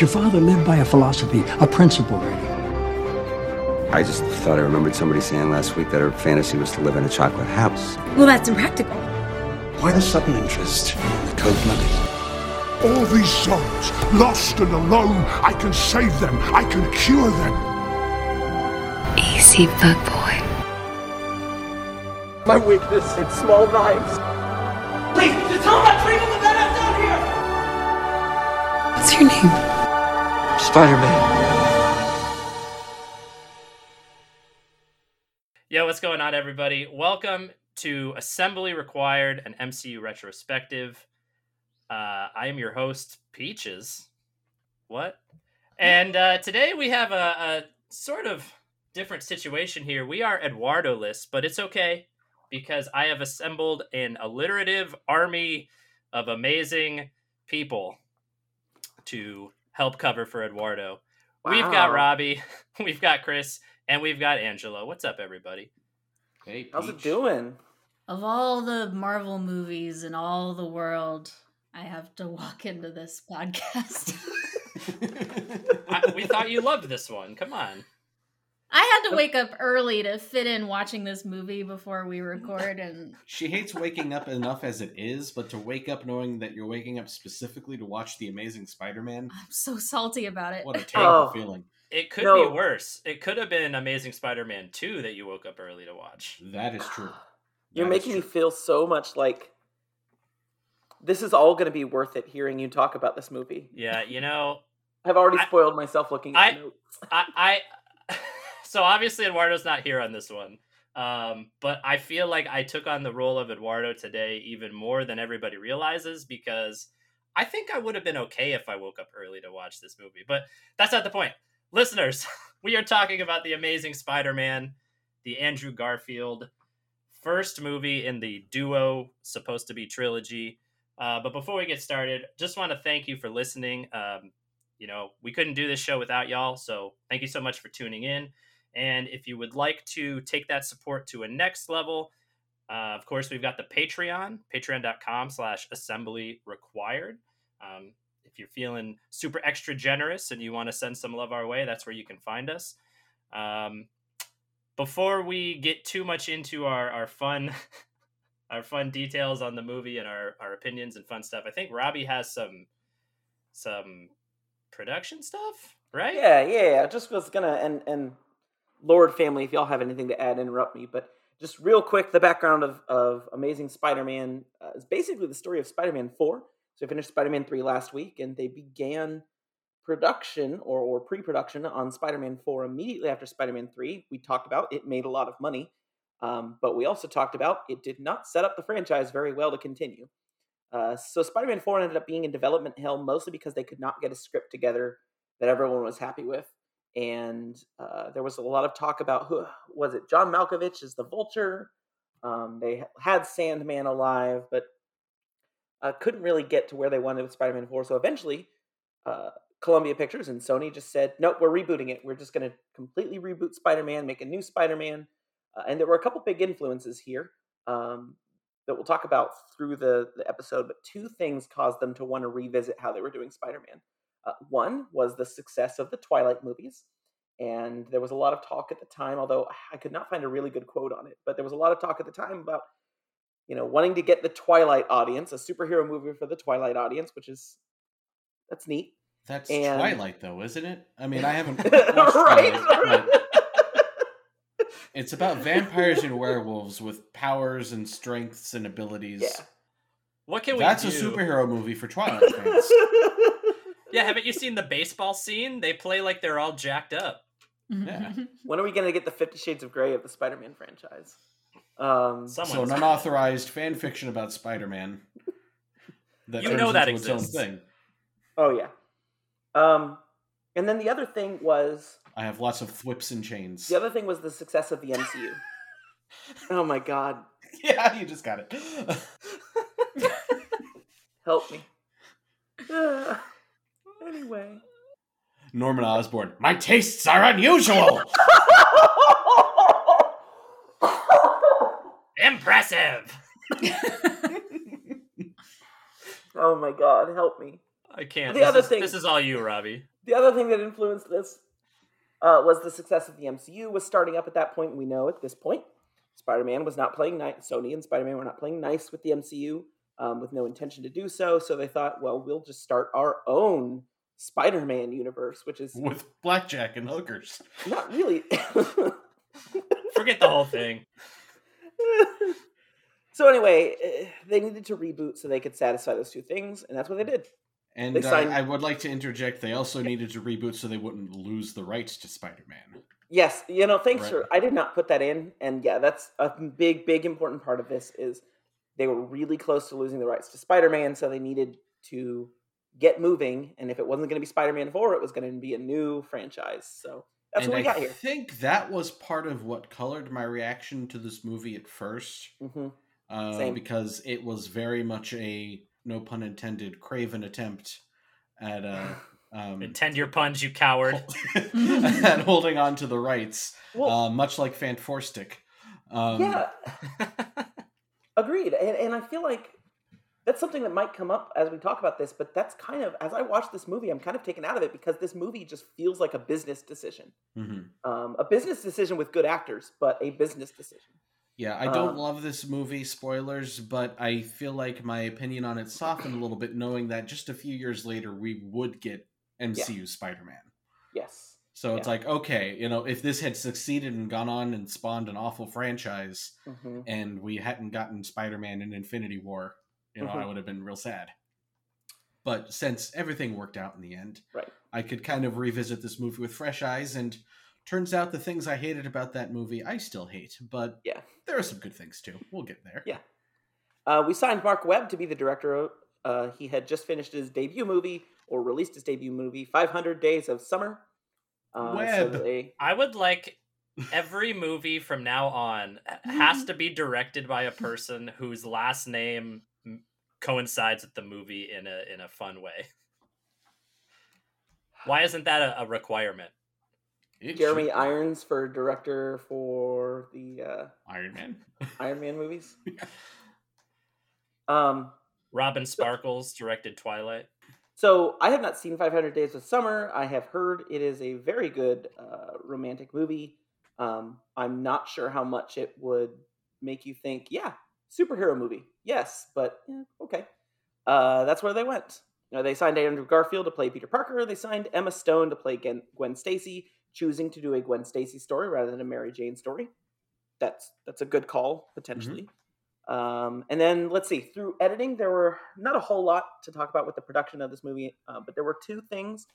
Your father lived by a philosophy, a principle, Grady. I just thought I remembered somebody saying last week that her fantasy was to live in a chocolate house. Well, that's impractical. Why the sudden interest in the cold-blooded? All these souls, lost and alone, I can save them. I can cure them. Easy, bug boy. My weakness is small knives. Please, just tell him I'm bringing the badass down here! What's your name? Spider-Man. Yo, what's going on, everybody? Welcome to Assembly Required, an MCU retrospective. Uh, I am your host, Peaches. What? And uh, today we have a, a sort of different situation here. We are Eduardo list, but it's okay because I have assembled an alliterative army of amazing people to help cover for Eduardo. We've got Robbie, we've got Chris, and we've got Angelo. What's up, everybody? Hey, How's it doing? Of all the Marvel movies in all the world, I have to walk into this podcast. I, we thought you loved this one. Come on. I had to wake up early to fit in watching this movie before we record, and She hates waking up enough as it is, but to wake up knowing that you're waking up specifically to watch The Amazing Spider-Man, I'm so salty about it. what a terrible Oh. feeling. It could No. be worse. It could have been Amazing Spider-Man 2 that you woke up early to watch. That is true. You're That is making me feel so much like this is all going to be worth it hearing you talk about this movie. Yeah, you know, I've already I- spoiled myself looking at I- notes. I, I so obviously Eduardo's not here on this one. Um, but I feel like I took on the role of Eduardo today even more than everybody realizes because I think I would have been okay if I woke up early to watch this movie. But that's not the point. Listeners, we are talking about the Amazing Spider-Man, the Andrew Garfield first movie in the duo supposed to be trilogy. Uh, but before we get started, just want to thank you for listening. Um, you know, we couldn't do this show without y'all. So thank you so much for tuning in. And if you would like to take that support to a next level, uh, of course, we've got the Patreon, patreon.com slash assembly required. Um, if you're feeling super extra generous and you want to send some love our way, that's where you can find us. Um, before we get too much into our, our fun our fun details on the movie and our, our opinions and fun stuff, I think Robbie has some some production stuff, right? Yeah, yeah. I just was gonna and and Lord family, if y'all have anything to add, interrupt me. But just real quick, the background of of Amazing Spider-Man uh, is basically the story of Spider-Man Four. So we finished Spider-Man Three last week, and they began production or or pre-production on Spider-Man Four immediately after Spider-Man Three. We talked about it made a lot of money, um, but we also talked about it did not set up the franchise very well to continue. Uh, so Spider-Man 4 ended up being in development hell mostly because they could not get a script together that everyone was happy with. And uh, there was a lot of talk about who was it? John Malkovich is the Vulture. Um, they had Sandman alive, but uh, couldn't really get to where they wanted with Spider-Man 4. So eventually, uh, Columbia Pictures and Sony just said, "Nope, we're rebooting it. We're just going to completely reboot Spider-Man, make a new Spider-Man." Uh, and there were a couple big influences here. Um, that we'll talk about through the, the episode, but two things caused them to want to revisit how they were doing Spider Man. Uh, one was the success of the Twilight movies, and there was a lot of talk at the time, although I could not find a really good quote on it, but there was a lot of talk at the time about, you know, wanting to get the Twilight audience, a superhero movie for the Twilight audience, which is, that's neat. That's And- Twilight, though, isn't it? I mean, I haven't right? Twilight, it's about vampires and werewolves with powers and strengths and abilities. yeah. What can we That's do? a superhero movie for Twilight fans. Yeah, haven't you seen the baseball scene? They play like they're all jacked up. Yeah. when are we going to get the Fifty Shades of Grey of the Spider Man franchise? Um, so an unauthorized fan fiction about Spider-Man. That You know that into its own exists. thing. Oh yeah. Um, and then the other thing was I have lots of thwips and chains. the other thing was the success of the MCU. oh my god, yeah, you just got it. help me. Anyway. Norman Osborn. My tastes are unusual. Impressive. oh my god, help me. I can't. The this other is, thing- This is all you, Robbie. The other thing that influenced this uh, was the success of the MCU was starting up at that point. We know at this point, Spider-Man was not playing nice. Sony and Spider-Man were not playing nice with the MCU, um, with no intention to do so. So they thought, well, we'll just start our own Spider-Man universe, which is with blackjack and hookers. not really. Forget the whole thing. so anyway, eh, they needed to reboot so they could satisfy those two things, and that's what they did. And They uh, I would like to interject. They also needed to reboot so they wouldn't lose the rights to Spider-Man. Yes, you know, thanks Right. for. I did not put that in, and yeah, that's a big, big important part of this is they were really close to losing the rights to Spider-Man, so they needed to get moving. And if it wasn't going to be Spider-Man Four, it was going to be a new franchise. So that's and what we I got here. I think that was part of what colored my reaction to this movie at first, hmm uh, Same. because it was very much a no pun intended craven attempt at uh, um, Intend your puns, you coward. and holding on to the rights, Well, uh, much like Fan Four Stick. Um, yeah, agreed. And, and I feel like that's something that might come up as we talk about this. But that's kind of as I watch this movie, I'm kind of taken out of it because this movie just feels like a business decision. mhm. Um, a business decision with good actors, but a business decision. Yeah, I don't Um, love this movie, spoilers, but I feel like my opinion on it softened a little bit knowing that just a few years later we would get MCU Spider Man. Yes. So it's Yeah. like, okay, you know, if this had succeeded and gone on and spawned an awful franchise hmm and we hadn't gotten Spider Man in Infinity War, you know, I Mhm. would have been real sad. But since everything worked out in the end, Right. I could kind of revisit this movie with fresh eyes and turns out the things I hated about that movie I still hate, but Yeah. there are some good things too. We'll get there. Yeah. Uh, we signed Mark Webb to be the director. Of, uh, he had just finished his debut movie or released his debut movie, 500 Days of Summer. Uh, so Webb. they- I would like every movie from now on has to be directed by a person whose last name m- coincides with the movie in a in a fun way. Why isn't that a, a requirement? It Jeremy should Irons for director for the uh, Iron Man. Iron Man movies. Um, Robin Sparkles directed Twilight. so I have not seen 500 Days of Summer. I have heard it is a very good uh, romantic movie. Um, I'm not sure how much it would make you think, yeah, superhero movie. Yes, but yeah, okay. Uh, that's where they went. You know, they signed Andrew Garfield to play Peter Parker. They signed Emma Stone to play Gwen, Gwen Stacy, choosing to do a Gwen Stacy story rather than a Mary Jane story. That's that's a good call potentially. Um, and then let's see. Through editing, there were not a whole lot to talk about with the production of this movie, uh, but there were two things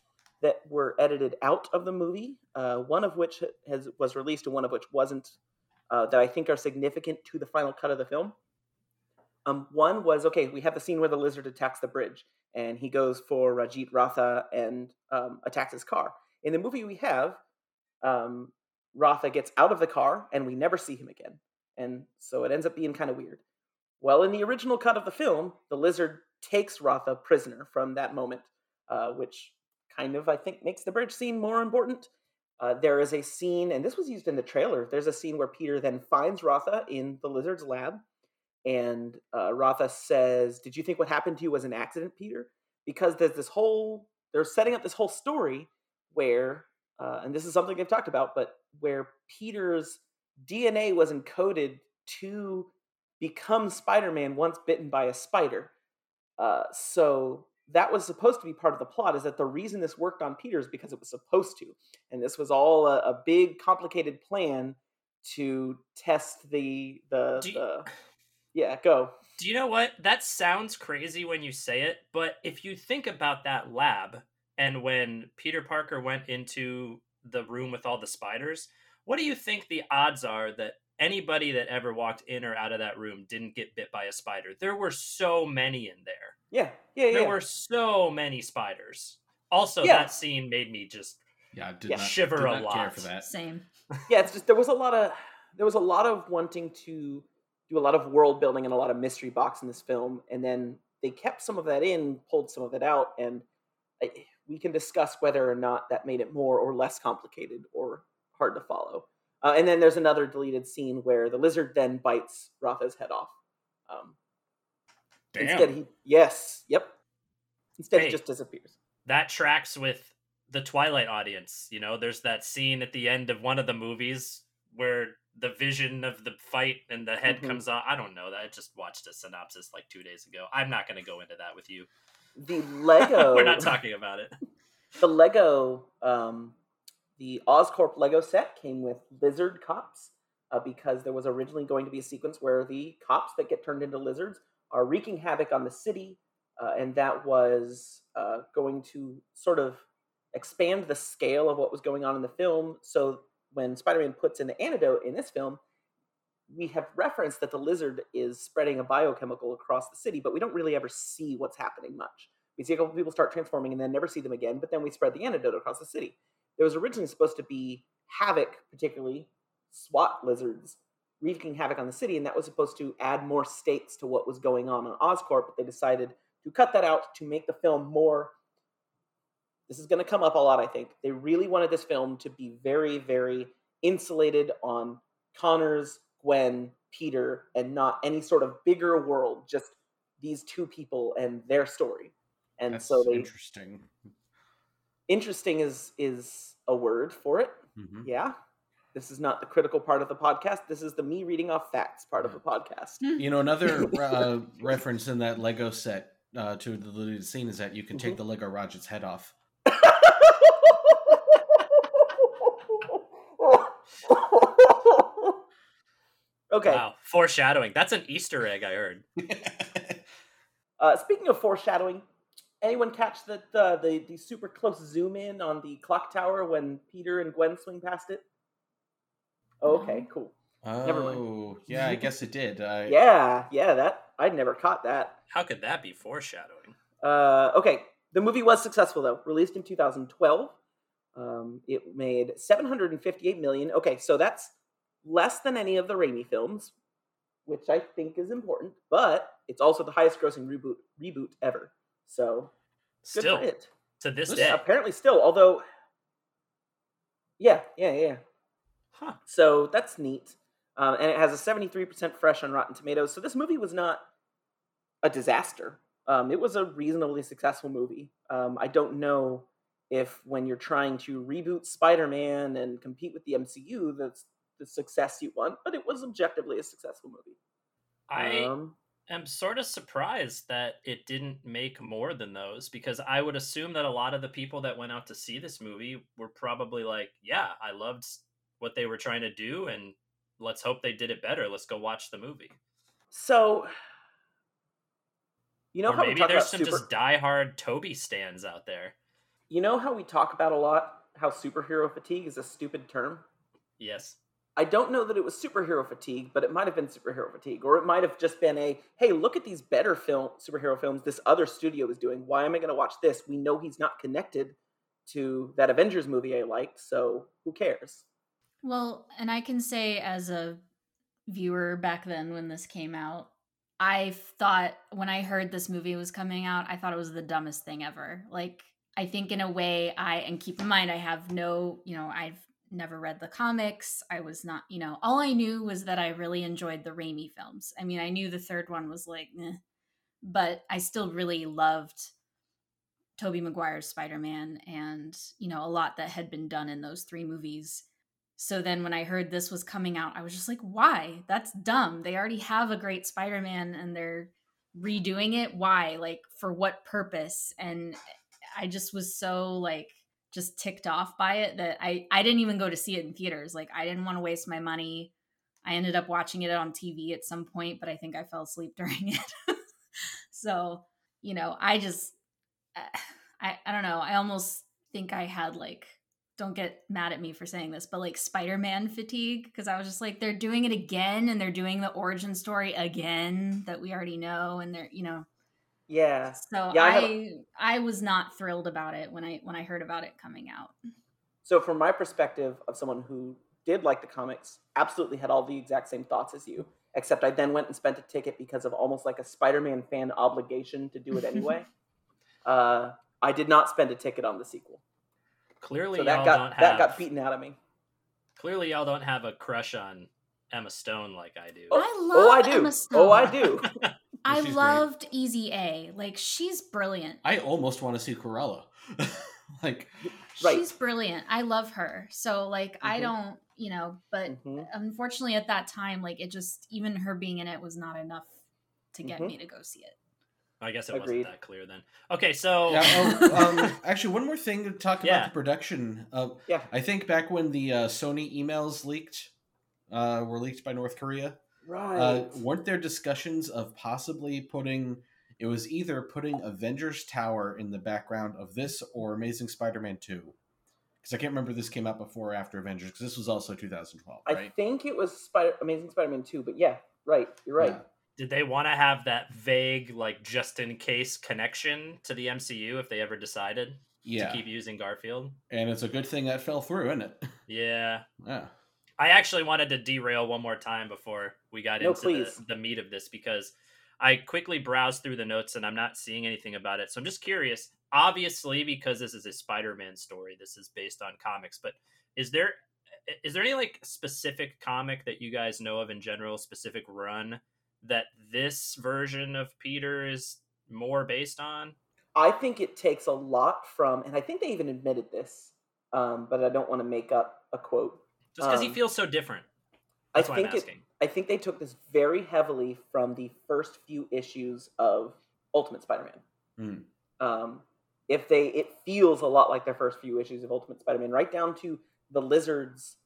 that were edited out of the movie. Uh, one of which has was released, and one of which wasn't. Uh, that I think are significant to the final cut of the film. Um, one was okay. We have the scene where the lizard attacks the bridge, and he goes for Rajit Ratha and um, attacks his car. In the movie, we have um, Ratha gets out of the car, and we never see him again, and so it ends up being kind of weird. Well, in the original cut of the film, the lizard takes Ratha prisoner from that moment, uh, which kind of I think makes the bridge scene more important. Uh, there is a scene, and this was used in the trailer. There's a scene where Peter then finds Ratha in the lizard's lab, and uh, Ratha says, "Did you think what happened to you was an accident, Peter?" Because there's this whole they're setting up this whole story where, uh, and this is something they've talked about, but where Peter's DNA was encoded to become Spider-Man once bitten by a spider. Uh, so that was supposed to be part of the plot. Is that the reason this worked on Peter is because it was supposed to, and this was all a, a big, complicated plan to test the the, you- the yeah go Do you know what? That sounds crazy when you say it, but if you think about that lab and when Peter Parker went into the room with all the spiders, what do you think the odds are that anybody that ever walked in or out of that room didn't get bit by a spider? There were so many in there. yeah yeah yeah. There were so many spiders. Also, Yeah. that scene made me just Yeah, did Yeah. not, Shiver did a not care lot. for that. Same. yeah, it's just there was a lot of there was a lot of wanting to do a lot of world building and a lot of mystery box in this film, and then they kept some of that in, pulled some of it out, and I, we can discuss whether or not that made it more or less complicated or hard to follow. Uh, and then there's another deleted scene where the lizard then bites Ratha's head off. Um, Damn. Instead, he yes, yep. Instead, Hey. it just disappears. that tracks with the Twilight audience. You know, there's that scene at the end of one of the movies where the vision of the fight and the head Mhm. comes on. I don't know that. I just watched a synopsis like two days ago. I'm not going to go into that with you. The Lego. We're not talking about it. the Lego, um, the Oscorp Lego set came with lizard cops uh, because there was originally going to be a sequence where the cops that get turned into lizards are wreaking havoc on the city, uh, and that was uh, going to sort of expand the scale of what was going on in the film. So when Spider-Man puts in the antidote in this film, we have referenced that the lizard is spreading a biochemical across the city, but we don't really ever see what's happening much. We see a couple people start transforming and then never see them again, but then we spread the antidote across the city. There was originally supposed to be havoc, particularly SWAT lizards, wreaking havoc on the city, and that was supposed to add more stakes to what was going on on Oscorp, but they decided to cut that out to make the film more. This is going to come up a lot, I think. They really wanted this film to be very, very insulated on Connors, Gwen, Peter, and not any sort of bigger world, just these two people and their story. And That's so they interesting. interesting is is a word for it. Mhm. Yeah. This is not the critical part of the podcast. This is the me reading off facts part of the podcast. You know, another uh, reference in that Lego set uh, to the deleted scene is that you can take Mhm. the Lego Roger's head off. Okay. Wow, foreshadowing. That's an Easter egg. I heard. Uh, speaking of foreshadowing, anyone catch the, the the the super close zoom in on the clock tower when Peter and Gwen swing past it? Oh, okay, cool. Never mind. Oh, yeah, I guess it did. Uh, Yeah, yeah, that I never caught that. How could that be foreshadowing? Uh, okay, the movie was successful though. Released in 2012, um, it made 758 million. Okay, so that's less than any of the Raimi films, which I think is important. But it's also the highest-grossing reboot reboot ever. So good Still for it. to this day. Apparently, still. Although, yeah, yeah, yeah. Huh. So that's neat. Um, and it has a 73% fresh on Rotten Tomatoes. So this movie was not a disaster. Um, it was a reasonably successful movie. Um, I don't know if when you're trying to reboot Spider-Man and compete with the MCU, that's the success you want, but it was objectively a successful movie. I Um, am sort of surprised that it didn't make more than those because I would assume that a lot of the people that went out to see this movie were probably like, yeah, I loved what they were trying to do and let's hope they did it better. Let's go watch the movie. so, you know or how we maybe talk there's about some super- just diehard Tobey stands out there. you know how we talk about a lot how superhero fatigue is a stupid term. Yes. I don't know that it was superhero fatigue, but it might have been superhero fatigue, or it might have just been a hey, look at these better film superhero films this other studio is doing. Why am I going to watch this? We know he's not connected to that Avengers movie I liked, so who cares? Well, and I can say as a viewer back then when this came out, I thought when I heard this movie was coming out, I thought it was the dumbest thing ever. Like, I think in a way, I, and keep in mind, I have no, you know, I've never read the comics. I was not, you know, all I knew was that I really enjoyed the Raimi films. I mean, I knew the third one was like, but I still really loved Tobey Maguire's Spider-Man and, you know, a lot that had been done in those three movies. So then when I heard this was coming out, I was just like, why? That's dumb. They already have a great Spider-Man and they're redoing it. Why? Like for what purpose? And I just was so like just ticked off by it that I I didn't even go to see it in theaters. Like I didn't want to waste my money. I ended up watching it on TV at some point, but I think I fell asleep during it. so, you know, I just uh, I I don't know. I almost think I had like don't get mad at me for saying this, but like Spider-Man fatigue because I was just like they're doing it again and they're doing the origin story again that we already know and they're, you know, Yeah. so Yeah, I I, have- I was not thrilled about it when I when I heard about it coming out. So from my perspective of someone who did like the comics, absolutely had all the exact same thoughts as you, except I then went and spent a ticket because of almost like a Spider-Man fan obligation to do it anyway. uh, I did not spend a ticket on the sequel. Clearly, So that got don't that have. got beaten out of me. Clearly, y'all don't have a crush on Emma Stone like I do. Oh, I oh, I do. Emma Oh, I do. I she's great. loved Easy A. Like she's brilliant. I almost want to see Cruella. like, Right. She's brilliant. I love her. So like I Mhm. don't, you know, but Mhm. unfortunately at that time like it just even her being in it was not enough to get Mhm. me to go see it. I guess it Agreed. wasn't that clear then. Okay, so yeah, oh, um, actually, one more thing to talk Yeah. about the production. Uh, Yeah. I think back when the uh, Sony emails leaked, uh, were leaked by North Korea. Right. Uh, weren't there discussions of possibly putting? It was either putting Avengers Tower in the background of this or Amazing Spider-Man Two, because I can't remember if this came out before or after Avengers. Because this was also 2012, I think it was Spider Amazing Spider-Man 2, but yeah, right. You're right. Yeah. did they want to have that vague, like, just in case connection to the MCU if they ever decided Yeah, to keep using Garfield? and it's a good thing that fell through, isn't it? Yeah. Yeah. I actually wanted to derail one more time before we got No, into the, the meat of this because I quickly browsed through the notes and I'm not seeing anything about it. So I'm just curious. Obviously, because this is a Spider-Man story, this is based on comics. But is there is there any like specific comic that you guys know of in general, specific run that this version of Peter is more based on? I think it takes a lot from, and I think they even admitted this, um, but I don't want to make up a quote. Just because he Um, feels so different. I That's why I'm think it. I think they took this very heavily from the first few issues of Ultimate Spider-Man. Mm. Um, if they, it feels a lot like their first few issues of Ultimate Spider-Man, right down to the Lizard's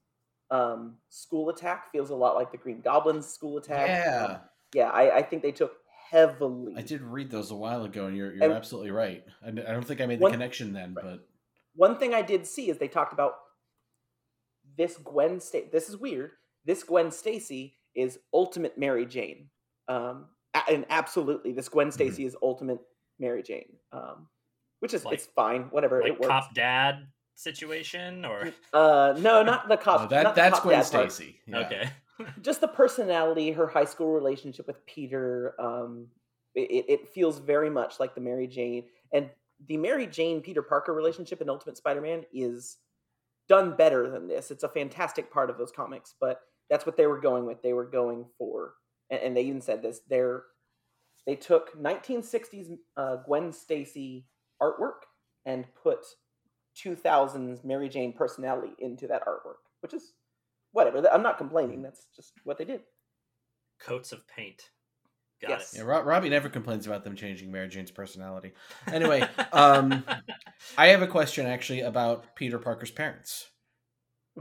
um, school attack feels a lot like the Green Goblin's school attack. Yeah. Um, yeah. I, I think they took heavily. I did read those a while ago, and you're you're And- absolutely right. I, I don't think I made the One- connection then, Right. but One thing I did see is they talked about this Gwen Sta- This is weird. This Gwen Stacy is Ultimate Mary Jane. Um, and absolutely, this Gwen Mm-hmm. Stacy is Ultimate Mary Jane. Um, which is Like- it's fine, whatever Like it works. cop dad situation or Uh, no, not the cop. No, that not the that's cop Gwen. Stacy. Yeah. okay. Just the personality, her high school relationship with Peter. Um, it, it- it feels very much like the Mary Jane and the Mary Jane Peter Parker relationship in Ultimate Spider-Man is done better than this. It's a fantastic part of those comics, but that's what they were going with. They were going for, and, and they even said this. They're they took 1960s uh, Gwen Stacy artwork and put 2000s Mary Jane personality into that artwork, which is whatever. I'm not complaining. That's just what they did. Coats of paint. Got Yes. it. Yeah, Ro- Robbie never complains about them changing Mary Jane's personality. Anyway, um, I have a question actually about Peter Parker's parents.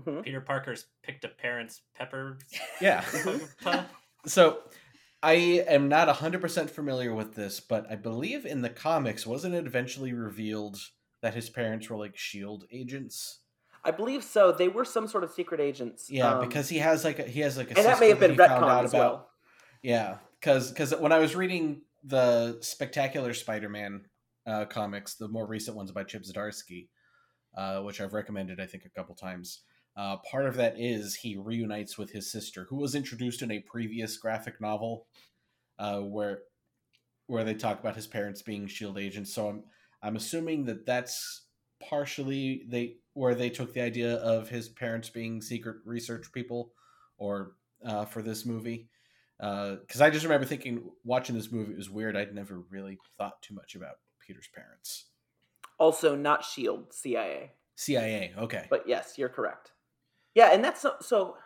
hmm Peter Parker's picked a parent's pepper. Yeah. so I am not 100% familiar with this, but I believe in the comics, wasn't it eventually revealed that his parents were like SHIELD agents? I believe so. They were some sort of secret agents. Yeah, um, because he has like a, he has like a and that may have been he found retconned out as about. well. Yeah, because because when I was reading the Spectacular Spider-Man uh, comics, the more recent ones by Chip Zdarsky, uh, which I've recommended I think a couple times. Uh, part of that is he reunites with his sister, who was introduced in a previous graphic novel, uh, where where they talk about his parents being Shield agents. So I'm I'm assuming that that's partially they where they took the idea of his parents being secret research people, or uh, for this movie because I just remember thinking watching this movie it was weird. I'd never really thought too much about Peter's parents. Also, not Shield, CIA. CIA, okay, But yes, you're correct. Yeah, and that's so, so.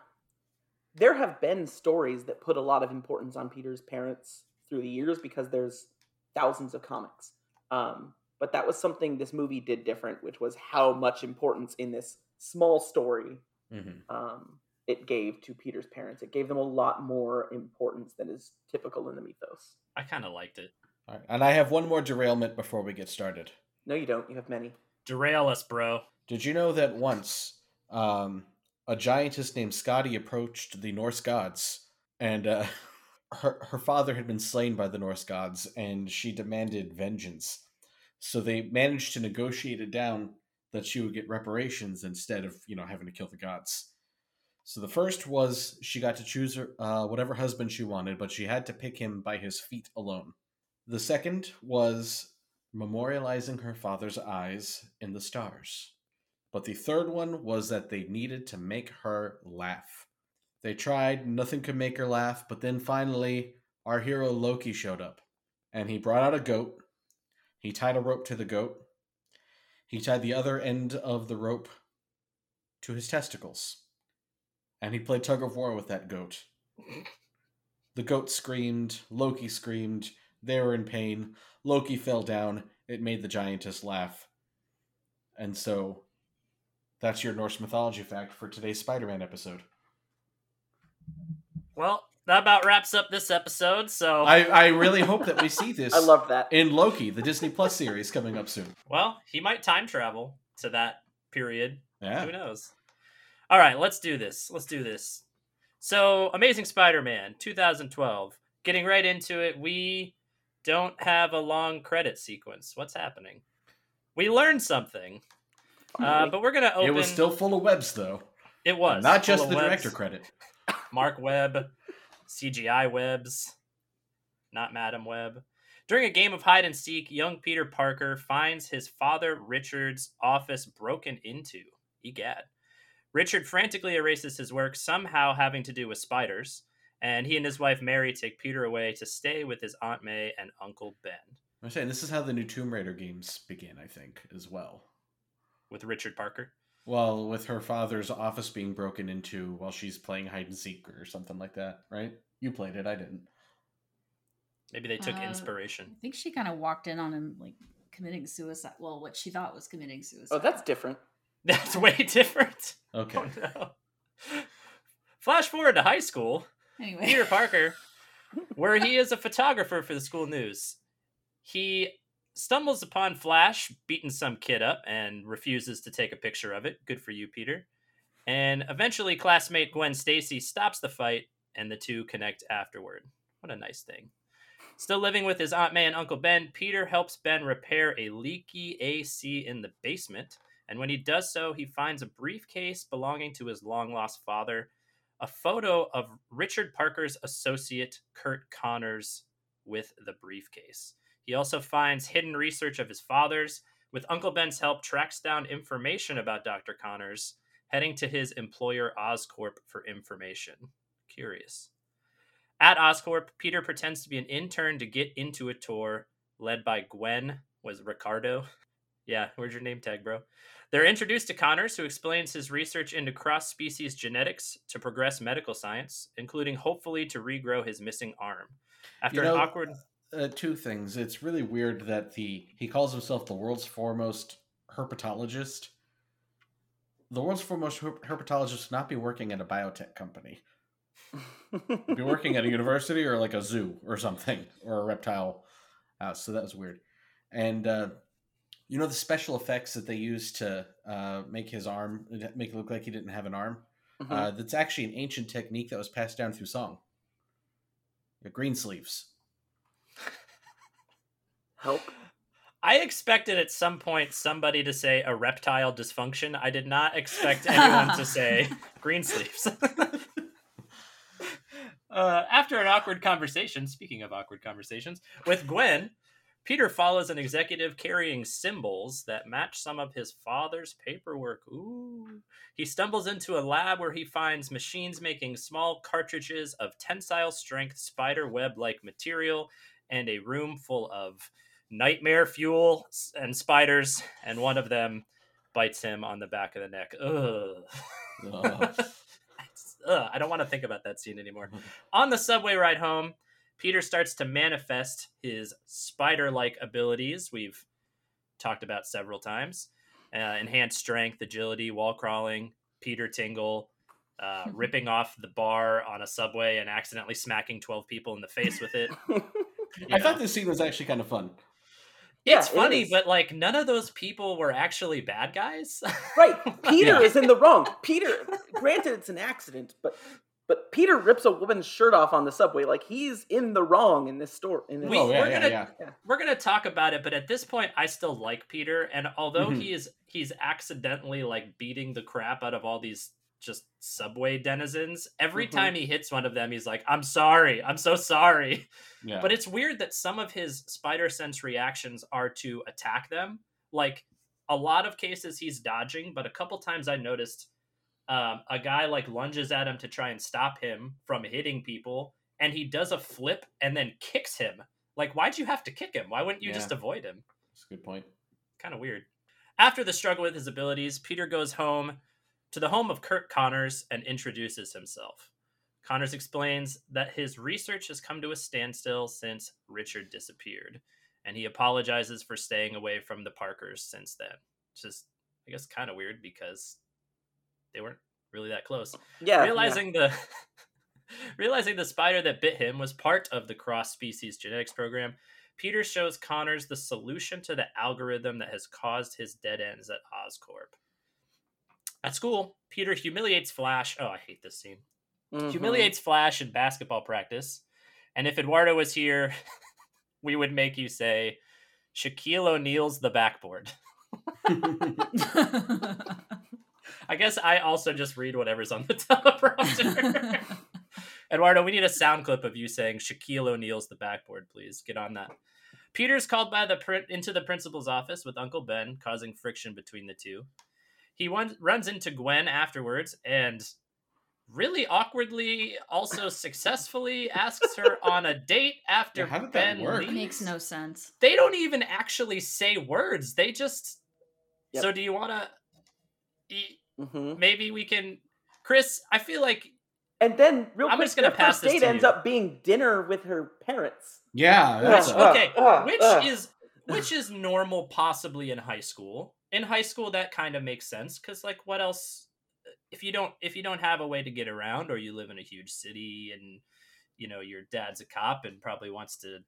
There have been stories that put a lot of importance on Peter's parents through the years because there's thousands of comics. Um, but that was something this movie did different, which was how much importance in this small story Mhm. um, it gave to Peter's parents. It gave them a lot more importance than is typical in the mythos. I kind of liked it. All right. and I have one more derailment before we get started. No, you don't. You have many. Derail us, bro. Did you know that once um, a giantess named Skadi approached the Norse gods, and uh, her her father had been slain by the Norse gods, and she demanded vengeance. So they managed to negotiate it down that she would get reparations instead of you know having to kill the gods. So the first was she got to choose her, uh, whatever husband she wanted, but she had to pick him by his feet alone. The second was memorializing her father's eyes in the stars. But the third one was that they needed to make her laugh. They tried, nothing could make her laugh, but then finally, our hero Loki showed up and he brought out a goat. He tied a rope to the goat. He tied the other end of the rope to his testicles. And he played tug of war with that goat. The goat screamed, Loki screamed, they were in pain. Loki fell down, it made the giantess laugh. And so that's your Norse mythology fact for today's Spider Man episode. Well, that about wraps up this episode. So I, I really hope that we see this I love that. in Loki, the Disney Plus series coming up soon. Well, he might time travel to that period. Yeah. Who knows? All right, let's do this. Let's do this. So, Amazing Spider Man 2012. Getting right into it, we don't have a long credit sequence. What's happening? We learned something, uh, but we're going to open. It was still full of webs, though. It was. Not just the webs. director credit. Mark Webb, CGI Webs, not Madame Web. During a game of hide and seek, young Peter Parker finds his father Richard's office broken into. Egad. Richard frantically erases his work, somehow having to do with spiders, and he and his wife Mary take Peter away to stay with his Aunt May and Uncle Ben. I'm saying this is how the new Tomb Raider games begin, I think, as well. With Richard Parker. Well, with her father's office being broken into while she's playing hide and seek or something like that, right? You played it, I didn't. Maybe they took Uh, inspiration. I think she kind of walked in on him like committing suicide. Well, what she thought was committing suicide. Oh, that's different. That's way different. Okay. Oh no. Flash forward to high school. anyway. Peter Parker, where he is a photographer for the school news. He stumbles upon Flash beating some kid up and refuses to take a picture of it. Good for you, Peter. And eventually, classmate Gwen Stacy stops the fight, and the two connect afterward. What a nice thing. Still living with his Aunt May and Uncle Ben, Peter helps Ben repair a leaky AC in the basement. And when he does so, he finds a briefcase belonging to his long lost father a photo of Richard Parker's associate Curt Connors with the briefcase. He also finds hidden research of his father's. With Uncle Ben's help, tracks down information about Dr. Connors, heading to his employer Oscorp for information. Curious. At Oscorp, Peter pretends to be an intern to get into a tour led by Gwen. Was Ricardo? Yeah, where's your name tag, bro? They're introduced to Connors, who explains his research into cross species genetics to progress medical science, including hopefully to regrow his missing arm. After You know, an awkward. Uh, two things. It's really weird that the he calls himself the world's foremost herpetologist. The world's foremost herp- herpetologist would not be working at a biotech company. be working at a university or like a zoo or something or a reptile house. So that was weird. And uh, you know the special effects that they used to uh, make his arm make it look like he didn't have an arm. Mhm. Uh, that's actually an ancient technique that was passed down through song. The green sleeves. Help. I expected at some point somebody to say a reptile dysfunction. I did not expect anyone to say green sleeves. uh, after an awkward conversation, speaking of awkward conversations, with Gwen, Peter follows an executive carrying symbols that match some of his father's paperwork. Ooh. He stumbles into a lab where he finds machines making small cartridges of tensile strength spider web like material and a room full of nightmare fuel and spiders, and one of them bites him on the back of the neck. Ugh. It's- ugh, I don't want to think about that scene anymore. on the subway ride home, Peter starts to manifest his spider like abilities. We've talked about several times uh, enhanced strength, agility, wall crawling, Peter Tingle. Uh, ripping off the bar on a subway and accidentally smacking 12 people in the face with it. I You thought this scene was actually kind of fun. Yeah, it's funny, is. but like none of those people were actually bad guys. Right. Peter Yeah. is in the wrong. Peter, granted, it's an accident, but but Peter rips a woman's shirt off on the subway. Like he's in the wrong in this story. In this We- oh yeah, we're yeah, gonna- yeah. We're gonna talk about it, but at this point, I still like Peter, and although Mhm. he is he's accidentally like beating the crap out of all these just subway denizens. Every Mhm. time he hits one of them, he's like, "I'm sorry, I'm so sorry." yeah. But it's weird that some of his spider sense reactions are to attack them. Like a lot of cases, he's dodging, but a couple times I noticed um, a guy like lunges at him to try and stop him from hitting people, and he does a flip and then kicks him. Like, why'd you have to kick him? Why wouldn't you just avoid him? That's a good point. Kind of weird. After the struggle with his abilities, Peter goes home to the home of Curt Connors and introduces himself. Connors explains that his research has come to a standstill since Richard disappeared, and he apologizes for staying away from the Parkers since then. Just, I guess, kind of weird because they weren't really that close. Yeah, realizing the realizing the spider that bit him was part of the cross species genetics program. Peter shows Connors the solution to the algorithm that has caused his dead ends at Oscorp. At school, Peter humiliates Flash. Oh, I hate this scene. Mhm. Humiliates Flash in basketball practice. And if Eduardo was here, we would make you say, Shaquille O'Neal's the backboard. I guess I also just read whatever's on the teleprompter. Eduardo, we need a sound clip of you saying Shaquille O'Neal's the backboard, please. Get on that. Peter's called by the prin- into the principal's office with Uncle Ben, causing friction between the two. He one- runs into Gwen afterwards and really awkwardly, also successfully asks her on a date after Yeah, how did that work? leaves. Makes no sense. They don't even actually say words. They just. Yep. So do you want to? Mhm. Maybe we can, Chris. I feel like And then, real I'm quick, just gonna pass first this date to ends you. up being dinner with her parents. Yeah, that's Uh, okay, uh, which uh. is which is normal, possibly in high school. In high school, that kind of makes sense because, like, what else? If you don't, if you don't have a way to get around, or you live in a huge city, and you know your dad's a cop and probably wants to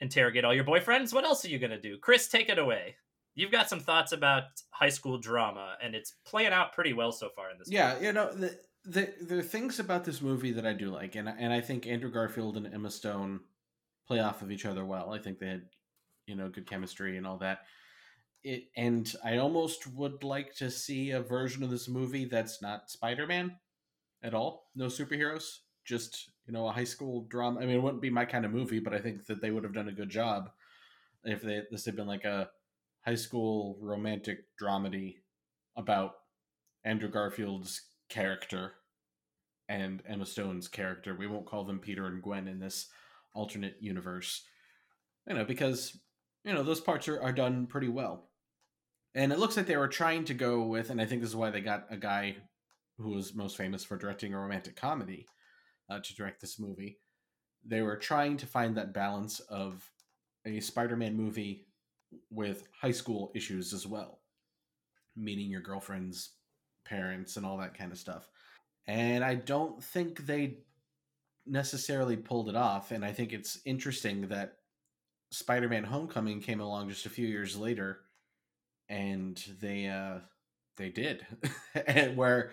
interrogate all your boyfriends, what else are you gonna do? Chris, take it away. You've got some thoughts about high school drama, and it's playing out pretty well so far in this. Movie. Yeah, you know, the, the there are things about this movie that I do like, and and I think Andrew Garfield and Emma Stone play off of each other well. I think they had, you know, good chemistry and all that. It and I almost would like to see a version of this movie that's not Spider Man at all. No superheroes, just you know, a high school drama. I mean, it wouldn't be my kind of movie, but I think that they would have done a good job if they this had been like a high school romantic dramedy about Andrew Garfield's character and Emma Stone's character. We won't call them Peter and Gwen in this alternate universe. You know, because you know, those parts are, are done pretty well. And it looks like they were trying to go with, and I think this is why they got a guy who was most famous for directing a romantic comedy uh, to direct this movie. They were trying to find that balance of a Spider Man movie with high school issues as well, meeting your girlfriend's parents and all that kind of stuff. And I don't think they necessarily pulled it off. And I think it's interesting that Spider Man Homecoming came along just a few years later and they uh they did. and where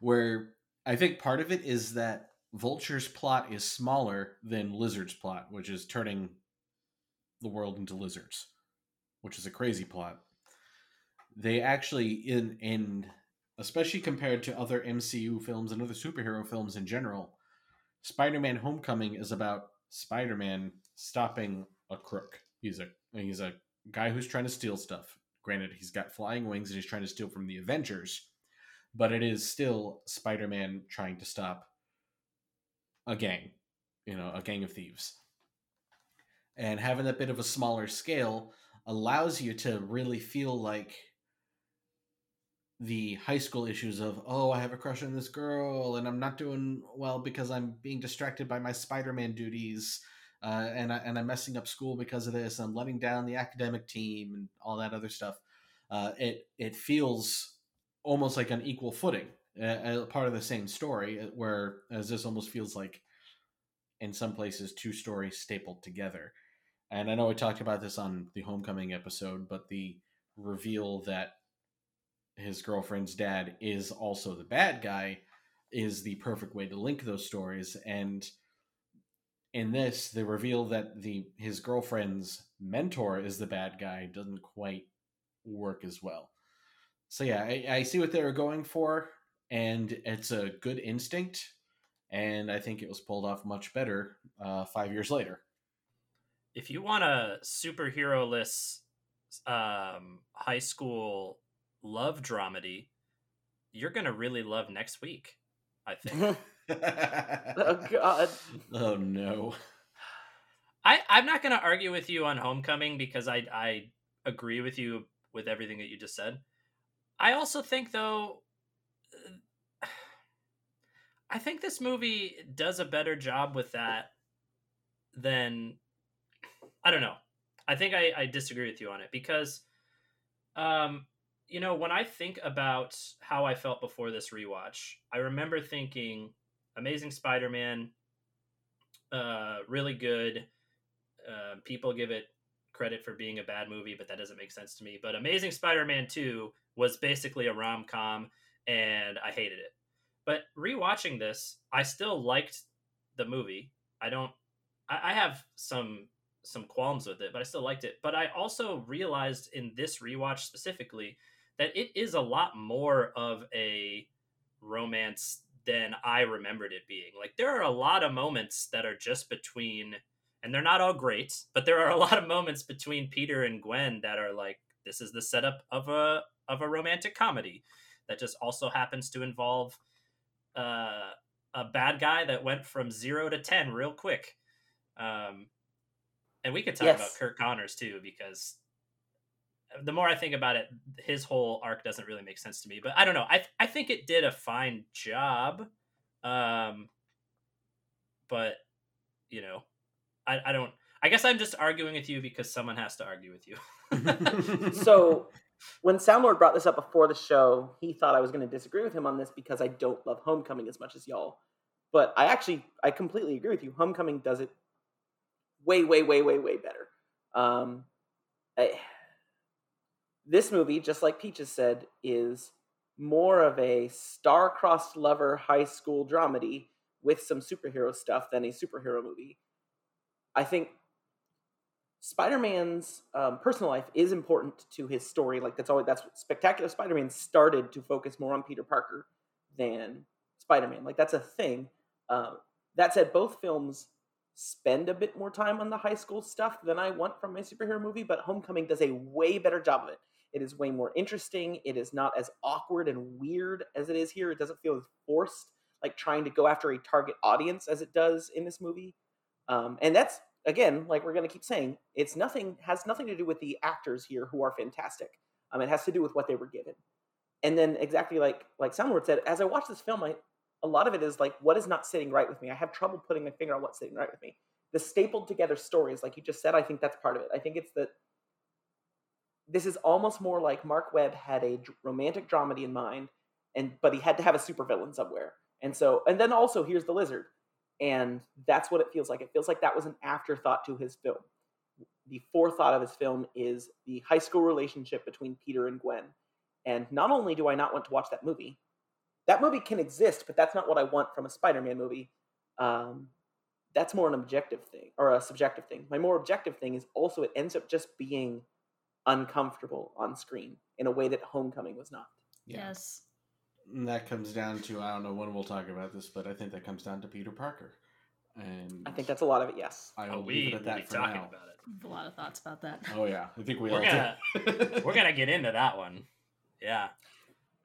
where I think part of it is that Vulture's plot is smaller than Lizard's plot, which is turning the world into lizards, which is a crazy plot. They actually in in especially compared to other MCU films and other superhero films in general, Spider-Man Homecoming is about Spider-Man stopping a crook. He's a he's a guy who's trying to steal stuff. Granted, he's got flying wings and he's trying to steal from the Avengers, but it is still Spider-Man trying to stop a gang, you know, a gang of thieves. And having that bit of a smaller scale allows you to really feel like the high school issues of oh i have a crush on this girl and i'm not doing well because i'm being distracted by my spider-man duties uh, and, I, and i'm messing up school because of this i'm letting down the academic team and all that other stuff uh, it it feels almost like an equal footing uh, part of the same story uh, where as this almost feels like in some places two stories stapled together and i know we talked about this on the homecoming episode but the reveal that his girlfriend's dad is also the bad guy is the perfect way to link those stories. And in this the reveal that the his girlfriend's mentor is the bad guy doesn't quite work as well. So yeah i, I see what they were going for and it's a good instinct and i think it was pulled off much better uh, five years later if you want a superhero-less um, high school love dramedy, you're gonna really love next week. I think oh God. Oh no. I I'm not going to argue with you on Homecoming because I I agree with you with everything that you just said. I also think though uh, I think this movie does a better job with that than I don't know. I think I, I disagree with you on it because um you know when I think about how I felt before this rewatch, I remember thinking Amazing Spider-Man uh really good. Uh, people give it credit for being a bad movie, but that doesn't make sense to me. But Amazing Spider-Man 2 was basically a rom-com and I hated it. But rewatching this, I still liked the movie. I don't I, I have some some qualms with it, but I still liked it. But I also realized in this rewatch specifically that it is a lot more of a romance than I remembered it being. Like there are a lot of moments that are just between and they're not all great, but there are a lot of moments between Peter and Gwen that are like this is the setup of a of a romantic comedy that just also happens to involve uh, a bad guy that went from 0 to 10 real quick. Um, and we could talk Yes. about Curt Connors too, because the more I think about it, his whole arc doesn't really make sense to me. But I don't know. I I think it did a fine job. Um, but you know, I I don't. I guess I'm just arguing with you because someone has to argue with you. So when Soundlord brought this up before the show, he thought I was going to disagree with him on this because I don't love Homecoming as much as y'all. But I actually, I completely agree with you. Homecoming does it way, way, way, way, way better. Um, I, this movie, just like Peaches said, is more of a star-crossed lover high school dramedy with some superhero stuff than a superhero movie. I think Spider-Man's um, personal life is important to his story. Like that's always that's Spectacular Spider-Man started to focus more on Peter Parker than Spider-Man. Like that's a thing. Uh, that said, both films spend a bit more time on the high school stuff than I want from my superhero movie, but Homecoming does a way better job of it. It is way more interesting. It is not as awkward and weird as it is here. It doesn't feel as forced, like trying to go after a target audience as it does in this movie. Um, and that's again, like we're going to keep saying, it's nothing has nothing to do with the actors here who are fantastic. Um, it has to do with what they were given. And then exactly like like Soundward said, as I watched this film, I a lot of it is like what is not sitting right with me. I have trouble putting my finger on what's sitting right with me. The stapled together stories, like you just said, I think that's part of it. I think it's that this is almost more like Marc Webb had a romantic dramedy in mind, and but he had to have a supervillain somewhere. And so, and then also here's the lizard, and that's what it feels like. It feels like that was an afterthought to his film. The forethought of his film is the high school relationship between Peter and Gwen. And not only do I not want to watch that movie, that movie can exist, but that's not what I want from a Spider-Man movie. Um, that's more an objective thing or a subjective thing. My more objective thing is also it ends up just being uncomfortable on screen in a way that Homecoming was not. Yeah. Yes. And that comes down to I don't know when we'll talk about this, but I think that comes down to Peter Parker. And I think that's a lot of it. Yes. I Oh, will we leave it at that for talking now. about it. I have a lot of thoughts about that. Oh yeah, I think we We're all gonna do. we're gonna get into that one. Yeah.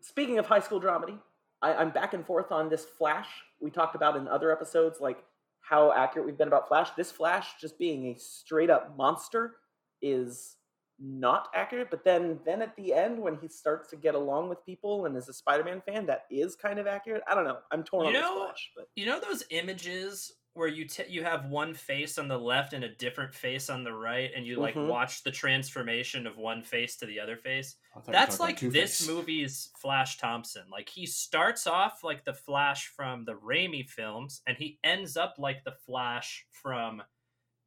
Speaking of high school dramedy, I, I'm back and forth on this Flash. We talked about in other episodes, like how accurate we've been about Flash. This Flash just being a straight up monster is not accurate. But then, then at the end, when he starts to get along with people and is a Spider-Man fan, that is kind of accurate. I don't know. I'm torn You on know- this Flash, but You know those images where you t- you have one face on the left and a different face on the right, and you like Mhm. watch the transformation of one face to the other face. I thought you were That's like this movie's Flash Thompson. Like he starts off like the Flash from the Raimi films, and he ends up like the Flash from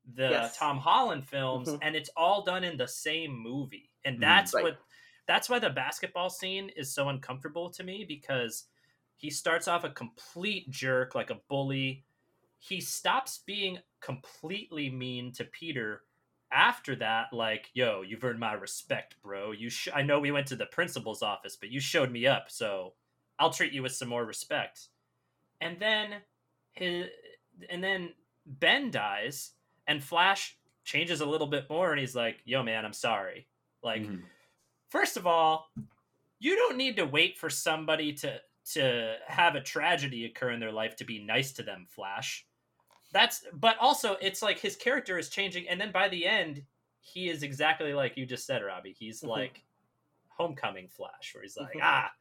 the Yes. Tom Holland films, Mhm. and it's all done in the same movie. And Mm. that's Right. what that's why the basketball scene is so uncomfortable to me because he starts off a complete jerk, like a bully. He stops being completely mean to Peter after that like yo you've earned my respect bro you sh- i know we went to the principal's office but you showed me up so i'll treat you with some more respect and then his and then ben dies and flash changes a little bit more and he's like yo man i'm sorry like Mhm. first of all you don't need to wait for somebody to to have a tragedy occur in their life to be nice to them, Flash. That's but also it's like his character is changing and then by the end he is exactly like you just said, Robbie. He's Mhm. like homecoming Flash, where he's like, Mhm. ah,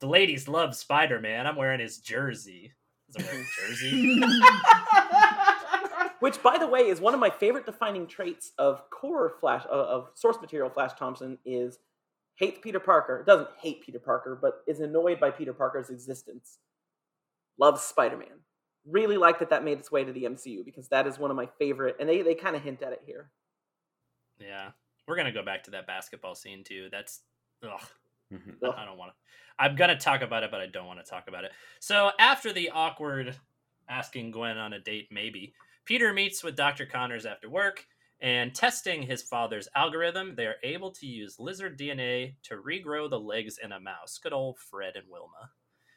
the ladies love Spider Man. I'm wearing his jersey. Doesn't wear a jersey. Which, by the way, is one of my favorite defining traits of core Flash, uh, of source material Flash Thompson, is hates Peter Parker. Doesn't hate Peter Parker, but is annoyed by Peter Parker's existence. Loves Spider Man. Really like that that made its way to the MCU because that is one of my favorite, and they, they kind of hint at it here. yeah, we're gonna go back to that basketball scene too. That's ugh. Mhm. I don't want to. I'm gonna talk about it, but I don't want to talk about it. So after the awkward asking Gwen on a date, maybe Peter meets with Dr. Connors after work and testing his father's algorithm. They are able to use lizard DNA to regrow the legs in a mouse. Good old Fred and Wilma.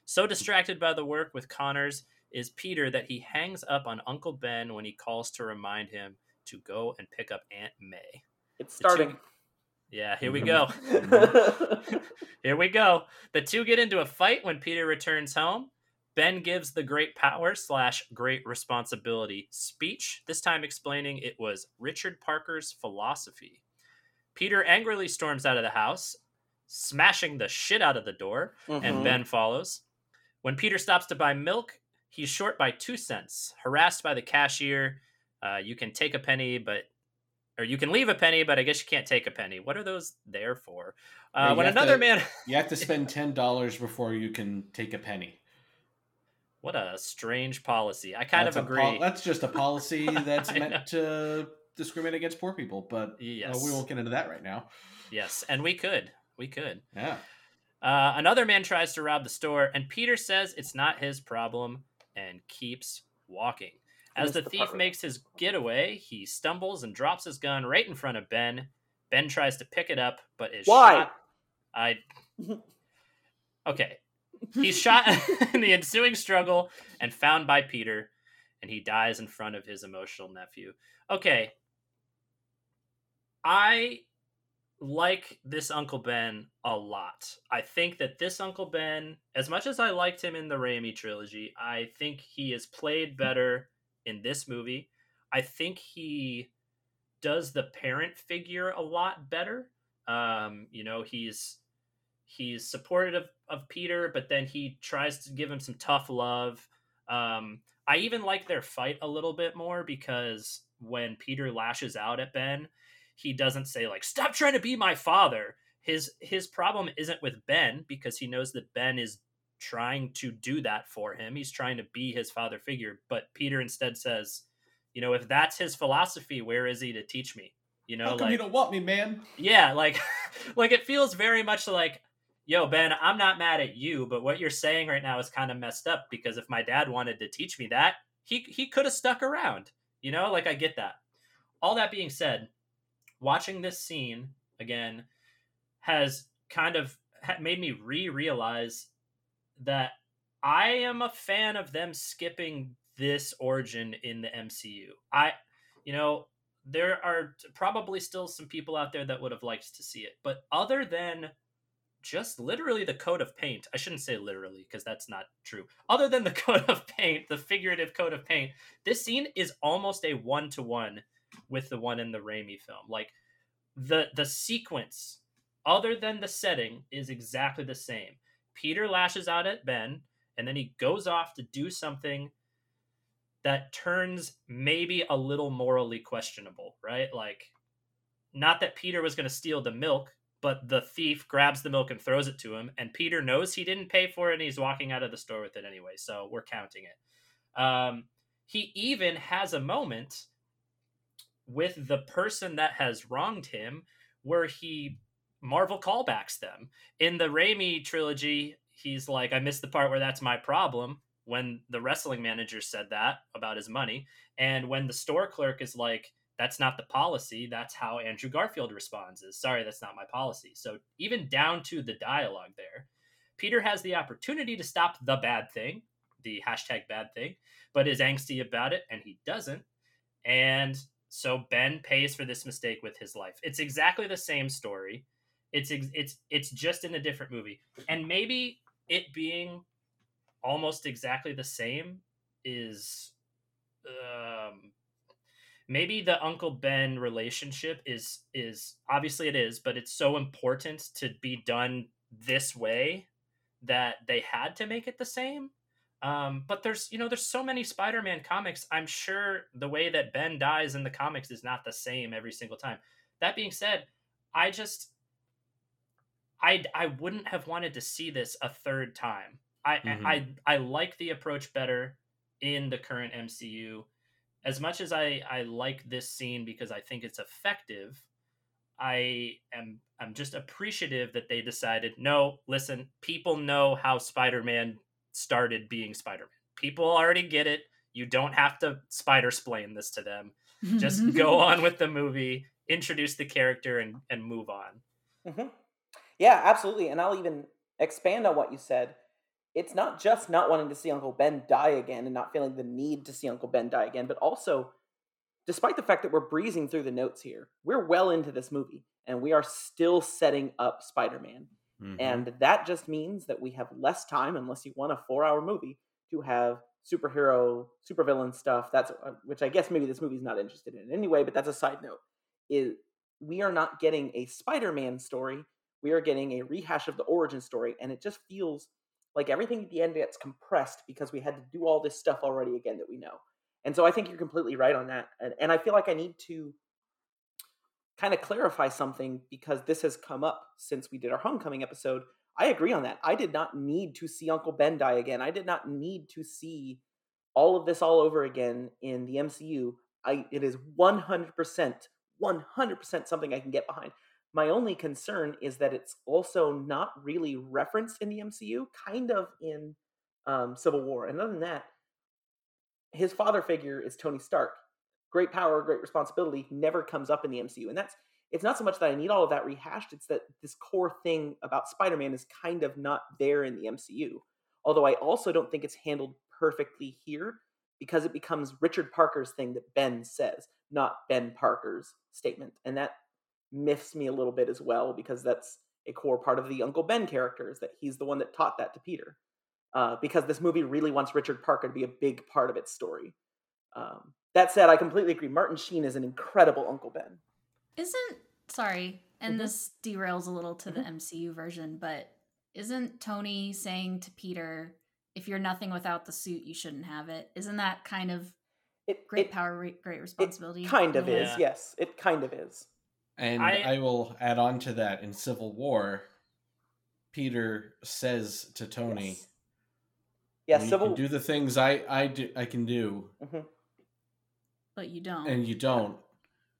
So distracted by the work with Connors is Peter that he hangs up on Uncle Ben when he calls to remind him to go and pick up Aunt May. It's The two- starting. Yeah, here we Mhm. go. Here we go. The two get into a fight when Peter returns home. Ben gives the great power slash great responsibility speech, this time explaining it was Richard Parker's philosophy. Peter angrily storms out of the house, smashing the shit out of the door, Mhm. and Ben follows. When Peter stops to buy milk, he's short by two cents. Harassed by the cashier, uh, you can take a penny, but or you can leave a penny, but I guess you can't take a penny. What are those there for? Uh, when another to- man, You have to spend ten dollars before you can take a penny. what a strange policy. I kind That's of agree. pol- that's just a policy that's meant to discriminate against poor people, but uh, we won't get into that right now. yes, and we could, we could. Yeah. Uh, another man tries to rob the store, and Peter says it's not his problem and keeps walking. As the the thief makes his getaway, he stumbles and drops his gun right in front of Ben. Ben tries to pick it up, but is Why? shot. I. Okay. He's shot in the ensuing struggle and found by Peter, and he dies in front of his emotional nephew. Okay. I like this Uncle Ben a lot. I think that this Uncle Ben, as much as I liked him in the Raimi trilogy, I think he is played better in this movie. I think he does the parent figure a lot better. Um, you know, he's he's supportive of, of Peter, but then he tries to give him some tough love. Um, I even like their fight a little bit more because when Peter lashes out at Ben, he doesn't say like stop trying to be my father. His his problem isn't with ben because he knows that ben is trying to do that for him. He's trying to be his father figure. But peter instead says you know if that's his philosophy where is he to teach me? You know How come like you don't want me, man? yeah like like it feels very much like yo ben i'm not mad at you but what you're saying right now is kind of messed up because if my dad wanted to teach me that he he could have stuck around. You know like i get that. All that being said watching this scene again has kind of made me re-realize that I am a fan of them skipping this origin in the MCU. I, you know, there are probably still some people out there that would have liked to see it, but other than just literally the coat of paint, I shouldn't say literally because that's not true. Other than the coat of paint, the figurative coat of paint, this scene is almost a one to one with the one in the Raimi film. Like the the sequence, other than the setting, is exactly the same. Peter lashes out at Ben, and then he goes off to do something that turns maybe a little morally questionable, right? Like, not that Peter was going to steal the milk, but the thief grabs the milk and throws it to him, and Peter knows he didn't pay for it, and he's walking out of the store with it anyway. So we're counting it. Um, he even has a moment with the person that has wronged him where he Marvel callbacks them. In the Raimi trilogy, he's like, I missed the part where that's my problem when the wrestling manager said that about his money. And when the store clerk is like, that's not the policy, that's how Andrew Garfield responds is sorry, that's not my policy. So even down to the dialogue there, Peter has the opportunity to stop the bad thing, the hashtag bad thing, but is angsty about it and he doesn't. And so Ben pays for this mistake with his life. It's exactly the same story. It's it's it's just in a different movie. And maybe it being almost exactly the same is um maybe the uncle ben relationship is is obviously it is but it's so important to be done this way that they had to make it the same um but there's you know there's so many spider-man comics. I'm sure the way that ben dies in the comics is not the same every single time. That being said i just i i wouldn't have wanted to see this a third time. I Mhm. i i like the approach better in the current mcu as much as I I like this scene because I think it's effective, I am I'm just appreciative that they decided no, listen, people know how Spider-Man started being Spider-Man. People already get it. You don't have to spider splain this to them. Just go on with the movie, introduce the character and and move on. hmm Yeah, absolutely. And I'll even expand on what you said. It's not just not wanting to see Uncle Ben die again and not feeling the need to see Uncle Ben die again, but also, despite the fact that we're breezing through the notes here, we're well into this movie and we are still setting up Spider Man. Mhm. And that just means that we have less time, unless you want a four hour movie, to have superhero, supervillain stuff. That's uh, which I guess maybe this movie's not interested in anyway, but that's a side note. Is we are not getting a Spider Man story. We are getting a rehash of the origin story, and it just feels like everything at the end gets compressed because we had to do all this stuff already again that we know. And so I think you're completely right on that. And, and I feel like I need to kind of clarify something because this has come up since we did our homecoming episode. I agree on that. I did not need to see Uncle Ben die again. I did not need to see all of this all over again in the MCU. I it is 100% 100% something I can get behind. My only concern is that it's also not really referenced in the MCU, kind of in um, Civil War. And other than that, his father figure is Tony Stark. Great power, great responsibility never comes up in the MCU. And that's it's not so much that I need all of that rehashed, it's that this core thing about Spider Man is kind of not there in the MCU. Although I also don't think it's handled perfectly here because it becomes Richard Parker's thing that Ben says, not Ben Parker's statement. And that miffs me a little bit as well because that's a core part of the Uncle Ben character is that he's the one that taught that to Peter. Uh, because this movie really wants Richard Parker to be a big part of its story. Um, that said, I completely agree. Martin Sheen is an incredible Uncle Ben. Isn't sorry, and Mhm. this derails a little to the MCU version, but isn't Tony saying to Peter, "If you're nothing without the suit, you shouldn't have it"? Isn't that kind of It, great it power, re- great responsibility? kind of Yeah. is, yes. It kind of is. And I- I, will add on to that in Civil War, Peter says to Tony, Yes. Yeah, "You Civil can do the things I I do I can do, Mhm. But you don't. and you don't.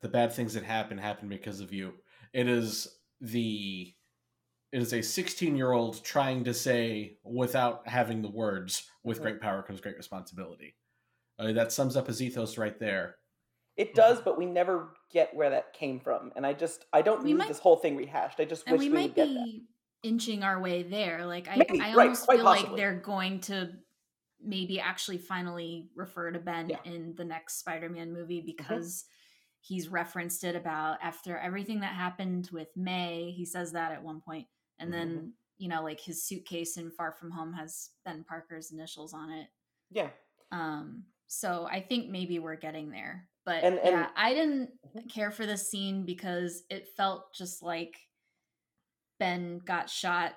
The bad things that happen happen because of you. It is the it is a 16 year old trying to say without having the words with great power comes great responsibility uh, that sums up his ethos right there It does, but we never get where that came from. And I just I don't We need might- this whole thing rehashed. I just and wish we we, might would get that. be inching our way there. Like I, Maybe, I almost quite feel like they're going to maybe actually finally refer to Ben Yeah. Mm-hmm. in the next Spider-Man movie because he's referenced it about after everything that happened with May. He says that at one point, and then Mm-hmm. you know, like his suitcase in Far From Home has Ben Parker's initials on it. Yeah. Um, so I think maybe we're getting there. But And- and- yeah, I didn't Mhm. care for this scene because it felt just like Ben got shot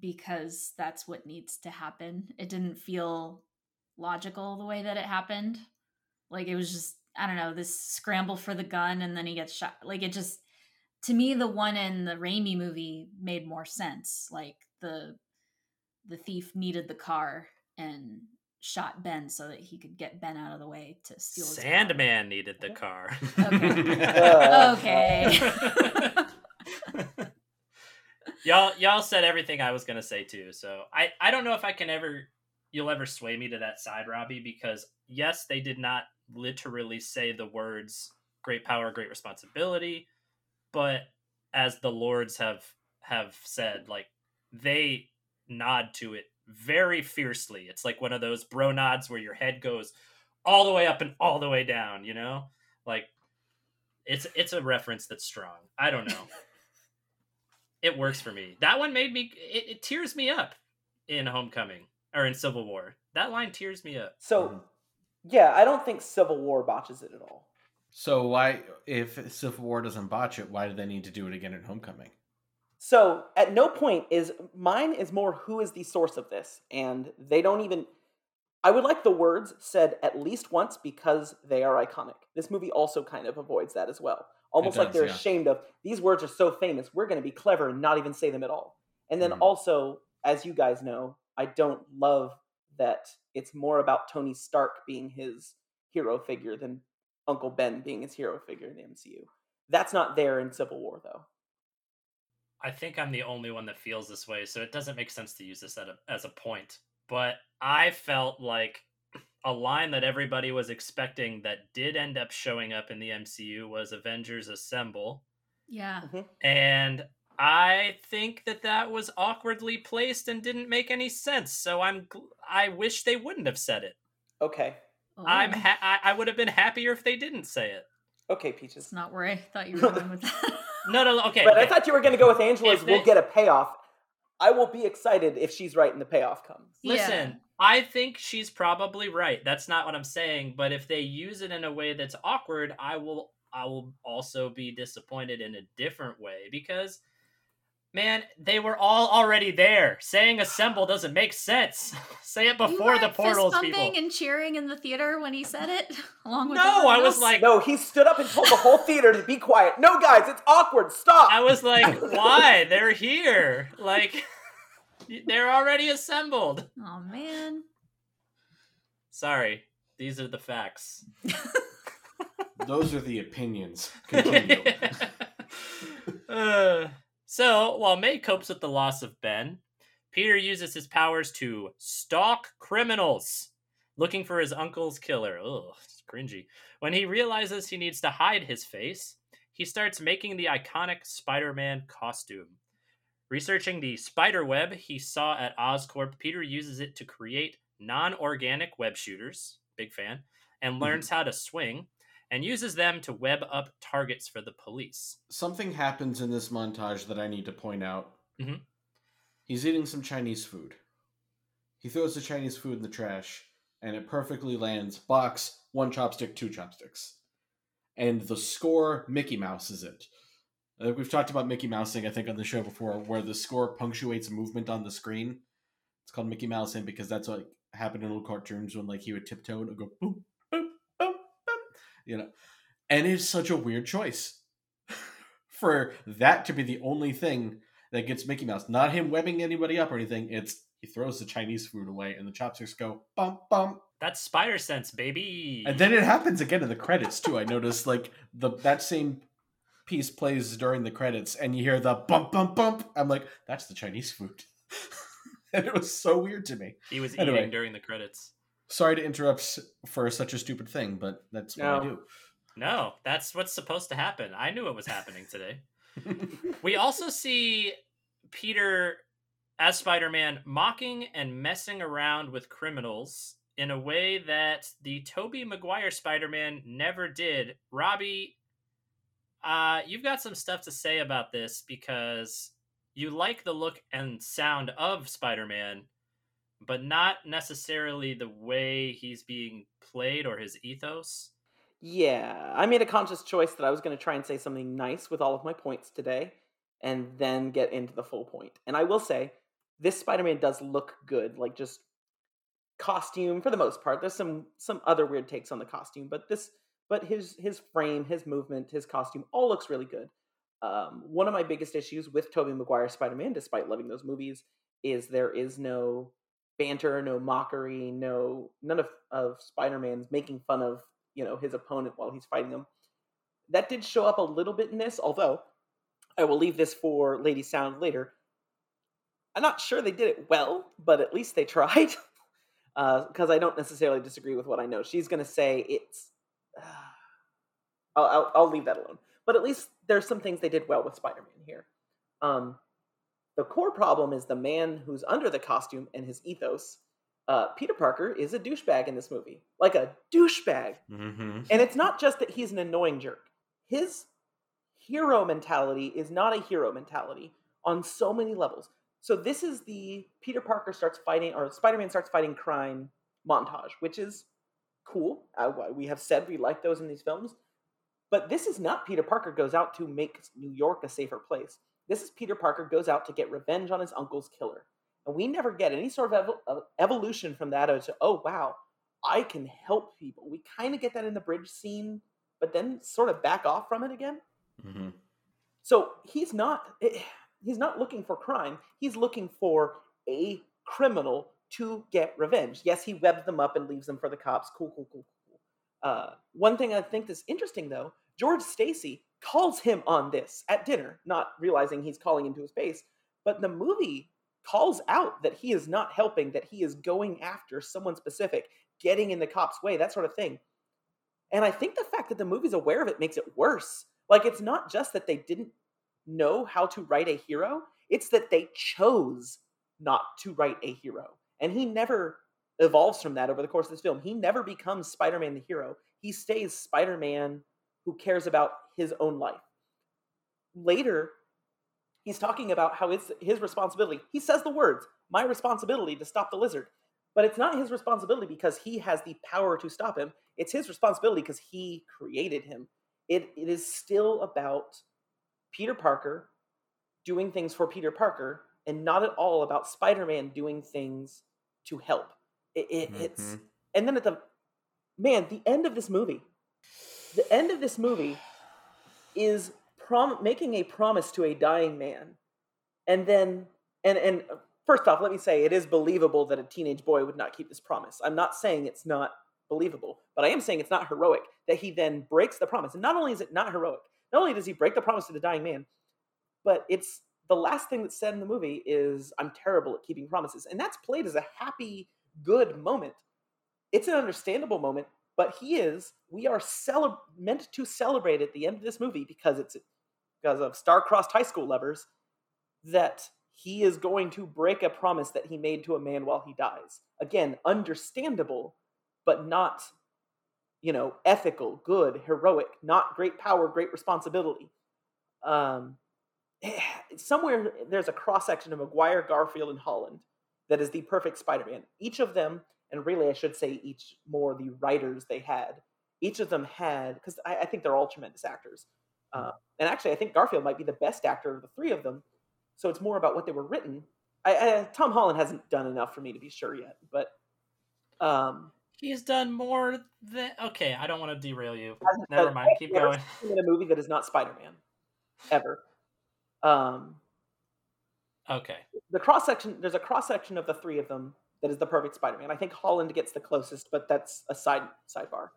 because that's what needs to happen. It didn't feel logical the way that it happened. Like it was just I don't know, this scramble for the gun and then he gets shot. Like it just to me the one in the Raimi movie made more sense. Like the the thief needed the car and shot Ben so that he could get Ben out of the way to steal his car. Sandman needed the car. Uh, Okay. y'all y'all said everything I was gonna say too. So I I don't know if I can ever you'll ever sway me to that side, Robbie, because yes, they did not literally say the words "great power, great responsibility," but as the lords have have said, like they nod to it very fiercely. It's like one of those bro nods where your head goes all the way up and all the way down. You know, like it's it's a reference that's strong. I don't know. it works for me. That one made me it, it tears me up in Homecoming. or in Civil War. That line tears me up. So, Mhm. yeah, I don't think Civil War botches it at all. So why, if Civil War doesn't botch it, why do they need to do it again in Homecoming? So at no point is mine is more who is the source of this, and they don't even. I would like the words said at least once because they are iconic. This movie also kind of avoids that as well, almost like they're yeah. ashamed of these words are so famous. We're going to be clever and not even say them at all. And then Mhm. also, as you guys know, I don't love that it's more about Tony Stark being his hero figure than Uncle Ben being his hero figure in the MCU. That's not there in Civil War though. I think I'm the only one that feels this way, so it doesn't make sense to use this a, as a point. But I felt like a line that everybody was expecting that did end up showing up in the MCU was Avengers Assemble. Yeah. Mm-hmm. And I think that that was awkwardly placed and didn't make any sense. So I'm I wish they wouldn't have said it. Okay. I'm Oh, ha- I, I would have been happier if they didn't say it. Okay, Peaches. That's not where I thought you were going with that. No, no, okay. But I thought you were going to go with Angela's. If We'll get a payoff. I will be excited if she's right and the payoff comes. Listen, I think she's probably right. That's not what I'm saying, but if they use it in a way that's awkward, I will I will also be disappointed in a different way because man, they were all already there. Saying assemble doesn't make sense. Say it You before the weren't portals fist people. bumping and cheering in the theater when he said it, along with No, I was else? like No, he stood up and told the whole theater to be quiet. No, guys, it's awkward. Stop. I was like, why? They're here. Like they're already assembled. oh man, Sorry. These are the facts. Those are the opinions. Continue. Uh, so, while May copes with the loss of Ben, Peter uses his powers to stalk criminals, looking for his uncle's killer. Ugh, it's cringy. When he realizes he needs to hide his face, he starts making the iconic Spider Man costume. Researching the spider web he saw at Oscorp, Peter uses it to create non organic web shooters, big fan, and mm-hmm. learns how to swing, and uses them to web up targets for the police. Something happens in this montage that I need to point out. Mhm. He's eating some Chinese food. He throws the Chinese food in the trash, and it perfectly lands box, one chopstick, two chopsticks. And the score Mickey Mouse is it. Uh, we've talked about Mickey Mousing, I think, on the show before, where the score punctuates movement on the screen. It's called Mickey Mousing because that's what happened in little cartoons when like he would tiptoe and go boom, you know. And it's such a weird choice for that to be the only thing that gets Mickey Mouse. Not him webbing anybody up or anything. It's he throws the Chinese food away and the chopsticks go bump bump. That's spider sense, baby. And then it happens again in the credits too. I noticed like the that same piece plays during the credits and you hear the bump bump bump. I'm like, that's the Chinese food. and it was so weird to me. he was Anyway. eating during the credits. Sorry to interrupt for such a stupid thing, but that's what I No. do. No, that's what's supposed to happen. I knew it was happening today. we also see Peter as Spider Man mocking and messing around with criminals in a way that the Tobey Maguire Spider Man never did. Robbie, uh, you've got some stuff to say about this because you like the look and sound of Spider Man, but not necessarily the way he's being played or his ethos. Yeah, I made a conscious choice that I was going to try and say something nice with all of my points today and then get into the full point. And I will say, this Spider-Man does look good, like just costume for the most part. There's some some other weird takes on the costume, but this but his his frame, his movement, his costume all looks really good. Um, one of my biggest issues with Tobey Maguire Spider-Man, despite loving those movies, is there is no banter, no mockery, no none of of Spider-Man's making fun of you know his opponent while he's fighting him. That did show up a little bit in this, although I will leave this for Lady Sound later. I'm not sure they did it well, but at least they tried. Because I don't necessarily disagree with what I know. She's going to say it's. I'll, I'll, I'll leave that alone. But at least there's some things they did well with Spider Man here. Um, the core problem is the man who's under the costume and his ethos. Uh, Peter Parker is a douchebag in this movie, like a douchebag. Mm-hmm. And it's not just that he's an annoying jerk. His hero mentality is not a hero mentality on so many levels. So this is the Peter Parker starts fighting, or Spider-Man starts fighting crime montage, which is cool. Uh, we have said we like those in these films, but this is not Peter Parker goes out to make New York a safer place. This is Peter Parker goes out to get revenge on his uncle's killer, and we never get any sort of evo- evolution from that to oh wow, I can help people. We kind of get that in the bridge scene, but then sort of back off from it again. Mm-hmm. So he's not eh, he's not looking for crime. He's looking for a criminal to get revenge. Yes, he webs them up and leaves them for the cops. Cool, cool, cool, cool. Uh, one thing I think that's interesting though, George Stacy calls him on this at dinner, not realizing he's calling into his base. But the movie calls out that he is not helping, that he is going after someone specific, getting in the cop's way, that sort of thing. And I think the fact that the movie's aware of it makes it worse. Like, it's not just that they didn't know how to write a hero, it's that they chose not to write a hero. And he never evolves from that over the course of this film. He never becomes Spider Man the hero. He stays Spider Man who cares about his own life. Later, he's talking about how it's his responsibility. He says the words, my responsibility to stop the lizard. But it's not his responsibility because he has the power to stop him. It's his responsibility because he created him. It, it is still about Peter Parker doing things for Peter Parker and not at all about Spider-Man doing things to help. It, it, mm-hmm. It's and then at the man, the end of this movie, the end of this movie is prom- making a promise to a dying man, and then and and uh, first off, let me say it is believable that a teenage boy would not keep this promise. I'm not saying it's not believable, but I am saying it's not heroic that he then breaks the promise. And not only is it not heroic, not only does he break the promise to the dying man, but it's the last thing that's said in the movie is I'm terrible at keeping promises. And that's played as a happy, good moment. It's an understandable moment, but he is, we are cele- meant to celebrate at the end of this movie because it's because of star-crossed high school lovers that he is going to break a promise that he made to a man while he dies. Again, understandable, but not, you know, ethical, good, heroic, not great power, great responsibility. Um, somewhere there's a cross section of Maguire, Garfield, and Holland that is the perfect Spider-Man. Each of them, and really I should say each more the writers they had. Each of them had because I, I, think they're all tremendous actors, uh, and actually I think Garfield might be the best actor of the three of them. So it's more about what they were written. I, I, Tom Holland hasn't done enough for me to be sure yet, but um, he's done more than okay. I don't want to derail you. Never mind. Keep going. In a movie that is not Spider-Man, ever. Um, okay. The cross section. There's a cross section of the three of them that is the perfect Spider-Man. I think Holland gets the closest, but that's a side sidebar.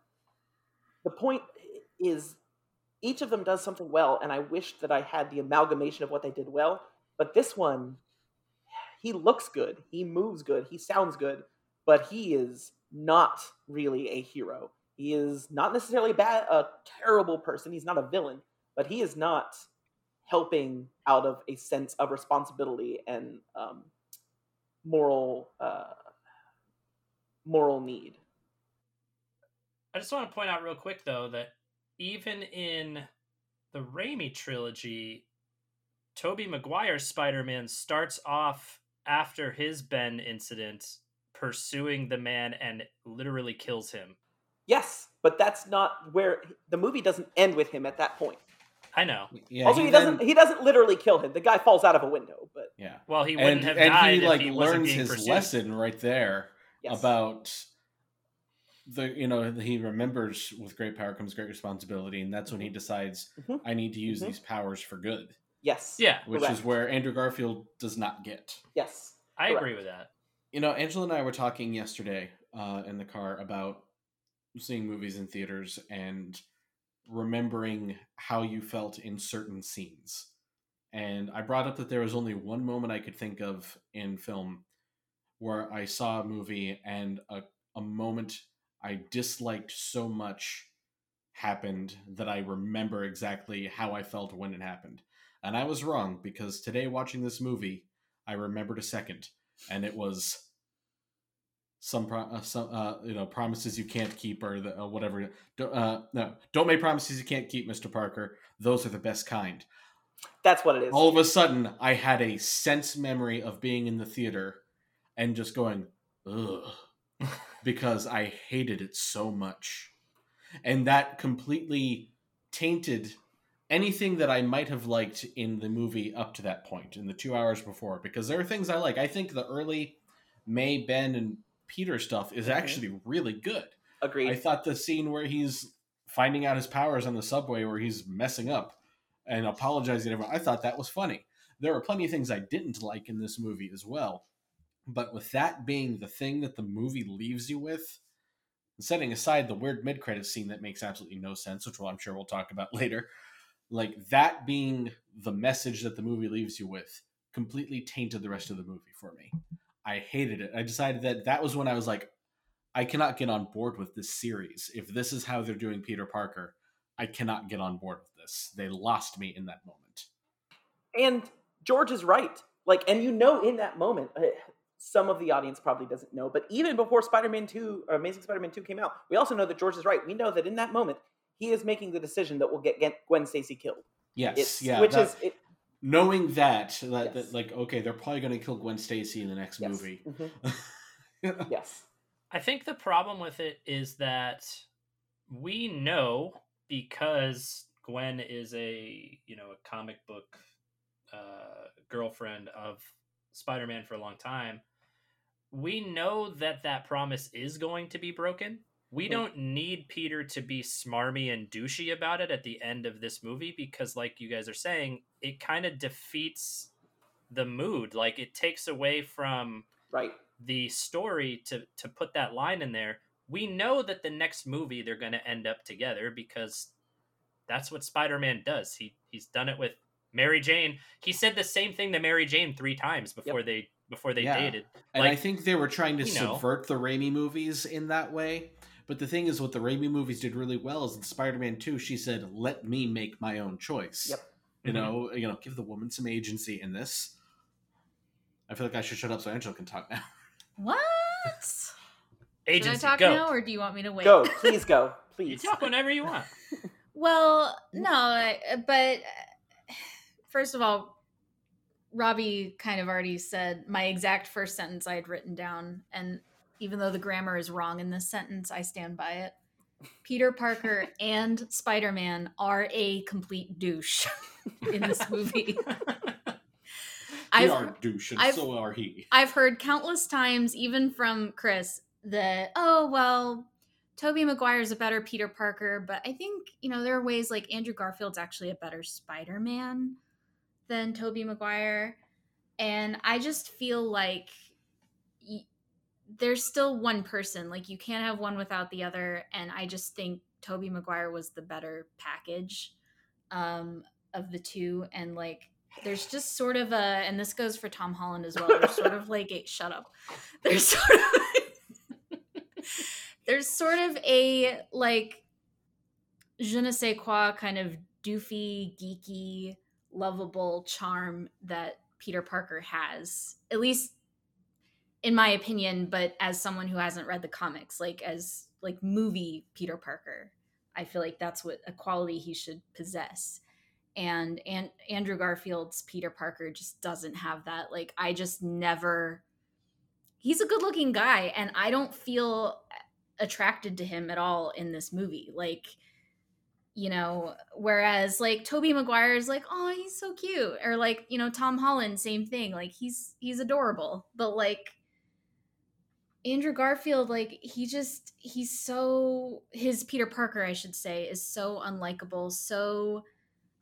The point is, each of them does something well, and I wish that I had the amalgamation of what they did well. But this one, he looks good, he moves good, he sounds good, but he is not really a hero. He is not necessarily bad, a terrible person. He's not a villain, but he is not helping out of a sense of responsibility and um, moral uh, moral need. I just want to point out real quick though that even in the Raimi trilogy, Tobey Maguire's Spider-Man starts off after his Ben incident pursuing the man and literally kills him. Yes, but that's not where the movie doesn't end with him at that point. I know. Yeah, also, he, he doesn't. He doesn't literally kill him. The guy falls out of a window. But yeah. Well, he wouldn't and, have and died he like he learns his pursued. lesson right there yes. about the you know he remembers with great power comes great responsibility, and that's when he mm-hmm. decides mm-hmm. I need to use mm-hmm. these powers for good. Yes. Yeah. Which Correct. is where Andrew Garfield does not get. Yes. I Correct. agree with that. You know, Angela and I were talking yesterday uh, in the car about seeing movies in theaters and remembering how you felt in certain scenes. And I brought up that there was only one moment I could think of in film where I saw a movie and a, a moment I disliked so much happened that I remember exactly how I felt when it happened. And I was wrong because today, watching this movie, I remembered a second, and it was some, pro- uh, some uh, you know promises you can't keep or the, uh, whatever. Uh, no, don't make promises you can't keep, Mister Parker. Those are the best kind. That's what it is. All of a sudden, I had a sense memory of being in the theater and just going, ugh, because I hated it so much. And that completely tainted anything that I might have liked in the movie up to that point, in the two hours before, because there are things I like. I think the early May, Ben, and Peter stuff is mm-hmm. actually really good. Agreed. I thought the scene where he's finding out his powers on the subway, where he's messing up and apologizing to everyone, I thought that was funny. There are plenty of things I didn't like in this movie as well. But with that being the thing that the movie leaves you with, setting aside the weird mid credit scene that makes absolutely no sense, which I'm sure we'll talk about later, like that being the message that the movie leaves you with completely tainted the rest of the movie for me. I hated it. I decided that that was when I was like, I cannot get on board with this series. If this is how they're doing Peter Parker, I cannot get on board with this. They lost me in that moment. And George is right. Like, and you know, in that moment, uh, some of the audience probably doesn't know, but even before Spider-Man Two or Amazing Spider-Man Two came out, we also know that George is right. We know that in that moment, he is making the decision that will get Gwen Stacy killed. Yes, It's- yeah. which that- is it, knowing that, that, Yes. that, like, okay, they're probably going to kill Gwen Stacy in the next yes. movie. Mhm. yes. I think the problem with it is that we know because Gwen is a you know a comic book uh, girlfriend of Spider-Man for a long time. We know that that promise is going to be broken. We Hmm. don't need Peter to be smarmy and douchey about it at the end of this movie because, like you guys are saying, it kind of defeats the mood. Like it takes away from Right. the story to to put that line in there we know that the next movie they're going to end up together because that's what spider-man does he he's done it with mary jane he said the same thing to mary jane three times before they before they Yeah. dated And I think they were trying to you know. subvert the Raimi movies in that way. But the thing is, what the Raimi movies did really well is in Spider-Man Two, she said, "Let me make my own choice." Yep. You Mhm. know, you know, give the woman some agency in this. I feel like I should shut up so Angela can talk now. What? Should agency I talk go now, or do you want me to wait? Go, please go, you please. talk whenever you want Well, no, but uh, first of all, Robbie kind of already said my exact first sentence I had written down, and even though the grammar is wrong in this sentence, I stand by it. Peter Parker and Spider Man are a complete douche in this movie. I've are douche, and I've- so are he. I've heard countless times, even from Chris, that oh well, Tobey Maguire's a better Peter Parker, but I think you know there are ways like Andrew Garfield's actually a better Spider Man than Tobey Maguire, and I just feel like y- there's still one person. Like you can't have one without the other, and I just think Tobey Maguire was the better package um, of the two, and like there's just sort of a and this goes for tom holland as well there's sort of like a shut up. There's sort of there's sort of a like je ne sais quoi kind of doofy geeky lovable charm that peter parker has at least in my opinion but as someone who hasn't read the comics like as like movie peter parker i feel like that's what a quality he should possess and and Andrew Garfield's Peter Parker just doesn't have that. Like I just never he's a good-looking guy and I don't feel attracted to him at all in this movie. Like you know, whereas like Tobey Maguire is like, "Oh, he's so cute." Or like, you know, Tom Holland same thing. Like he's he's adorable. But like Andrew Garfield, like he just he's so his Peter Parker, I should say, is so unlikable, so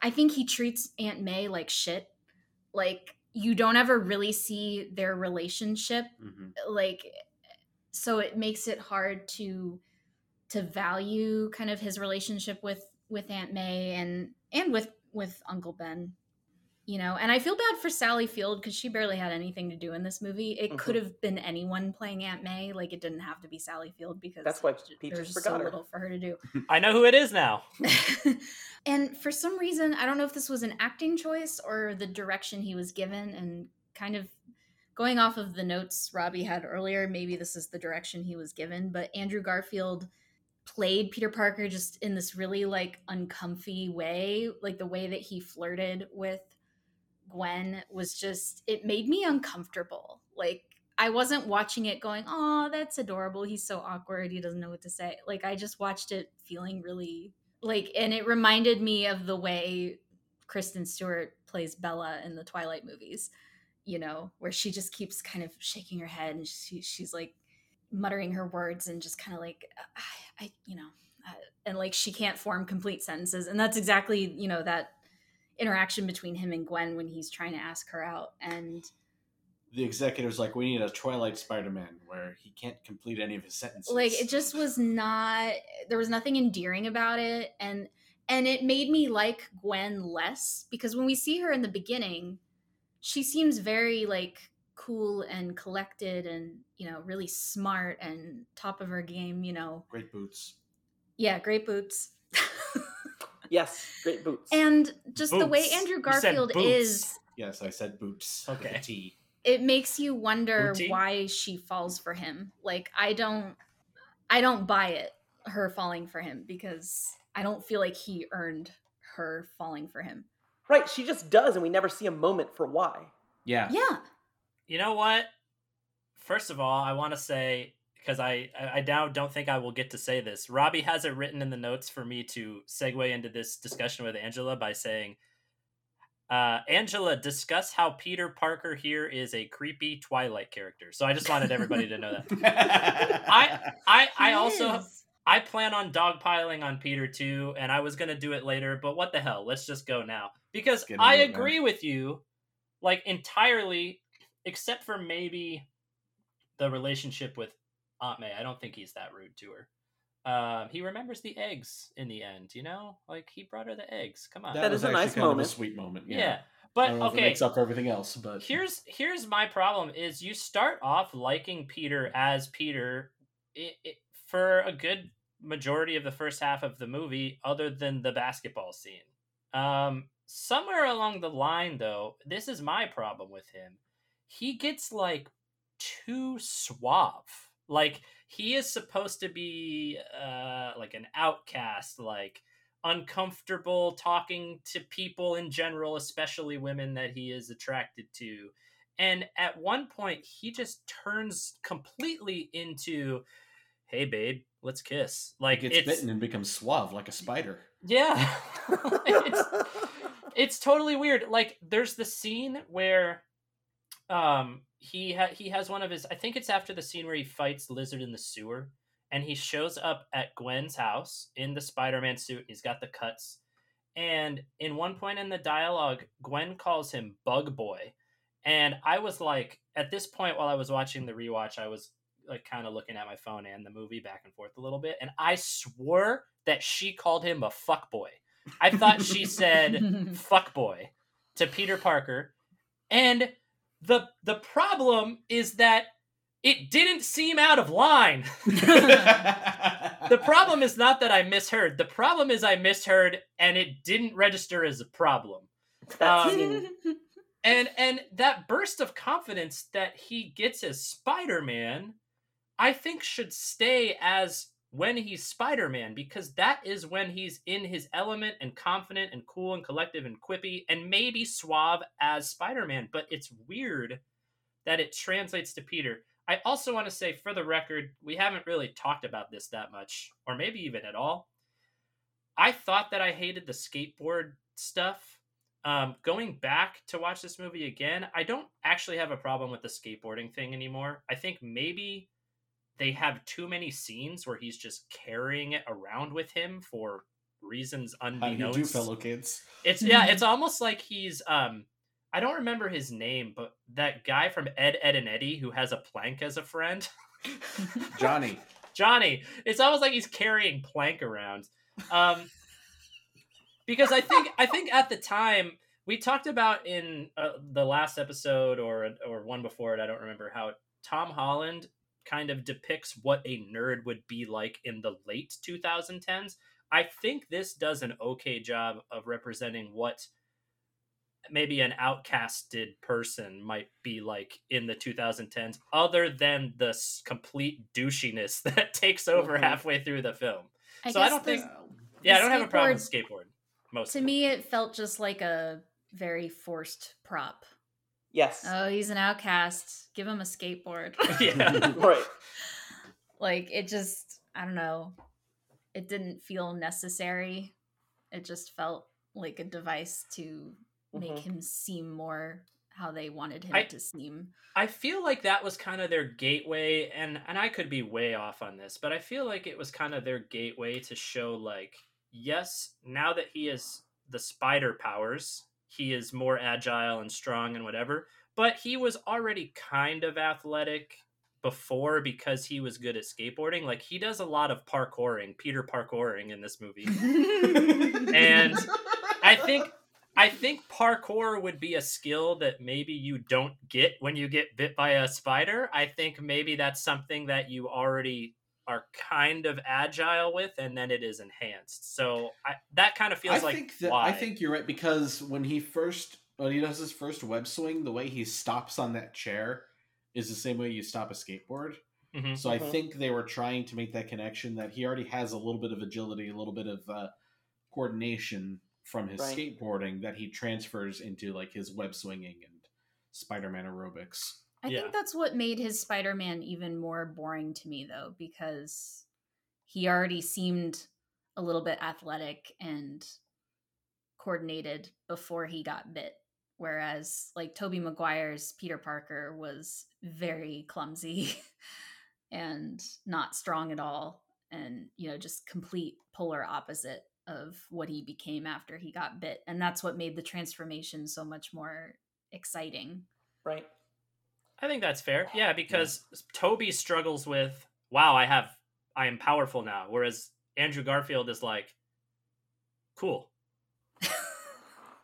I think he treats Aunt May like shit. Like you don't ever really see their relationship. Mhm. Like so it makes it hard to to value kind of his relationship with with Aunt May and and with with Uncle Ben. You know, and I feel bad for Sally Field because she barely had anything to do in this movie. It Mhm. could have been anyone playing Aunt May. Like it didn't have to be Sally Field because That's why j- Pete there's just just so her. little for her to do. i know who it is now and for some reason, I don't know if this was an acting choice or the direction he was given, and kind of going off of the notes Robbie had earlier, maybe this is the direction he was given. But Andrew Garfield, played Peter Parker just in this really like uncomfy way, like the way that he flirted with Gwen was just it made me uncomfortable. Like I wasn't watching it going, "Oh, that's adorable. He's so awkward. He doesn't know what to say." Like I just watched it feeling really like and it reminded me of the way Kristen Stewart plays Bella in the Twilight movies, you know, where she just keeps kind of shaking her head and she, she's like muttering her words and just kind of like, I, I you know, uh, and like she can't form complete sentences. And that's exactly, you know, that interaction between him and Gwen when he's trying to ask her out. And the executive's like, we need a Twilight Spider-Man where he can't complete any of his sentences. like it just was not there was nothing endearing about it and and it made me like Gwen less because when we see her in the beginning she seems very like cool and collected and you know really smart and top of her game you know great boots. yeah great boots Yes, great boots. and just the way Andrew Garfield is Yes, I said boots. Okay. T. it makes you wonder Booty? why she falls for him like i don't i don't buy it her falling for him because i don't feel like he earned her falling for him right, she just does, and we never see a moment for why. Yeah. yeah You know what? First of all, I want to say because I I I now don't think I will get to say this. Robbie has it written in the notes for me to segue into this discussion with Angela by saying, uh, "Angela, discuss how Peter Parker here is a creepy Twilight character." So I just wanted everybody to know that. I I I also is. I plan on dogpiling on Peter too, and I was gonna do it later, but what the hell? Let's just go now because I it, man. agree with you, like entirely, except for maybe the relationship with Aunt May. I don't think he's that rude to her. Um, he remembers the eggs in the end, you know, like he brought her the eggs. Come on, That was is a nice kind of moment. a sweet moment. yeah. Yeah. I But don't know if it okay, makes up for everything else, but here's here's my problem is you start off liking peter as peter i i for a good majority of the first half of the movie other than the basketball scene. Um somewhere along the line though this is my problem with him. He gets like too suave. Like he is supposed to be uh like an outcast like uncomfortable talking to people in general, especially women that he is attracted to. And at one point, he just turns completely into, "Hey, babe, let's kiss." Like gets it's bitten and becomes suave like a spider. yeah, it's it's totally weird. Like there's the scene where um he ha- he has one of his I think it's after the scene where he fights Lizard in the sewer and he shows up at Gwen's house in the Spider-Man suit. He's got the cuts. And in one point in the dialogue, Gwen calls him Bug Boy. And I was like at this point while I was watching the rewatch, I was like kind of looking at my phone and the movie back and forth a little bit and I swore that she called him a fuck boy. I thought she said fuck boy to Peter Parker. And the the problem is that it didn't seem out of line. the problem is not that I misheard. The problem is I misheard and it didn't register as a problem. Um, And and that burst of confidence that he gets as Spider-Man, I think should stay as when he's Spider-Man because that is when he's in his element and confident and cool and collective and quippy and maybe suave as Spider-Man, but it's weird that it translates to Peter. I also want to say for the record, we haven't really talked about this that much or maybe even at all. I thought that I hated the skateboard stuff um, going back to watch this movie again, I don't actually have a problem with the skateboarding thing anymore. I think maybe they have too many scenes where he's just carrying it around with him for reasons How do you unbeknownst. do, fellow kids? It's yeah, it's almost like he's um I don't remember his name, but that guy from Ed, Ed and Eddie who has a plank as a friend. Johnny. Johnny. It's almost like he's carrying plank around. Um, because I think I think at the time we talked about in uh, the last episode or or one before it, I don't remember how Tom Holland kind of depicts what a nerd would be like in the late 2010s. I think this does an okay job of representing what maybe an outcasted person might be like in the 2010s other than the complete douchiness that takes over Mhm. halfway through the film I so I don't the- think. Yeah, I don't have a problem with skateboard- skateboard. Most To me, it felt just like a very forced prop. Yes. Oh, he's an outcast. Give him a skateboard. yeah. right. like it just, I don't know. It didn't feel necessary. It just felt like a device to make Mhm. him seem more how they wanted him I- to seem. I feel like that was kind of their gateway, and and I could be way off on this, but I feel like it was kind of their gateway to show like, yes, now that he has the spider powers, he is more agile and strong and whatever. But he was already kind of athletic before because he was good at skateboarding. Like he does a lot of parkouring, Peter parkouring in this movie. and I think I think parkour would be a skill that maybe you don't get when you get bit by a spider. I think maybe that's something that you already are kind of agile with, and then it is enhanced. So I, that kind of feels I like think that why. I think you're right because when he first when he does his first web swing, the way he stops on that chair is the same way you stop a skateboard. Mhm. So I Mhm. think they were trying to make that connection that he already has a little bit of agility, a little bit of uh, coordination from his Right. skateboarding that he transfers into like his web swinging and Spider-Man aerobics. I Yeah. think that's what made his Spider-Man even more boring to me though because he already seemed a little bit athletic and coordinated before he got bit whereas like Tobey Maguire's Peter Parker was very clumsy and not strong at all and you know just complete polar opposite of what he became after he got bit and that's what made the transformation so much more exciting Right. I think that's fair. Yeah, because Tobey struggles with, wow, I have, I am powerful now, whereas Andrew Garfield is like, cool.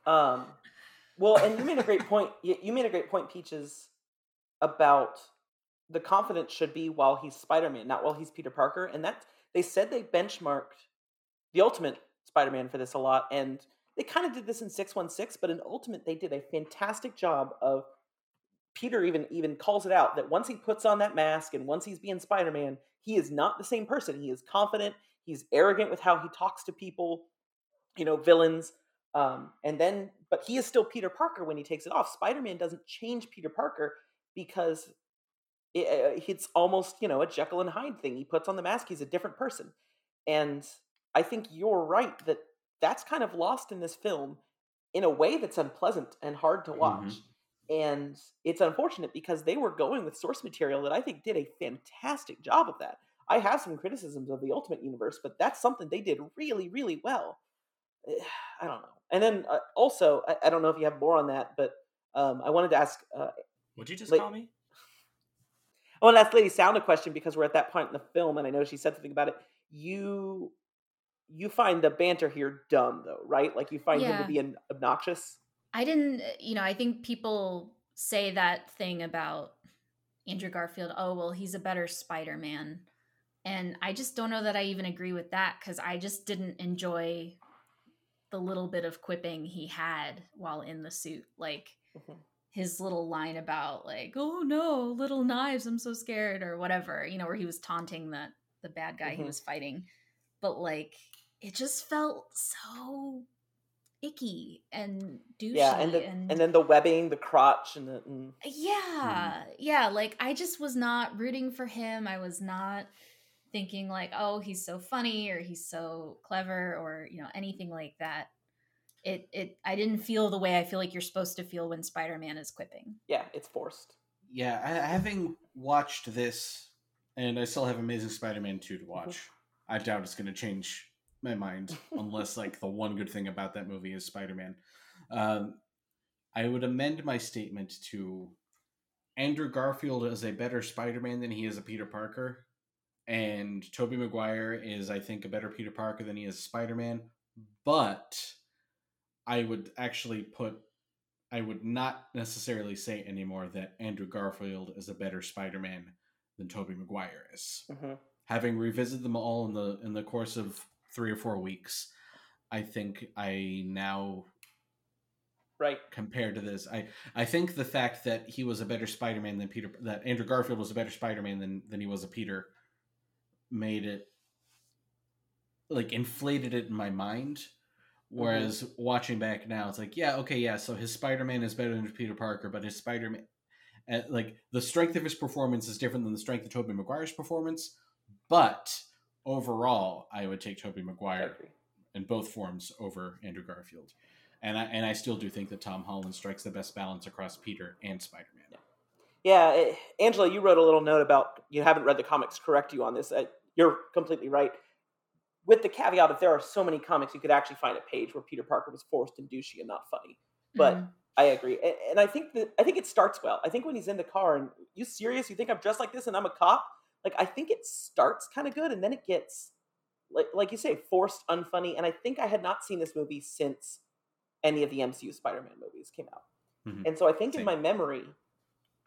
Um, well, and you made a great point. You, you made a great point, Peaches, about the confidence should be while he's Spider-Man, not while he's Peter Parker. And that they said they benchmarked the Ultimate Spider-Man for this a lot, and they kind of did this in six one six. But in Ultimate, they did a fantastic job of Peter even even calls it out that once he puts on that mask and once he's being Spider-Man, he is not the same person. He is confident. He's arrogant with how he talks to people, you know, villains. Um, and then, but he is still Peter Parker when he takes it off. Spider Man doesn't change Peter Parker because it, uh, it's almost, you know, a Jekyll and Hyde thing. He puts on the mask, he's a different person. And I think you're right that that's kind of lost in this film in a way that's unpleasant and hard to watch. And it's unfortunate because they were going with source material that I think did a fantastic job of that. I have some criticisms of the Ultimate Universe, but that's something they did really, really well. Eh, I don't know. And then uh, also, I, I don't know if you have more on that, but um, I wanted to ask. Uh, Would you just Like- call me? I want to ask Lady Sound a question because we're at that point in the film, and I know she said something about it. You, you find the banter here dumb, though, right? Like you find him to be an, obnoxious. I didn't, you know, I think people say that thing about Andrew Garfield, oh, well, he's a better Spider Man. And I just don't know that I even agree with that because I just didn't enjoy the little bit of quipping he had while in the suit. Like Mhm. his little line about, like, oh no, little knives, I'm so scared, or whatever, you know, where he was taunting the, the bad guy he Mhm. was fighting. But like, it just felt so icky and douchey Yeah, and the, and then the webbing, the crotch, and the. And, yeah yeah like i just was not rooting for him i was not thinking like oh he's so funny or he's so clever or you know anything like that it it i didn't feel the way i feel like you're supposed to feel when spider-man is quipping yeah, it's forced. Yeah, I, having watched this, and I still have Amazing Spider-Man two to mm-hmm. watch. I doubt it's going to change my mind unless like the one good thing about that movie is Spider-Man. Um, I would amend my statement to Andrew Garfield is a better Spider-Man than he is a Peter Parker, and Tobey Maguire is, I think, a better Peter Parker than he is Spider-Man. But I would actually put I would not necessarily say anymore that Andrew Garfield is a better Spider-Man than Tobey Maguire is. hmm Having revisited them all in the in the course of three or four weeks, I think I now Right. compared to this, I I think the fact that he was a better Spider-Man than Peter that Andrew Garfield was a better Spider-Man than than he was a Peter made it like inflated it in my mind. Whereas watching back now, it's like, yeah, okay, yeah. So his Spider Man is better than Peter Parker, but his Spider Man, uh, like the strength of his performance is different than the strength of Tobey Maguire's performance. But overall, I would take Tobey I Maguire in both forms over Andrew Garfield. And I and I still do think that Tom Holland strikes the best balance across Peter and Spider Man. Yeah, eh, Angela, you wrote a little note about you haven't read the comics. Correct you on this. Uh, you're completely right. With the caveat, that there are so many comics, you could actually find a page where Peter Parker was forced and douchey and not funny. But Mhm. I agree, and, and I think that I think it starts well. I think when he's in the car and you serious, you think I'm dressed like this and I'm a cop. Like I think it starts kind of good, and then it gets like like you say, forced, unfunny. And I think I had not seen this movie since any of the MCU Spider-Man movies came out. Mhm. And so I think in my memory,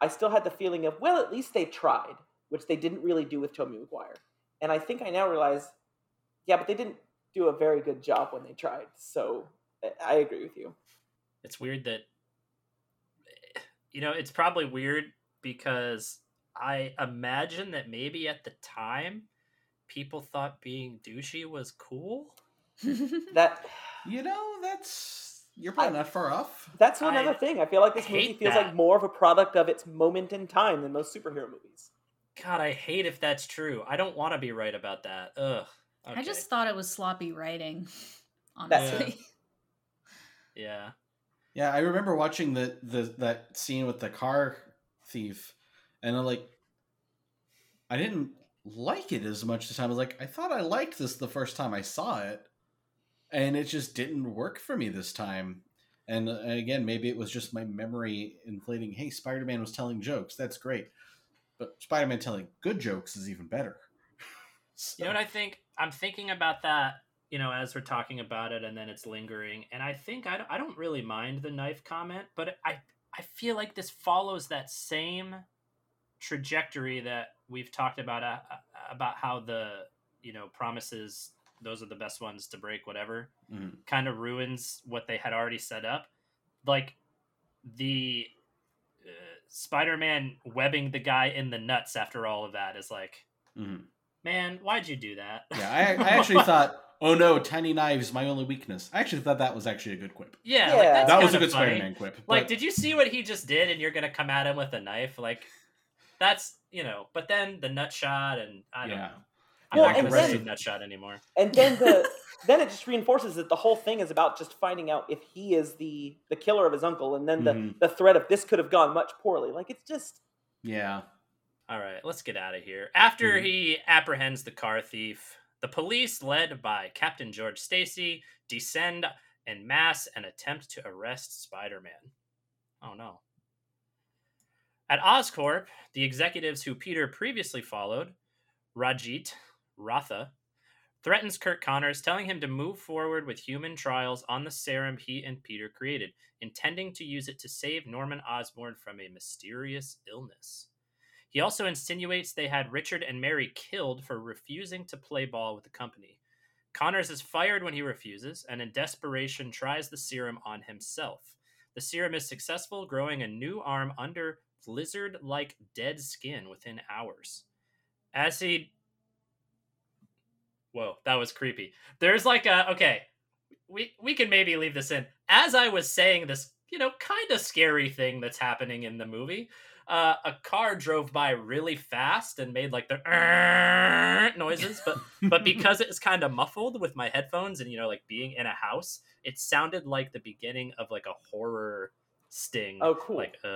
I still had the feeling of, well, at least they tried, which they didn't really do with Tobey Maguire. And I think I now realize, yeah, but they didn't do a very good job when they tried. So I- I agree with you. It's weird that you know, it's probably weird because I imagine that maybe at the time people thought being douchey was cool. That You know, that's you're probably not far off. that's one other I thing. I feel like this movie feels that. like more of a product of its moment in time than most superhero movies. God, I hate if that's true. I don't want to be right about that. Ugh. I just thought it was sloppy writing, That's it. honestly. yeah. Yeah, I remember watching the, the that scene with the car thief, and I'm like, I didn't like it as much this time. I was like, I thought I liked this the first time I saw it, and it just didn't work for me this time. And uh, again, maybe it was just my memory inflating. Hey, Spider Man was telling jokes. That's great, but Spider Man telling good jokes is even better. You know what I think? I'm thinking about that, you know, as we're talking about it, and then it's lingering. And I think I, I don't really mind the knife comment, but I I feel like this follows that same trajectory that we've talked about uh, uh, about how the you know promises those are the best ones to break whatever Mhm. kind of ruins what they had already set up like the uh, spider-man webbing the guy in the nuts after all of that is like Mhm. man why'd you do that Yeah, I, I actually thought, oh no, tiny knives, my only weakness. I actually thought that was actually a good quip. yeah, Yeah. like, that's that was a good funny. Spider-Man quip. like did you see what he just did and you're gonna come at him with a knife like that's you know but then the nut shot and i don't Yeah. know i'm Well, not and gonna say then- nut shot anymore And then the then it just reinforces that the whole thing is about just finding out if he is the the killer of his uncle, and then the Mhm. the threat of this could have gone much poorly. Like it's just yeah. All right, let's get out of here. After Mhm. he apprehends the car thief, the police, led by Captain George Stacy, descend en masse and attempt to arrest Spider Man. Oh no. At Oscorp, the executives who Peter previously followed, Rajit Ratha, threatens Curt Connors, telling him to move forward with human trials on the serum he and Peter created, intending to use it to save Norman Osborn from a mysterious illness. He also insinuates they had Richard and Mary killed for refusing to play ball with the company. Connors is fired when he refuses, and in desperation tries the serum on himself. The serum is successful, growing a new arm under lizard like dead skin within hours. As he. Whoa, that was creepy. There's like a. Okay, we, we can maybe leave this in. As I was saying this, you know, kind of scary thing that's happening in the movie, uh, a car drove by really fast and made like the noises, but but because it's kind of muffled with my headphones and you know like being in a house, it sounded like the beginning of like a horror sting. Oh, cool. Like uh,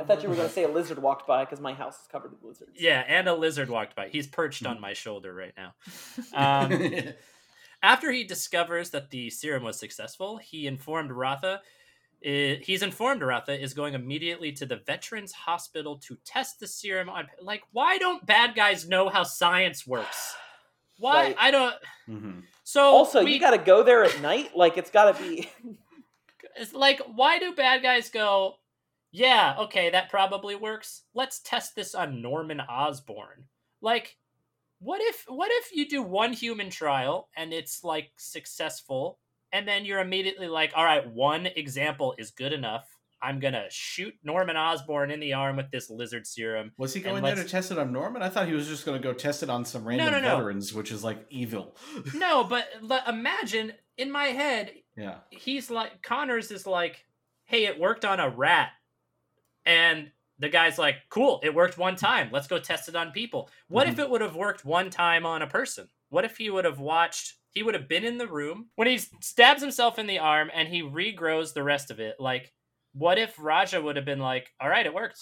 I thought you were going to say a lizard walked by because my house is covered with lizards. Yeah, and a lizard walked by. He's perched Hmm. on my shoulder right now. Um, after he discovers that the serum was successful, he informed Ratha. i- he's informed Ratha is going immediately to the Veterans Hospital to test the serum on. Like, why don't bad guys know how science works? Why Right. I don't. Mhm. So Also, we, you got to go there at night. Like it's got to be. It's like, why do bad guys go? Yeah, okay, that probably works. Let's test this on Norman Osborn. Like, what if what if you do one human trial and it's like successful, and then you're immediately like, all right, one example is good enough. I'm gonna shoot Norman Osborn in the arm with this lizard serum. Was he going there to test it on Norman? I thought he was just to go test it on some random no, no. veterans, which is like evil. No, but imagine in my head, yeah. he's like Connors is like, "Hey, it worked on a rat," and the guy's like, "Cool, it worked one time. Let's go test it on people." What if Mhm. it would have worked one time on a person? What if he would have watched? He would have been in the room when he stabs himself in the arm and he regrows the rest of it. Like, what if Raja would have been like, "All right, it worked.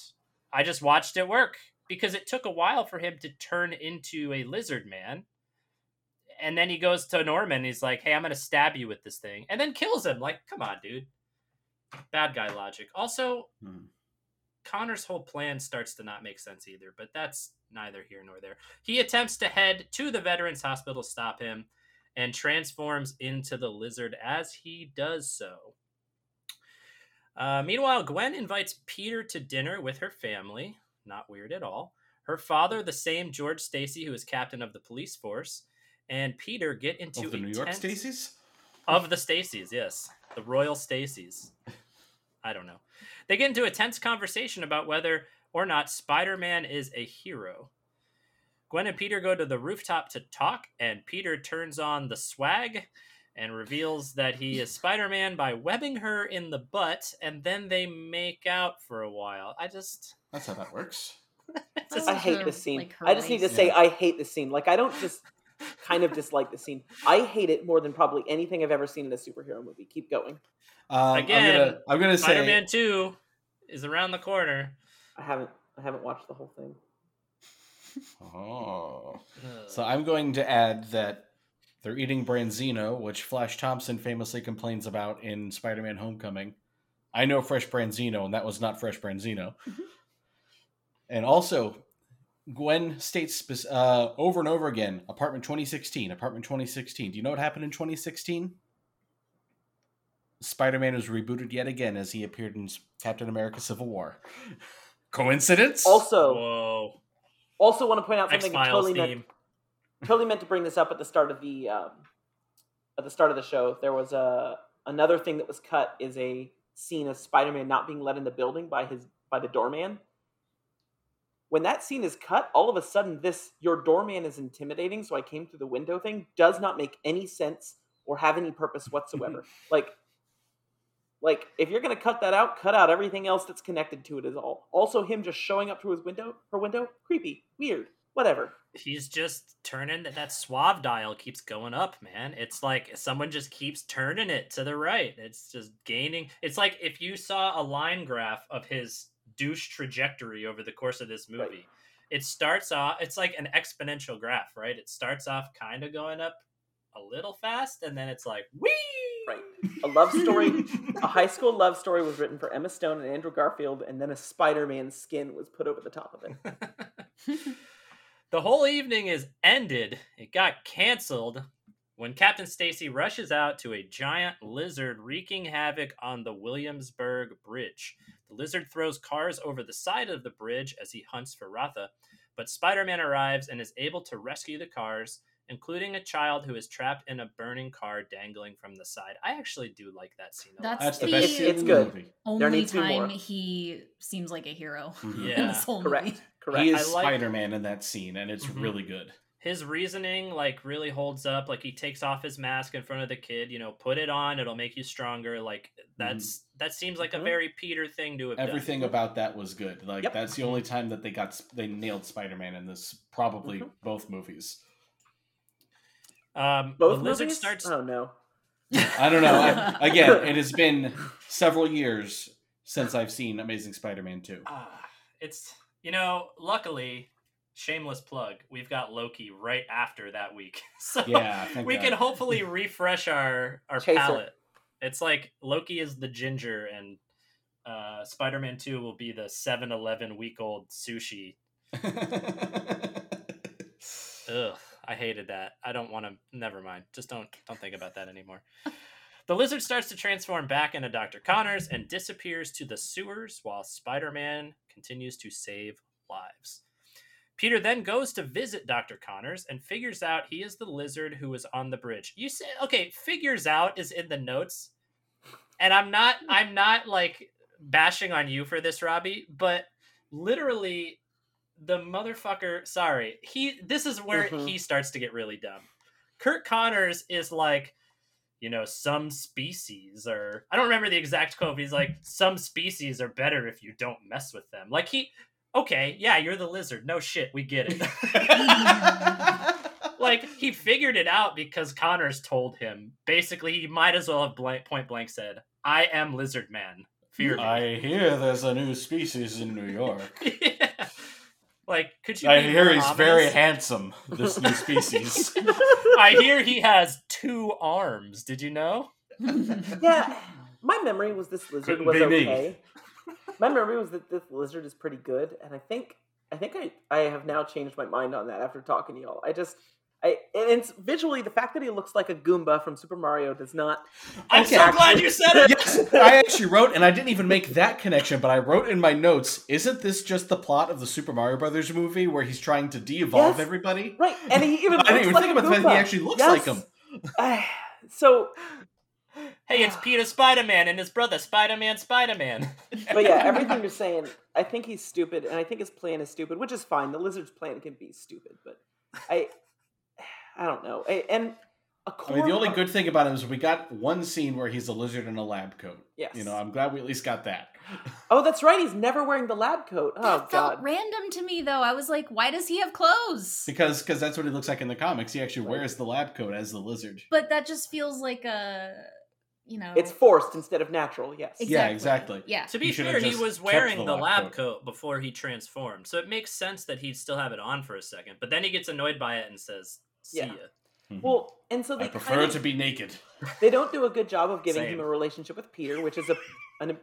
I just watched it work." Because it took a while for him to turn into a lizard man and then he goes to Norman. He's like, "Hey, I'm gonna stab you with this thing," and then kills him. Like, come on, dude. Bad guy logic. Also, Hmm. Connor's whole plan starts to not make sense either. But that's neither here nor there. He attempts to head to the Veterans Hospital, stop him, and transforms into the lizard as he does so. Uh, meanwhile, Gwen invites Peter to dinner with her family. Not weird at all. Her father, the same George Stacy, who is captain of the police force, and Peter get into Of the New York tense- Stacys? of the Stacys, yes, the Royal Stacys. I don't know. They get into a tense conversation about whether or not Spider-Man is a hero. Gwen and Peter go to the rooftop to talk, and Peter turns on the swag and reveals that he is Spider-Man by webbing her in the butt, and then they make out for a while. I just, That's how that works. it's I hate her- this scene. like, I just need to waist. say I hate this scene. Like I don't just kind of dislike the scene. I hate it more than probably anything I've ever seen in a superhero movie. Keep going. Um, Again, I'm gonna, I'm gonna say Spider-Man Two is around the corner. I haven't I haven't watched the whole thing. Oh. So I'm going to add that they're eating branzino, which Flash Thompson famously complains about in Spider-Man: Homecoming. I know fresh branzino, and that was not fresh branzino. and also, Gwen states uh, over and over again, "Apartment 2016, Apartment 2016." Do you know what happened in 2016? Spider-Man was rebooted yet again as he appeared in Captain America: Civil War. Coincidence? Also, Whoa. also want to point out X something I Files totally meant, totally meant to bring this up at the start of the um, at the start of the show. There was a another thing that was cut is a scene of Spider-Man not being let in the building by his by the doorman. When that scene is cut, all of a sudden this your doorman is intimidating, so I came through the window thing does not make any sense or have any purpose whatsoever. like like if you're gonna cut that out, cut out everything else that's connected to it as all. Also him just showing up to his window, her window, creepy, weird, whatever. he's just turning that suave dial keeps going up man it's like someone just keeps turning it to the right it's just gaining it's like if you saw a line graph of his douche trajectory over the course of this movie Right. it starts off it's like an exponential graph right it starts off kind of going up a little fast and then it's like wee Right. A love story, a high school love story was written for Emma Stone and Andrew Garfield, and then a Spider-Man skin was put over the top of it. the whole evening is ended. It got canceled when Captain Stacy rushes out to a giant lizard wreaking havoc on the Williamsburg Bridge. The lizard throws cars over the side of the bridge as he hunts for Ratha, but Spider-Man arrives and is able to rescue the cars, including a child who is trapped in a burning car dangling from the side. I actually do like that scene a lot. That's the The- best scene it's good. movie. Only needs more. time he seems like a hero Mhm. in Yeah. this whole Correct. movie. Correct. He is like- Spider-Man in that scene, and it's Mhm. really good. His reasoning like really holds up like he takes off his mask in front of the kid you know put it on it'll make you stronger like that's that seems like a very peter thing to have Everything about that was good. Like Yep. that's the only time that they got they nailed Spider-Man in this. Probably Mhm. both movies. um Both the lizard movies? starts Oh no. I don't know. I, again, it has been several years since I've seen Amazing Spider-Man 2. Ah, it's you know luckily shameless plug we've got loki right after that week so Yeah, we God. can hopefully refresh our our Chaser. palate it's like loki is the ginger and uh spider-man 2 will be the 7-eleven week old sushi Ugh, I hated that. I don't want to. Never mind. Just don't don't think about that anymore. The lizard starts to transform back into Dr. Connors and disappears to the sewers while Spider-Man continues to save lives. Peter then goes to visit Dr. Connors and figures out he is the lizard who was on the bridge. You say okay, figures out is in the notes. And I'm not I'm not like bashing on you for this, Robbie, but literally the motherfucker sorry he this is where Mhm. he starts to get really dumb curt connors is like you know some species or i don't remember the exact quote but he's like some species are better if you don't mess with them like he okay yeah you're the lizard no shit we get it like he figured it out because connors told him basically he might as well have blank, point blank said i am lizard man fear me I hear there's a new species in New York. yeah. Like, could you? I hear more he's very handsome. This new species. I hear he has two arms. Did you know? yeah, my memory was this lizard Couldn't was okay. me. Okay. My memory was that this lizard is pretty good, and I think I think I, I have now changed my mind on that after talking to y'all. I just I and it's visually the fact that he looks like a Goomba from Super Mario does not. I'm Okay. so glad you said it. yes, I actually wrote, and I didn't even make that connection, but I wrote in my notes, isn't this just the plot of the Super Mario Brothers movie where he's trying to de-evolve Yes. everybody? Right, and he even I didn't looks even like think a about the fact that he actually looks Yes. like him. Ah, so, Hey, it's Peter Spider Man and his brother Spider Man Spider Man. but yeah, everything you're saying, I think he's stupid, and I think his plan is stupid, which is fine. The lizard's plan can be stupid, but I, I don't know. I, and a I core mean, the only good thing about him is we got one scene where he's a lizard in a lab coat. Yes. You know, I'm glad we at least got that. Oh, that's right. He's never wearing the lab coat. Oh that felt God. random to me though. I was like, why does he have clothes? Because cause that's what he looks like in the comics. He actually wears the lab coat as the lizard. But that just feels like a, you know, It's forced instead of natural. Yes. Yeah, exactly. Yeah. To be He fair, he was wearing the the, lab lab coat. coat. before he transformed, so it makes sense that he'd still have it on for a second. But then he gets annoyed by it and says, "See Yeah. ya." Mm-hmm. Well, and so they I prefer kind of- to be naked. They don't do a good job of giving him a relationship with Peter, which is a an,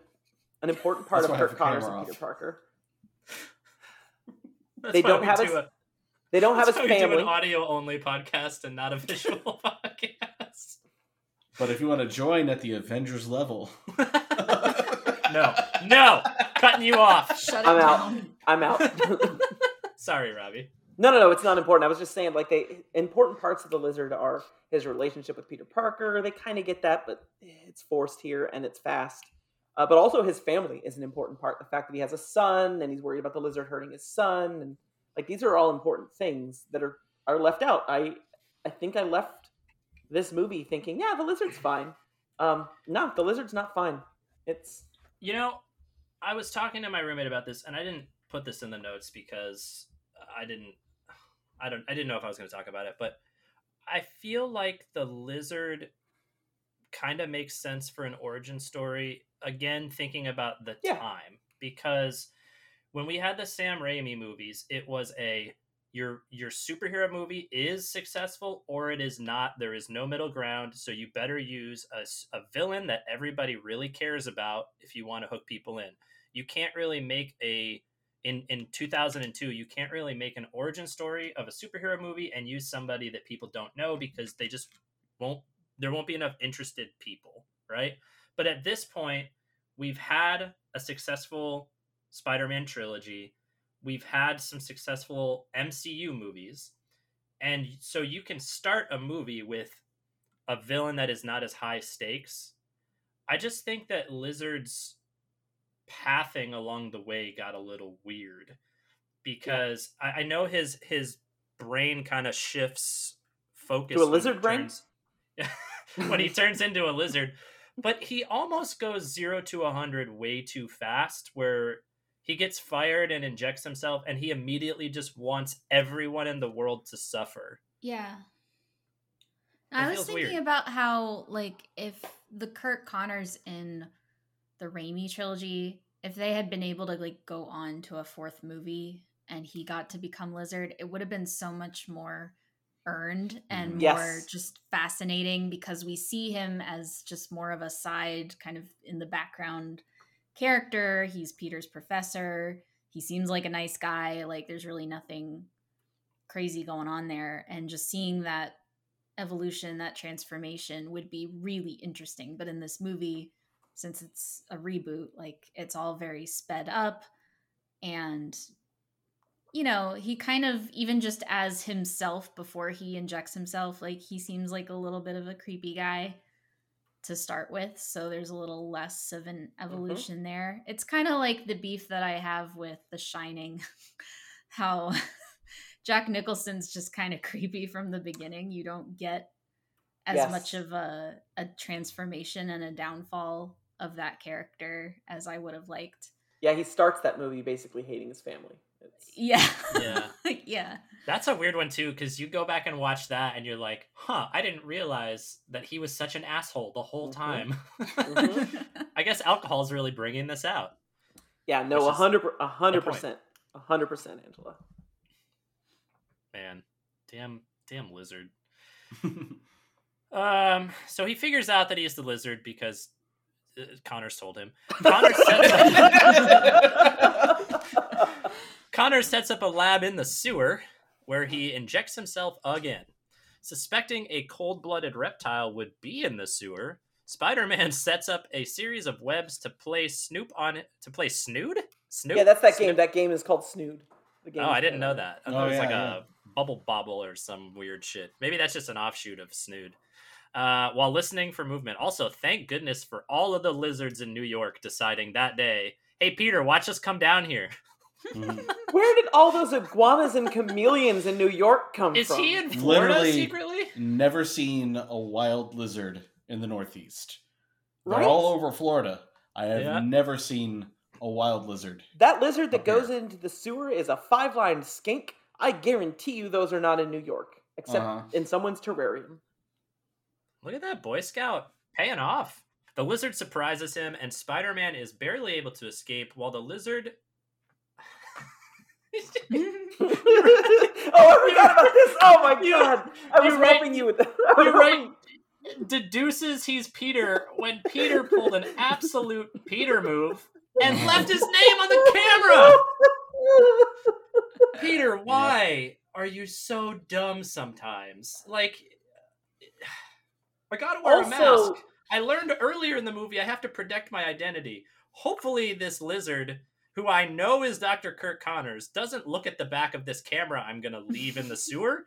an important part That's of curt I have Kirk the Connors camera and Peter. Parker. That's They don't have do his- a- They don't have that's his why we do family. an audio only podcast and not a visual podcast. But if you want to join at the Avengers level, No, no, cutting you off. Shut I'm it out. down. I'm out. Sorry, Robbie. No, no, no. It's not important. I was just saying, like, they important parts of the lizard are his relationship with Peter Parker. They kind of get that, but it's forced here and it's fast. Uh, but also, his family is an important part. The fact that he has a son and he's worried about the lizard hurting his son, and like these are all important things that are are left out. I I think I left this movie thinking, yeah, the lizard's fine. Um, no, the lizard's not fine. It's You know, I was talking to my roommate about this, and I didn't put this in the notes because I didn't. I don't. I didn't know if I was going to talk about it, but I feel like the lizard kind of makes sense for an origin story. Again, thinking about the Yeah. time, because when we had the Sam Raimi movies, it was a your your superhero movie is successful or it is not. There is no middle ground, so you better use a villain that everybody really cares about if you want to hook people in. You can't really make a in in 2002 you can't really make an origin story of a superhero movie and use somebody that people don't know because they just won't there won't be enough interested people right but at this point we've had a successful spider-man trilogy we've had some successful mcu movies and so you can start a movie with a villain that is not as high stakes i just think that lizard's pathing along the way got a little weird because I, I know his his brain kind of shifts focus To a lizard brain? when he turns into a lizard but he almost goes zero to a hundred way too fast where he gets fired and injects himself and he immediately just wants everyone in the world to suffer Yeah. It I was thinking weird. about how, like, if the curt Connors in the Raimi trilogy, if they had been able to like go on to a fourth movie and he got to become Lizard, it would have been so much more earned and mm-hmm. more just fascinating because we see him as just more of a side kind of in the background character. He's Peter's professor. He seems like a nice guy. Like there's really nothing crazy going on there and just seeing that evolution, that transformation would be really interesting. But in this movie, since it's a reboot, like it's all very sped up and you know, he kind of even just as himself before he injects himself, like he seems like a little bit of a creepy guy to start with, so there's a little less of an mm-hmm. evolution there. It's kind of like the beef that I have with The Shining, how Jack Nicholson's just kind of creepy from the beginning. You don't get as Yes. much of a a transformation and a downfall of that character as I would have liked. Yeah, he starts that movie basically hating his family. It's, Yeah. Yeah. yeah. That's a weird one too, because you go back and watch that, and you're like, "Huh, I didn't realize that he was such an asshole the whole Mhm. time." Mhm. I guess alcohol's really bringing this out. yeah, no, a hundred, a hundred percent. a hundred percent, Angela. Man, damn, damn lizard. Um, so he figures out that he's the lizard because uh, Connor's told him. Connor sets up, Connor sets up a lab in the sewer where he injects himself again. Suspecting a cold-blooded reptile would be in the sewer, Spider-Man sets up a series of webs to play Snoop on it. To play Snood? Snoop? yeah, that's that game. That game is called Snood. The game Oh, I didn't know that. I Oh, it was yeah, like yeah. a bubble bobble or some weird shit. Maybe that's just an offshoot of Snood. Uh, while listening for movement. Also, thank goodness for all of the lizards in New York deciding that day, hey, Peter, watch us come down here. Where did all those iguanas and chameleons in New York come Is from? he in Florida Literally- secretly? Never seen a wild lizard in the Northeast. They're Right? all over Florida. I have Yeah. never seen a wild lizard. That lizard that Up here. goes into the sewer is a five-lined skink. I guarantee you, those are not in New York, except Uh-huh. in someone's terrarium. Look at that Boy Scout paying off. The lizard surprises him, and Spider Man is barely able to escape while the lizard. oh, I forgot about this. Oh my You- god! I was right. helping you with that. I was You're right. Deduces he's Peter when Peter pulled an absolute Peter move and left his name on the camera. Peter, why are you so dumb sometimes? Like, I gotta wear a mask. I learned earlier in the movie I have to protect my identity. Hopefully, this lizard, who I know is Dr. Kirk Connors, doesn't look at the back of this camera I'm gonna leave in the sewer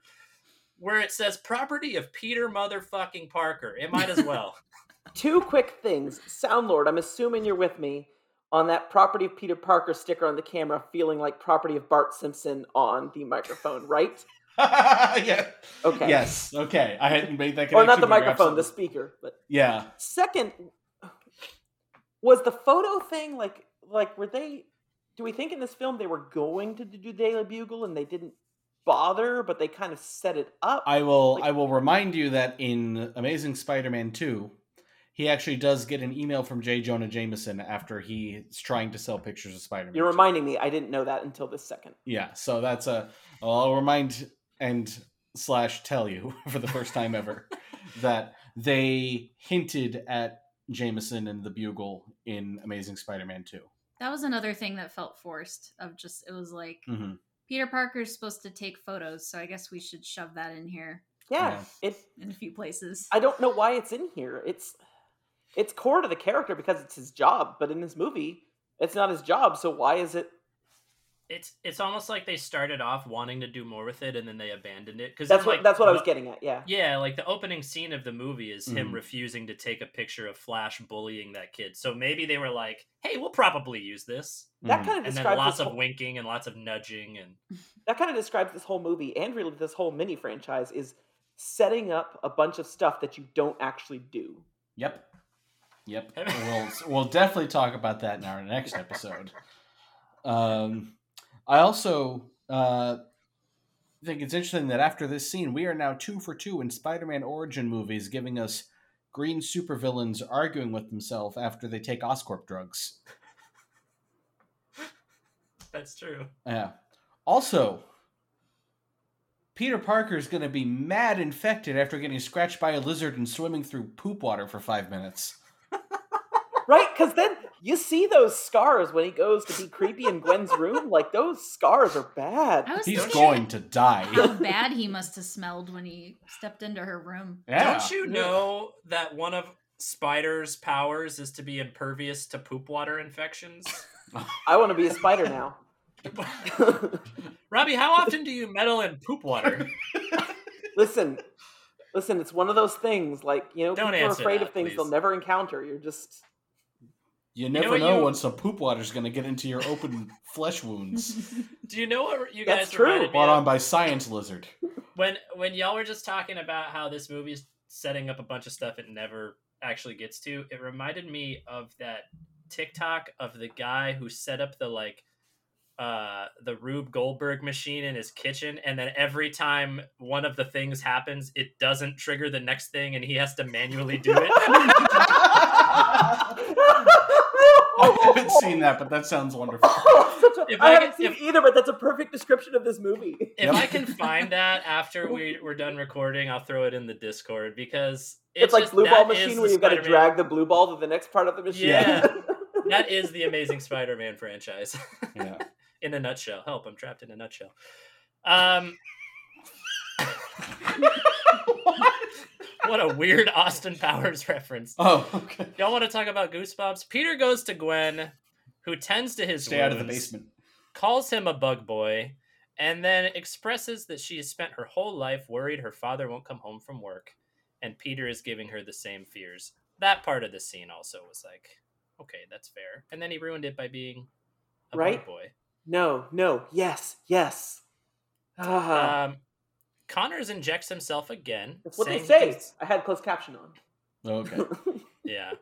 where it says property of Peter motherfucking Parker. It might as well. Two quick things. Soundlord, I'm assuming you're with me on that property of Peter Parker sticker on the camera feeling like property of Bart Simpson on the microphone, right? yeah. Okay. Yes. Okay. I hadn't made that connection. Or not the microphone, the speaker. But Yeah. second, was the photo thing like like were they do we think in this film they were going to do Daily Bugle and they didn't bother, but they kind of set it up? I will. Like- I will remind you that in Amazing Spider-Man Two, he actually does get an email from J. Jonah Jameson after he's trying to sell pictures of Spider-Man. You're 2. reminding me, I didn't know that until this second. Yeah. So that's a. I'll remind and slash tell you for the first time ever that they hinted at Jameson and the Bugle in Amazing Spider-Man Two. That was another thing that felt forced of just it was like hmm Peter Parker's supposed to take photos, so I guess we should shove that in here Yeah, Yeah. it in a few places. I don't know why it's in here. It's it's core to the character because it's his job, but in this movie, it's not his job. So why is it? It's it's almost like they started off wanting to do more with it and then they abandoned it because That's what like, that's what I was getting at. Yeah, Yeah, like the opening scene of the movie is him Mhm. refusing to take a picture of Flash bullying that kid. So maybe they were like, "Hey, we'll probably use this," that Mhm. kind of and then describes lots of whole, winking and lots of nudging and that kind of describes this whole movie and really this whole mini franchise is setting up a bunch of stuff that you don't actually do. Yep. Yep. we'll we'll definitely talk about that in our next episode. Um, I also uh, think it's interesting that after this scene, we are now two for two in Spider-Man origin movies, giving us green supervillains arguing with themselves after they take Oscorp drugs. that's true. Yeah. Also, Peter Parker is going to be mad infected after getting scratched by a lizard and swimming through poop water for five minutes. Right? Because then you see those scars when he goes to be creepy in Gwen's room. Like those scars are bad. I was He's going to die. how bad he must have smelled when he stepped into her room. Yeah. Don't you know that one of Spider's powers is to be impervious to poop water infections? I want to be a spider now. Robbie, how often do you meddle in poop water? Listen, Listen, it's one of those things. Like you know, Don't people are afraid that, of things they'll never encounter. You're just You never what know you- when some poop water's going to get into your open flesh wounds. Do you know what you guys? That's true. reminded me Brought on by Science Lizard. when when y'all were just talking about how this movie's setting up a bunch of stuff it never actually gets to, it reminded me of that TikTok of the guy who set up the like uh the Rube Goldberg machine in his kitchen and then every time one of the things happens it doesn't trigger the next thing and he has to manually do it. I haven't seen that, but that sounds wonderful. Such a- If I I haven't could- seen if- either, but that's a perfect description of this movie. if Yep. I can find that after we, we're done recording, I'll throw it in the Discord because It's, like just- blue ball machine where you've got to drag the blue ball to the next part of the machine. Yeah. that is the amazing Spider-Man franchise Yeah. in a nutshell. Help! I'm trapped in a nutshell. Um, what a weird Austin Powers reference. Oh, okay. Y'all want to talk about Goosebumps? Peter goes to Gwen, who tends to his Stay out of the basement. calls him a bug boy, and then expresses that she has spent her whole life worried her father won't come home from work, and Peter is giving her the same fears. That part of the scene also was like, okay, that's fair. And then he ruined it by being a Right? bug boy. No, no, yes, yes. Ah, Um, Connors injects himself again. that's what they say. can- I had closed caption on. Oh, okay. Yeah.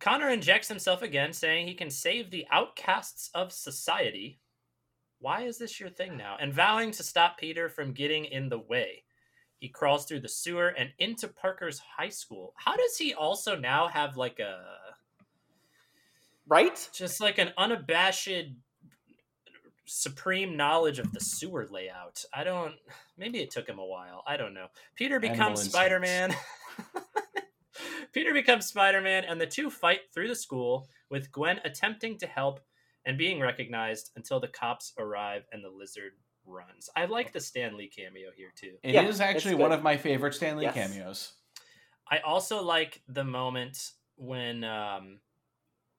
Connor injects himself again, saying he can save the outcasts of society. Why is this your thing now? And vowing to stop Peter from getting in the way. He crawls through the sewer and into Parker's high school. How does he also now have like a right? just like an unabashed supreme knowledge of the sewer layout? I don't maybe it took him a while. I don't know. Peter becomes. Spider-Man. Peter becomes Spider-Man and the two fight through the school with Gwen attempting to help and being recognized until the cops arrive and the lizard runs. I like the Stan Lee cameo here too. It is Yeah, it's actually one of my favorite Stan Lee Yes. cameos. I also like the moment when um,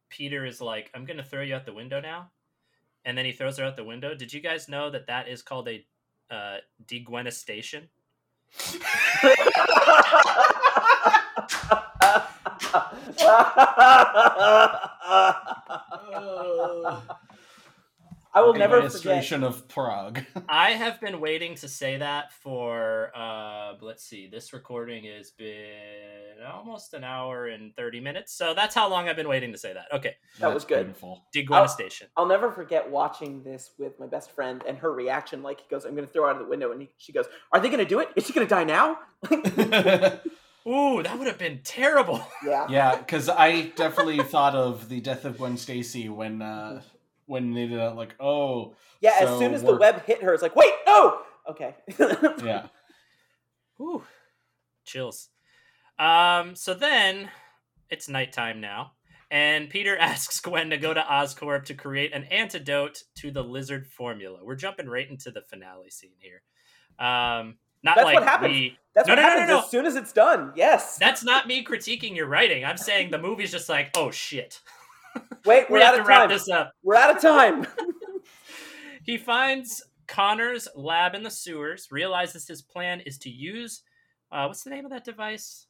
Peter is like, "I'm going to throw you out the window now," and then he throws her out the window. Did you guys know that that is called a uh, degwenestation? I will never forget. Defenestration of Prague. I have been waiting to say that for uh, let's see, this recording has been almost an hour and thirty minutes, so that's how long I've been waiting to say that. Okay, That was good. Beautiful. degwenestation. I'll never forget watching this with my best friend and her reaction. Like he goes, "I'm going to throw her out of the window," and he, she goes, "Are they going to do it? Is she going to die now?" Ooh, that would have been terrible. yeah. yeah, because I definitely thought of the death of Gwen Stacy when uh, when they did that. Like, oh, Yeah. As soon as the we're- web hit her, it's like, "Wait, no." Okay. yeah. Whew. Chills. Um, so then it's nighttime now, and Peter asks Gwen to go to Oscorp to create an antidote to the lizard formula. We're jumping right into the finale scene here. Um, not That's like what happens. we. That's No, what no, no, no, happens no. as soon as it's done. Yes. That's not me critiquing your writing. I'm saying the movie's just like, oh shit, Wait, we're we have out to of wrap time. this up. We're out of time. He finds Connor's lab in the sewers, realizes his plan is to use uh, what's the name of that device?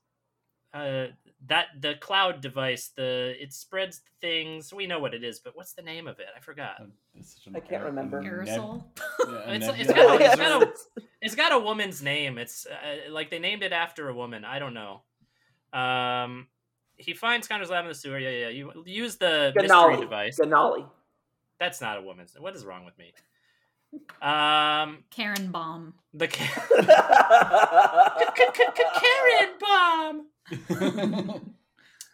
Uh, that the cloud device. The it spreads things. We know what it is, but what's the name of it? I forgot. It's such an I can't remember. neb- Aerosol. yeah, It's- it's got- it's got a- It's got a woman's name. It's uh, like they named it after a woman. I don't know. Um, he finds Connor's lab in the sewer. Yeah, yeah. You use the mystery device. Ganali. That's not a woman's. What is wrong with me? Um, Karen bomb. the. Karen bomb.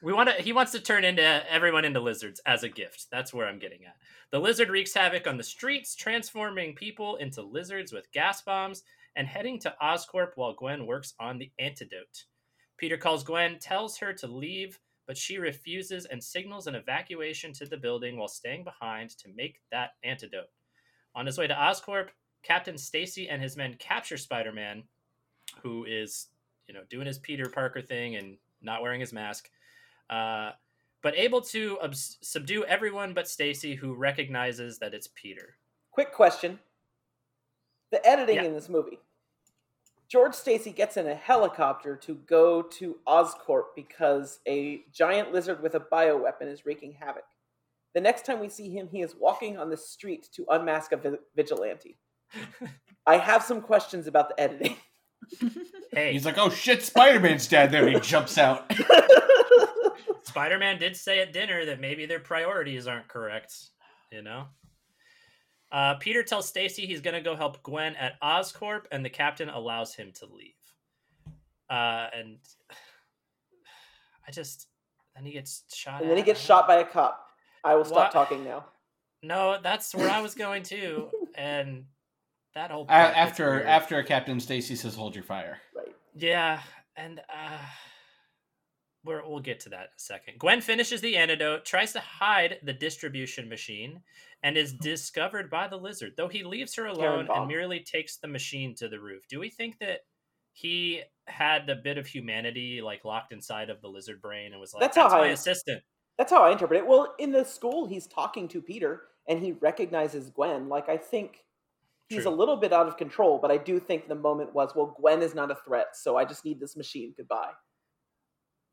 We want to. He wants to turn into everyone into lizards as a gift. That's where I'm getting at. The lizard wreaks havoc on the streets, transforming people into lizards with gas bombs, and heading to Oscorp while Gwen works on the antidote. Peter calls Gwen, tells her to leave, but she refuses and signals an evacuation to the building while staying behind to make that antidote. On his way to Oscorp, Captain Stacy and his men capture Spider-Man, who is, you know, doing his Peter Parker thing and not wearing his mask uh, but able to obs- subdue everyone but Stacy, who recognizes that it's Peter. Quick question. The editing Yeah. in this movie. George Stacy gets in a helicopter to go to Oscorp because a giant lizard with a bioweapon is wreaking havoc. The next time we see him, he is walking on the street to unmask a vi- vigilante. I have some questions about the editing. Hey, He's like, "Oh shit, Spider Man's dead." There, he jumps out. Spider Man did say at dinner that maybe their priorities aren't correct. You know? Uh, Peter tells Stacy he's going to go help Gwen at Oscorp, and the captain allows him to leave. Uh, and I just. Then he gets shot and then he gets shot by a cop. I will stop What? talking now. No, that's where I was going to. And that whole. A- after after Captain Stacy says, "Hold your fire." Right. Yeah, and uh, we're, we'll get to that in a second. Gwen finishes the antidote, tries to hide the distribution machine, and is hmm. discovered by the lizard. Though he leaves her alone and merely takes the machine to the roof. Do we think that he had a bit of humanity, like locked inside of the lizard brain, and was like, That's "That's, how my I- assistant." That's how I interpret it. Well, in the school, he's talking to Peter and he recognizes Gwen. Like, I think he's True. a little bit out of control, but I do think the moment was, well, Gwen is not a threat, so I just need this machine. Goodbye.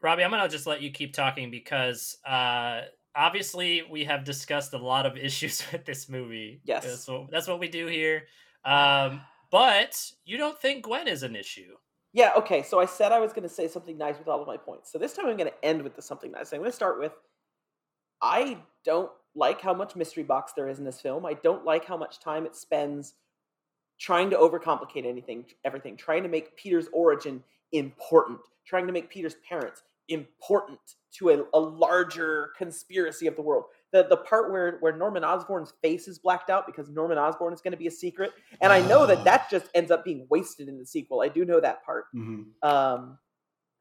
Robbie, I'm gonna just let you keep talking because uh, obviously we have discussed a lot of issues with this movie. Yes. that's what, that's what we do here. Um, but you don't think Gwen is an issue? Yeah, okay. So I said I was going to say something nice with all of my points. So this time I'm going to end with the something nice. I'm going to start with I don't like how much mystery box there is in this film. I don't like how much time it spends trying to overcomplicate anything, everything, trying to make Peter's origin important, trying to make Peter's parents important to a, a larger conspiracy of the world. The the part where where Norman Osborn's face is blacked out because Norman Osborn is going to be a secret, and I know that that just ends up being wasted in the sequel. I do know that part Mm-hmm. um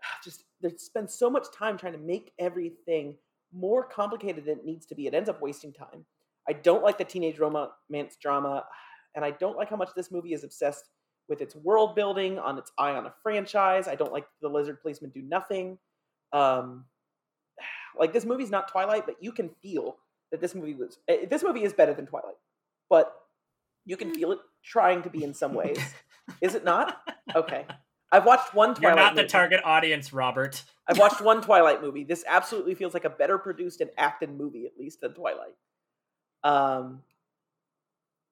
just they spend so much time trying to make everything more complicated than it needs to be it ends up wasting time i don't like the teenage romance drama and i don't like how much this movie is obsessed with its world building on its eye on a franchise i don't like the lizard policemen do nothing um like this movie's not twilight but you can feel that this movie was eh, this movie is better than twilight but you can feel it trying to be in some ways is it not okay i've watched one Twilight. You're not the movie. target audience, Robert. I've watched one Twilight movie. This absolutely feels like a better produced and acted movie, at least, than Twilight. Um,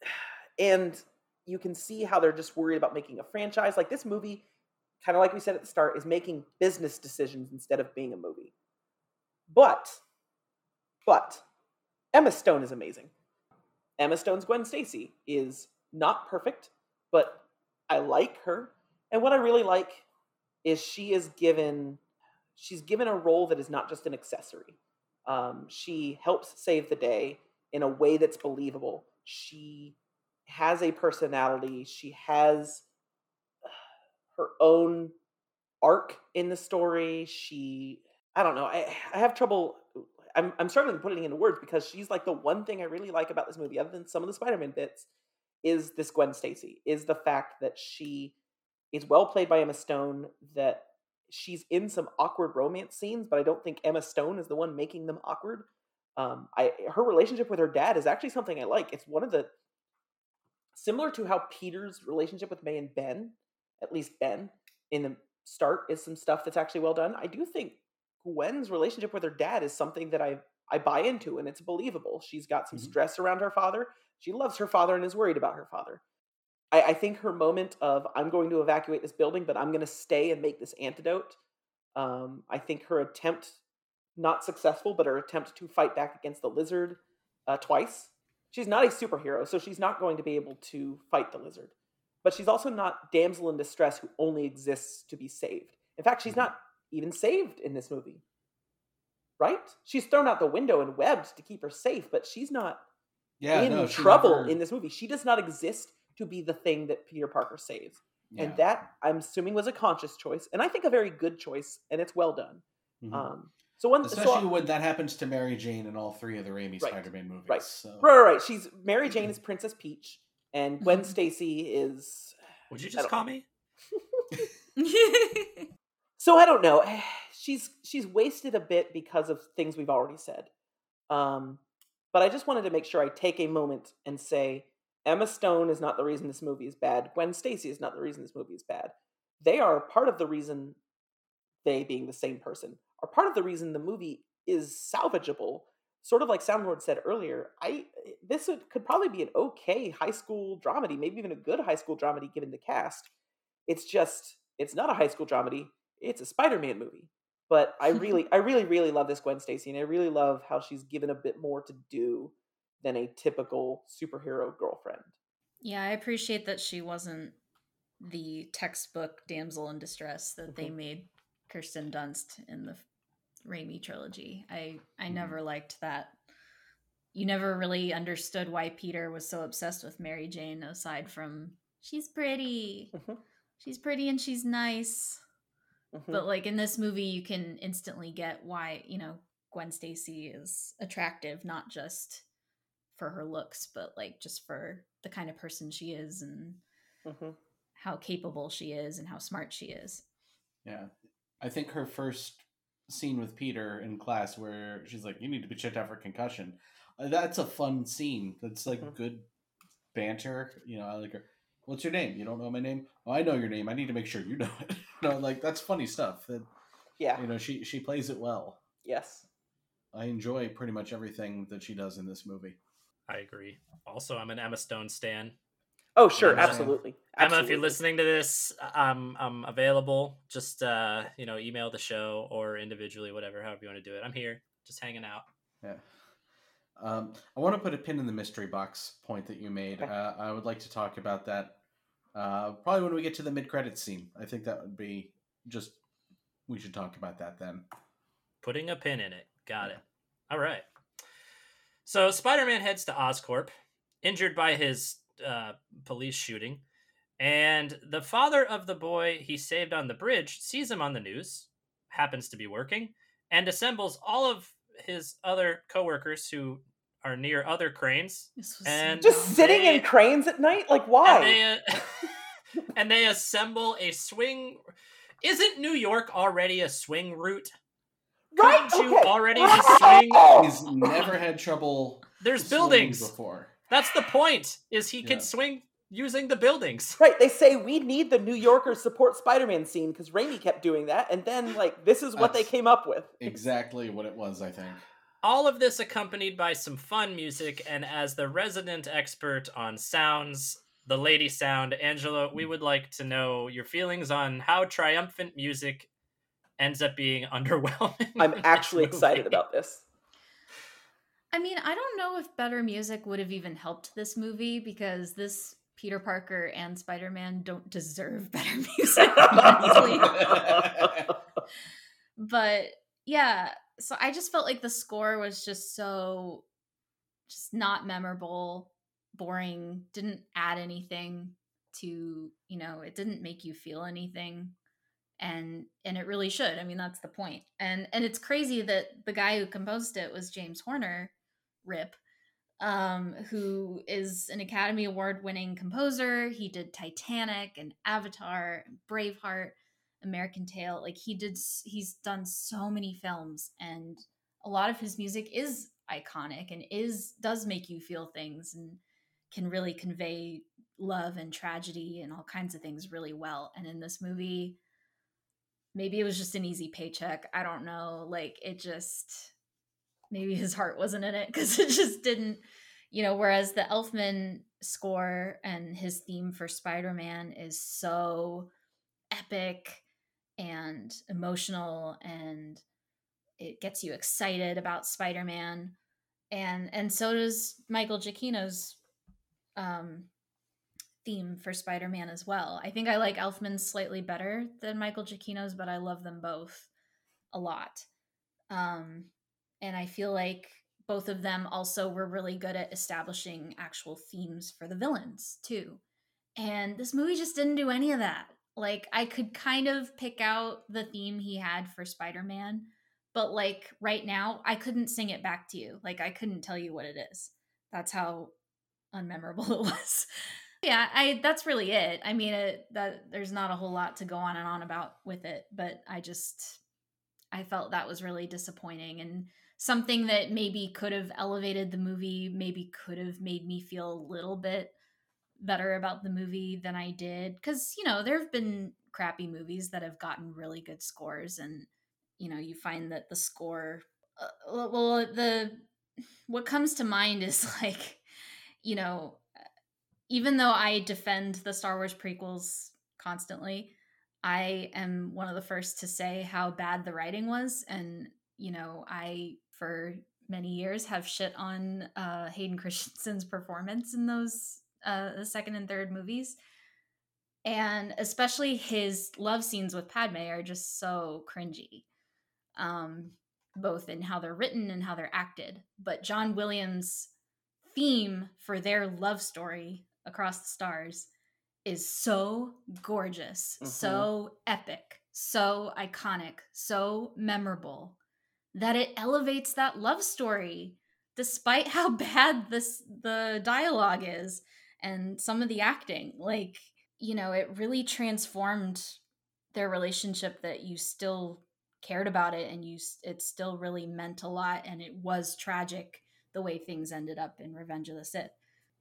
and you can see how they're just worried about making a franchise. Like this movie, kind of like we said at the start, is making business decisions instead of being a movie. But, but, Emma Stone is amazing. Emma Stone's Gwen Stacy is not perfect, but I like her. And what I really like is she is given she's given a role that is not just an accessory. Um, she helps save the day in a way that's believable. She has a personality. She has her own arc in the story. She, I don't know. I, I have trouble. I'm, I'm struggling putting it into words because she's like the one thing I really like about this movie, other than some of the Spider-Man bits, is this Gwen Stacy. Is the fact that she is well played by Emma Stone. That she's in some awkward romance scenes, but I don't think Emma Stone is the one making them awkward. Um, I her relationship with her dad is actually something I like. It's one of the similar to how Peter's relationship with May and Ben, at least Ben, in the start is some stuff that's actually well done. I do think Gwen's relationship with her dad is something that I I buy into and it's believable. She's got some Mhm. stress around her father. She loves her father and is worried about her father. I, I think her moment of I'm going to evacuate this building, but I'm going to stay and make this antidote. Um, I think her attempt, not successful, but her attempt to fight back against the lizard uh, twice. She's not a superhero, so she's not going to be able to fight the lizard. But she's also not damsel in distress who only exists to be saved. In fact, she's not even saved in this movie. Right? She's thrown out the window and webbed to keep her safe, but she's not Yeah, in no, trouble never- in this movie. She does not exist to be the thing that Peter Parker saves. yeah. And that I'm assuming was a conscious choice, and I think a very good choice, and it's well done. Mhm. Um, so one, so- especially when that happens to Mary Jane in all three of the Raimi Right, Spider-Man movies. right. So. right, right, right. She's Mary Jane is Princess Peach, and Gwen Stacy is. Would you just don't- call me? So I don't know. She's she's wasted a bit because of things we've already said. Um, but I just wanted to make sure I take a moment and say Emma Stone is not the reason this movie is bad. Gwen Stacy is not the reason this movie is bad. they are part of the reason they being the same person are part of the reason the movie is salvageable sort of like soundlord said earlier i this would, could probably be an okay high school dramedy maybe even a good high school dramedy given the cast. It's just it's not a high school dramedy it's a spider-man movie. But i really i really really love this gwen stacy and i really love how she's given a bit more to do than a typical superhero girlfriend. Yeah, I appreciate that she wasn't the textbook damsel in distress that they Mhm. made Kirsten Dunst in the Raimi trilogy. I I Mhm. never liked that. You never really understood why Peter was so obsessed with Mary Jane aside from she's pretty. Mhm. She's pretty and she's nice. Mhm. But like in this movie you can instantly get why, you know, Gwen Stacy is attractive not just for her looks, but like just for the kind of person she is and how capable she is and how smart she is. Yeah. I think her first scene with Peter in class where she's like, You need to be checked out for concussion. uh, That's a fun scene. That's like Mhm. good banter. You know, I like her. What's your name? You don't know my name? Oh, I know your name. I need to make sure you know it. no, like that's funny stuff. That yeah you know, she she plays it well. yes I enjoy pretty much everything that she does in this movie. I agree. Also, I'm an Emma Stone stan. Oh sure Emma. absolutely Emma, if you're listening to this, I'm I'm available. Just uh, you know, email the show or individually, whatever, however you want to do it. I'm here, just hanging out. Yeah. Um, I want to put a pin in the mystery box point that you made. Okay. Uh, I would like to talk about that uh, probably when we get to the mid credit scene. I think that would be just, we should talk about that then. Putting a pin in it. Got it. All right. So Spider-Man heads to Oscorp, injured by his uh, police shooting, and the father of the boy he saved on the bridge sees him on the news, happens to be working, and assembles all of his other coworkers who are near other cranes And- just dumb. sitting in cranes at night like and why they, uh, and they assemble a swing. Isn't New York already a swing route? right Couldn't you okay. already swing? He's never had trouble. There's buildings. before. That's the point. Is he Yeah. can swing using the buildings? Right, they say we need the New Yorkers support Spider-Man scene because Raimi kept doing that, and then like this is what they came up with. Exactly what it was, I think. All of this accompanied by some fun music, and as the resident expert on sounds, the lady sound, Angela, we would like to know your feelings on how triumphant music ends up being underwhelming. I'm actually excited about this. I mean, I don't know if better music would have even helped this movie because this Peter Parker and Spider-Man don't deserve better music, but yeah, so I just felt like the score was just so just not memorable, boring, didn't add anything to, you know, it didn't make you feel anything and and it really should. I mean, that's the point. And and it's crazy that the guy who composed it was James Horner, rip, um, who is an Academy Award winning composer. He did Titanic and Avatar, Braveheart, American Tail. Like he did, he's done so many films, and a lot of his music is iconic and is does make you feel things and can really convey love and tragedy and all kinds of things really well. And in this movie, maybe it was just an easy paycheck. I don't know. Like it just maybe his heart wasn't in it because it just didn't, you know. Whereas the Elfman score and his theme for Spider Man is so epic and emotional and it gets you excited about Spider Man. And and so does Michael Giacchino's um theme for Spider-Man as well. I think I like Elfman's slightly better than Michael Giacchino's, but I love them both a lot. Um, and I feel like both of them also were really good at establishing actual themes for the villains too. And this movie just didn't do any of that. Like I could kind of pick out the theme he had for Spider-Man, but like right now I couldn't sing it back to you. Like I couldn't tell you what it is. That's how unmemorable it was. yeah, I that's really it. I mean, it, that there's not a whole lot to go on and on about with it, but I just I felt that was really disappointing and something that maybe could have elevated the movie, maybe could have made me feel a little bit better about the movie than I did. Because you know there have been crappy movies that have gotten really good scores, and you know you find that the score, uh, well, the what comes to mind is like, you know, even though I defend the Star Wars prequels constantly, I am one of the first to say how bad the writing was, and you know I for many years have shit on uh, Hayden Christensen's performance in those uh, the second and third movies. And especially his love scenes with Padme are just so cringy, um, both in how they're written and how they're acted. But John Williams' theme for their love story across the stars is so gorgeous, mm-hmm. so epic, so iconic, so memorable that it elevates that love story despite how bad this the dialogue is and some of the acting. Like you know it really transformed their relationship that you still cared about it and you it still really meant a lot and it was tragic the way things ended up in revenge of the sith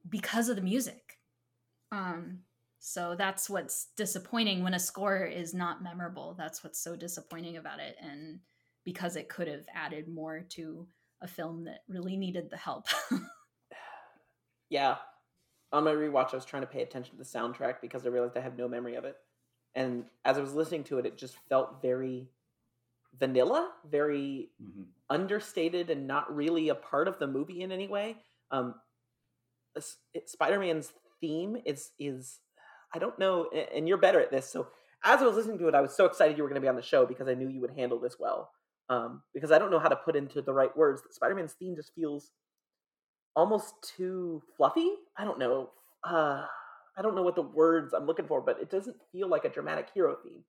because of the music. Um so that's what's disappointing when a score is not memorable. That's what's so disappointing about it and because it could have added more to a film that really needed the help. yeah. On my rewatch, I was trying to pay attention to the soundtrack because I realized I have no memory of it. And as I was listening to it, it just felt very vanilla, very mm-hmm. understated, and not really a part of the movie in any way. Um, Spider-Man's theme is is I don't know, and you're better at this. So as I was listening to it, I was so excited you were going to be on the show because I knew you would handle this well um, because I don't know how to put into the right words. Spider Man's theme just feels almost too fluffy. I don't know. Uh, I don't know what the words I'm looking for, but it doesn't feel like a dramatic hero theme.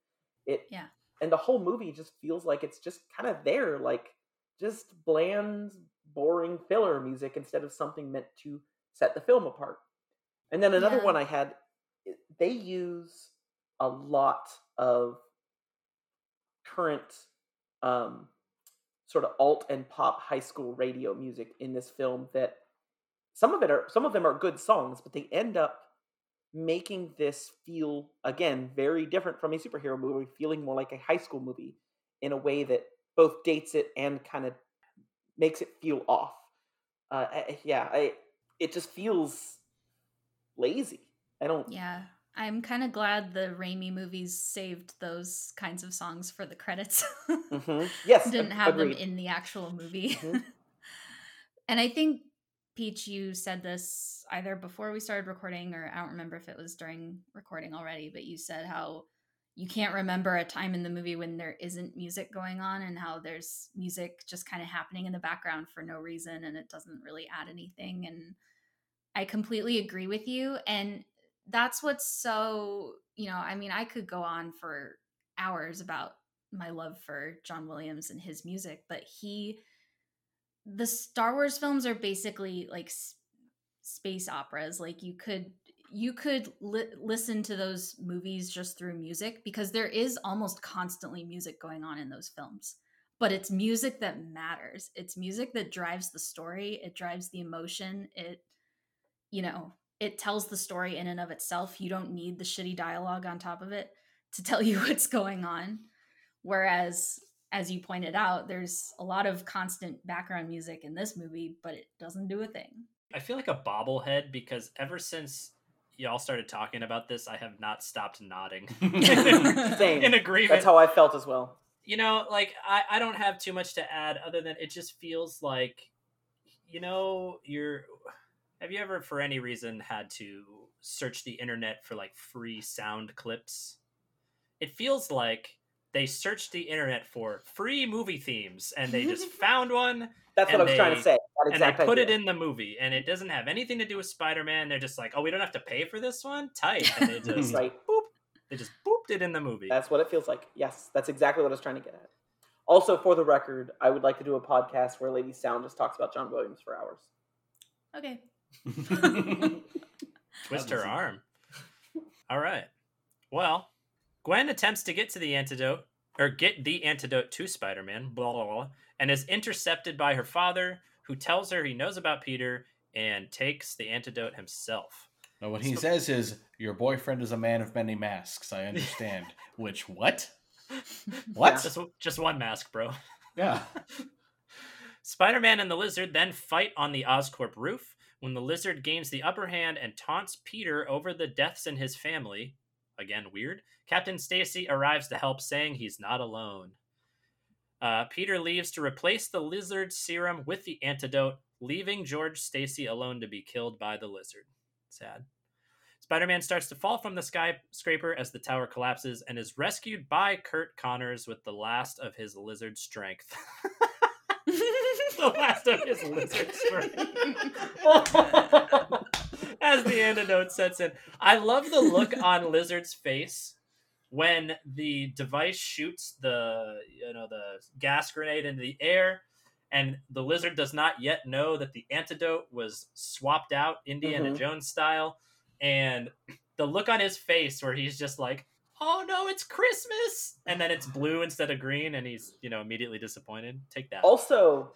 It yeah, and the whole movie just feels like it's just kind of there, like just bland, boring filler music instead of something meant to set the film apart. And then another yeah. one I had, they use a lot of current um, sort of alt and pop high school radio music in this film that some of it are some of them are good songs but they end up making this feel again very different from a superhero movie feeling more like a high school movie in a way that both dates it and kind of makes it feel off. Uh, yeah i it just feels lazy. I don't yeah I'm kind of glad the Raimi movies saved those kinds of songs for the credits. mm-hmm. Yes, didn't have agreed. them in the actual movie. Mm-hmm. and I think Peach, you said this either before we started recording, or I don't remember if it was during recording already. But you said how you can't remember a time in the movie when there isn't music going on, and how there's music just kind of happening in the background for no reason, and it doesn't really add anything. And I completely agree with you. And that's what's so you know i mean i could go on for hours about my love for john williams and his music but he the star wars films are basically like s- space operas like you could you could li- listen to those movies just through music because there is almost constantly music going on in those films but it's music that matters. It's music that drives the story it drives the emotion it you know it tells the story in and of itself. You don't need the shitty dialogue on top of it to tell you what's going on. Whereas, as you pointed out, there's a lot of constant background music in this movie, but it doesn't do a thing. I feel like a bobblehead because ever since y'all started talking about this, I have not stopped nodding. Same. In agreement. That's how I felt as well. You know, like I, I don't have too much to add other than it just feels like, you know, you're have you ever, for any reason, had to search the internet for like free sound clips? It feels like they searched the internet for free movie themes and they just found one. That's what I was they, trying to say. and they put idea. it in the movie, and it doesn't have anything to do with Spider Man. They're just like, oh, we don't have to pay for this one? Tight. And they just right. boop. They just booped it in the movie. That's what it feels like. Yes, that's exactly what I was trying to get at. Also, for the record, I would like to do a podcast where Lady Sound just talks about John Williams for hours. Okay. Twist her arm. All right. Well, Gwen attempts to get to the antidote, or get the antidote to Spider Man, blah, blah, blah, and is intercepted by her father, who tells her he knows about Peter and takes the antidote himself. No, what he says is, "Your boyfriend is a man of many masks." I understand. Which what? What? Just, just one mask, bro. Yeah. Spider Man and the lizard then fight on the Oscorp roof. When the lizard gains the upper hand and taunts Peter over the deaths in his family, again weird, Captain Stacy arrives to help, saying he's not alone. Uh, Peter leaves to replace the lizard serum with the antidote, leaving George Stacy alone to be killed by the lizard. Sad. Spider Man starts to fall from the skyscraper as the tower collapses and is rescued by Curt Connors with the last of his lizard strength. the last of his lizard strength. as the antidote sets in. I love the look on Lizard's face when the device shoots the you know the gas grenade into the air and the lizard does not yet know that the antidote was swapped out Indiana Mhm. Jones style and the look on his face where he's just like oh no it's christmas and then it's blue instead of green and he's you know immediately disappointed take that Also,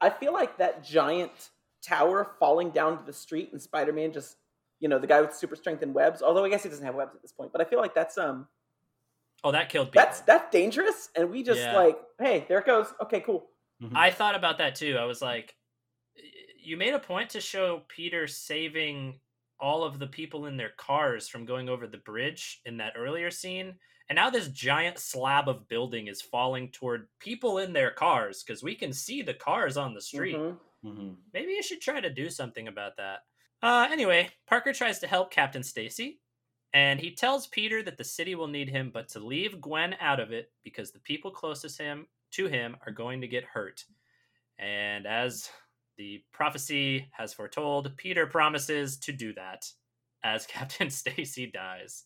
I feel like that giant tower falling down to the street and Spider-Man just, you know, the guy with super strength and webs. Although I guess he doesn't have webs at this point, but I feel like that's um oh that killed people that's that's dangerous. And we just Yeah. like, hey, there it goes. Okay, cool. I thought about that too. I was like, you made a point to show Peter saving all of the people in their cars from going over the bridge in that earlier scene. And now this giant slab of building is falling toward people in their cars because we can see the cars on the street. Mhm. Mhm. Maybe you should try to do something about that. Uh, anyway, Parker tries to help Captain Stacy, and he tells Peter that the city will need him, but to leave Gwen out of it because the people closest him to him are going to get hurt. And as the prophecy has foretold, Peter promises to do that as Captain Stacy dies,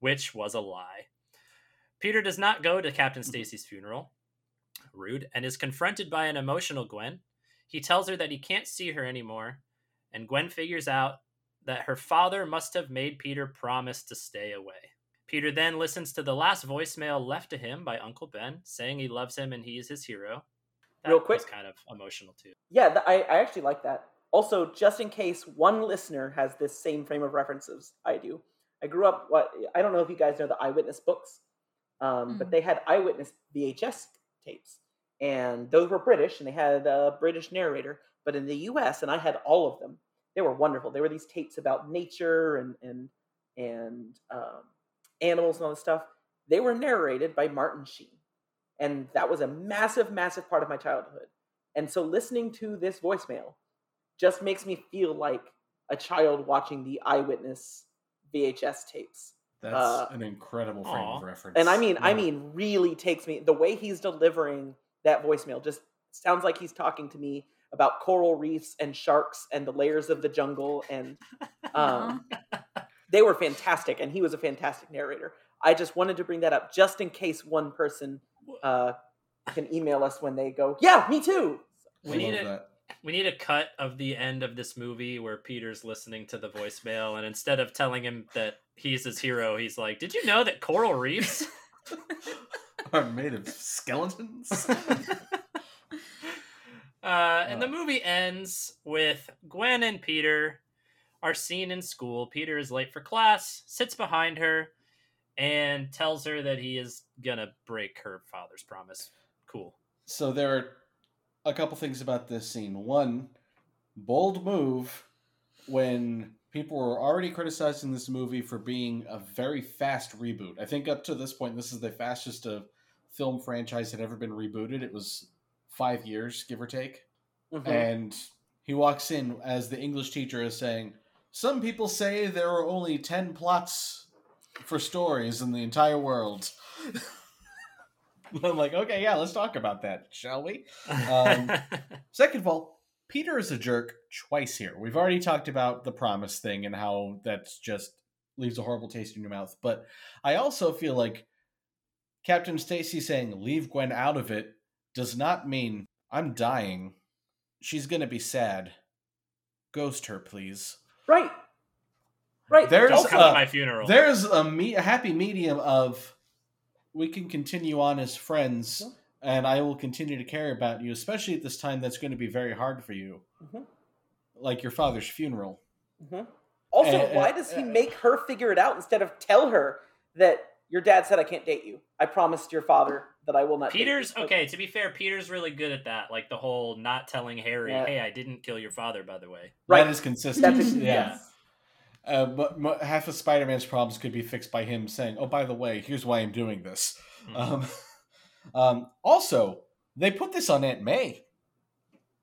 which was a lie. Peter does not go to Captain mm-hmm. Stacy's funeral, rude, and is confronted by an emotional Gwen. He tells her that he can't see her anymore, and Gwen figures out that her father must have made Peter promise to stay away. Peter then listens to the last voicemail left to him by Uncle Ben, saying he loves him and he is his hero. That Real was quick. kind of emotional too. Yeah, th- I, I actually like that. Also, just in case one listener has this same frame of references I do, I grew up. What I don't know if you guys know the Eyewitness books, um, but Mhm. they had Eyewitness VHS tapes, and those were British, and they had a British narrator. But in the U.S., and I had all of them. They were wonderful. They were these tapes about nature and and and um, animals and all this stuff. They were narrated by Martin Sheen, and that was a massive, massive part of my childhood. And so listening to this voicemail just makes me feel like a child watching the eyewitness VHS tapes. That's Uh, an incredible frame aw. of reference. And I mean, I mean, really takes me the way he's delivering that voicemail just sounds like he's talking to me about coral reefs and sharks and the layers of the jungle and um, they were fantastic and he was a fantastic narrator. I just wanted to bring that up just in case one person uh, can email us when they go, "Yeah, me too." We need love it. that. We need a cut of the end of this movie where Peter's listening to the voicemail, and instead of telling him that he's his hero, he's like, "Did you know that coral reefs?" Are made of skeletons. Uh, and the movie ends with Gwen and Peter are seen in school. Peter is late for class, sits behind her, and tells her that he is gonna break her father's promise. Cool. So there are a couple things about this scene. One, bold move when people were already criticizing this movie for being a very fast reboot. I think up to this point, this is the fastest a film franchise had ever been rebooted. It was five years, give or take. Mhm. And he walks in as the English teacher is saying, Some people say there are only 10 plots for stories in the entire world. I'm like, okay, yeah, let's talk about that, shall we? Um, Second of all, Peter is a jerk twice here. We've already talked about the promise thing and how that's just leaves a horrible taste in your mouth. But I also feel like Captain Stacy saying leave Gwen out of it does not mean I'm dying. She's gonna be sad. Ghost her, please. Right. Right. There's Don't come a- to my funeral. There's a, me- a happy medium of we can continue on as friends, and I will continue to care about you, especially at this time that's going to be very hard for you, Mhm. like your father's funeral. Mhm. Also, And- why and- does he make her figure it out instead of tell her that your dad said I can't date you? I promised your father that I will not. date you." Peter's okay. To be fair, Peter's really good at that. Like the whole not telling Harry, Yeah. "Hey, I didn't kill your father." By the way, Right. That is consistent. That's yeah. yes. Uh, but mo- half of Spider-Man's problems could be fixed by him saying, "Oh, by the way, here's why I'm doing this." Mhm. Um, um, also, they put this on Aunt May.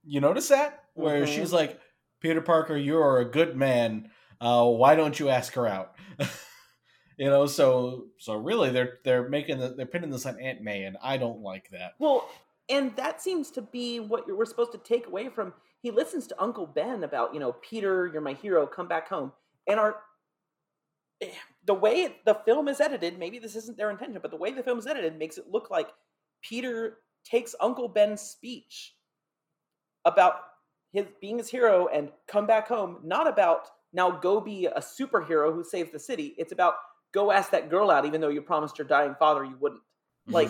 You notice that where Mhm. she's like, "Peter Parker, you are a good man. Uh, why don't you ask her out?" you know, so so really, they're they're making the, they're pinning this on Aunt May, and I don't like that. Well, and that seems to be what you're, we're supposed to take away from. He listens to Uncle Ben about, you know, Peter, you're my hero, come back home. And our eh, the way it, the film is edited, maybe this isn't their intention, but the way the film is edited makes it look like Peter takes Uncle Ben's speech about his being his hero and come back home, not about now go be a superhero who saves the city. It's about go ask that girl out, even though you promised your dying father you wouldn't. Like,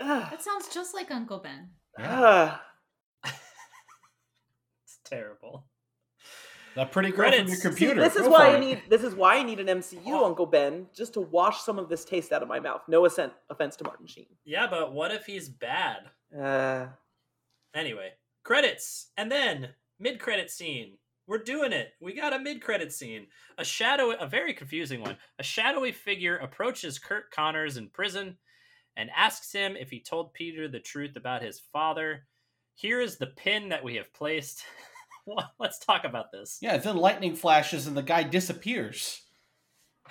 ah, That sounds just like Uncle Ben. ah. it's terrible. That pretty girl from your computer. See, this is Go why I it. need this is why I need an MCU Uncle Ben just to wash some of this taste out of my mouth. No offense, offense to Martin Sheen. Yeah, but what if he's bad? Uh, Anyway, credits, and then mid-credit scene. We're doing it. We got a mid-credit scene. A shadow, a very confusing one. A shadowy figure approaches Curt Connors in prison and asks him if he told Peter the truth about his father. Here is the pin that we have placed. Well, Let's talk about this. Yeah, then lightning flashes and the guy disappears.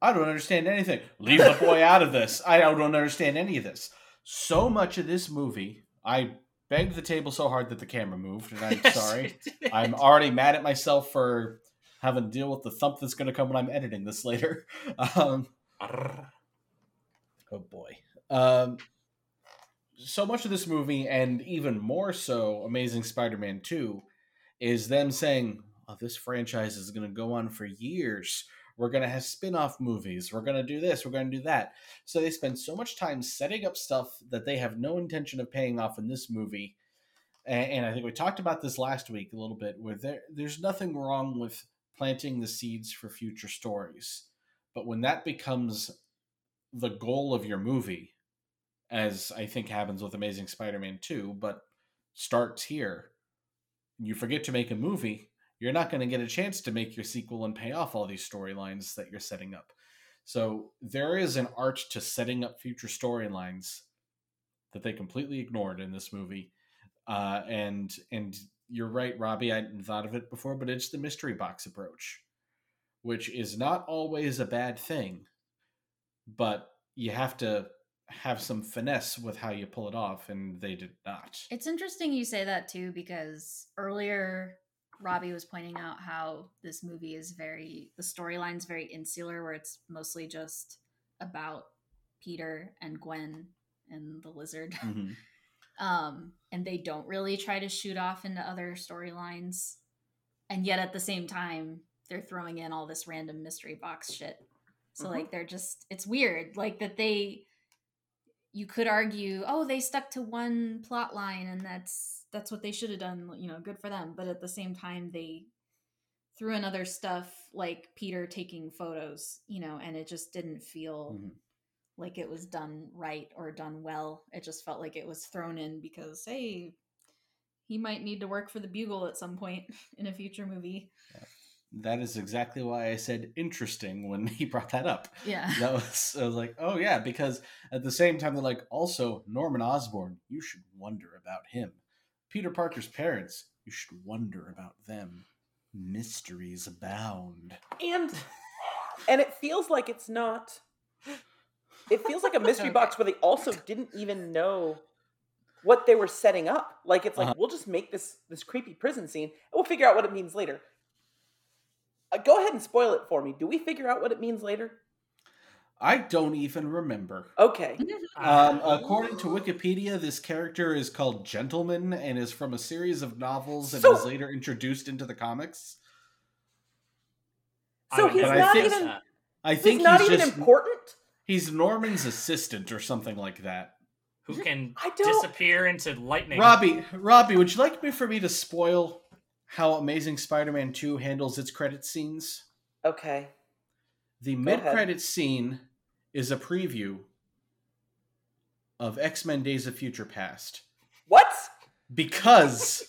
I don't understand anything. Leave the boy out of this. I don't understand any of this. So much of this movie, I begged the table so hard that the camera moved, and I'm sorry. I'm already mad at myself for having to deal with the thump that's going to come when I'm editing this later. Um, oh boy. Um, so much of this movie, and even more so, Amazing Spider-Man Two, is them saying, oh, "This franchise is going to go on for years. We're going to have spin-off movies. We're going to do this. We're going to do that." So they spend so much time setting up stuff that they have no intention of paying off in this movie. And, and I think we talked about this last week a little bit, where there, there's nothing wrong with planting the seeds for future stories, but when that becomes the goal of your movie, as I think happens with Amazing Spider-Man 2, but starts here. You forget to make a movie, you're not going to get a chance to make your sequel and pay off all these storylines that you're setting up. So there is an art to setting up future storylines that they completely ignored in this movie. Uh, and and you're right, Robbie. I hadn't thought of it before, but it's the mystery box approach, which is not always a bad thing, but you have to have some finesse with how you pull it off, and they did not. It's interesting you say that too because earlier Robbie was pointing out how this movie is very the storyline's very insular where it's mostly just about Peter and Gwen and the lizard. Mhm. um and they don't really try to shoot off into other storylines and yet at the same time they're throwing in all this random mystery box shit so Mhm. like they're just it's weird like that they you could argue oh they stuck to one plot line and that's that's what they should have done you know good for them but at the same time they threw in other stuff like peter taking photos you know and it just didn't feel Mhm. like it was done right or done well. It just felt like it was thrown in because hey, he might need to work for the Bugle at some point in a future movie. That is exactly why I said interesting when he brought that up. Yeah. That was I was like, oh yeah, because at the same time they're like, also Norman Osborn, you should wonder about him. Peter Parker's parents, you should wonder about them. Mysteries abound. and and it feels like it's not. It feels like a mystery box where they also didn't even know what they were setting up. Like it's like Uh-huh. we'll just make this this creepy prison scene and we'll figure out what it means later. Uh, go ahead and spoil it for me. Do we figure out what it means later? I don't even remember. Okay. Um, according to Wikipedia, this character is called Gentleman and is from a series of novels and So- was later introduced into the comics. I So he's never But I not think- even that. I he's not he's even just important. he's Norman's assistant or something like that. who can I disappear into lightning. Robbie, Robbie, would you like me for me to spoil how Amazing Spider-Man 2 handles its credit scenes? Okay. The Go mid-credit scene is a preview of X-Men Days of Future Past What? because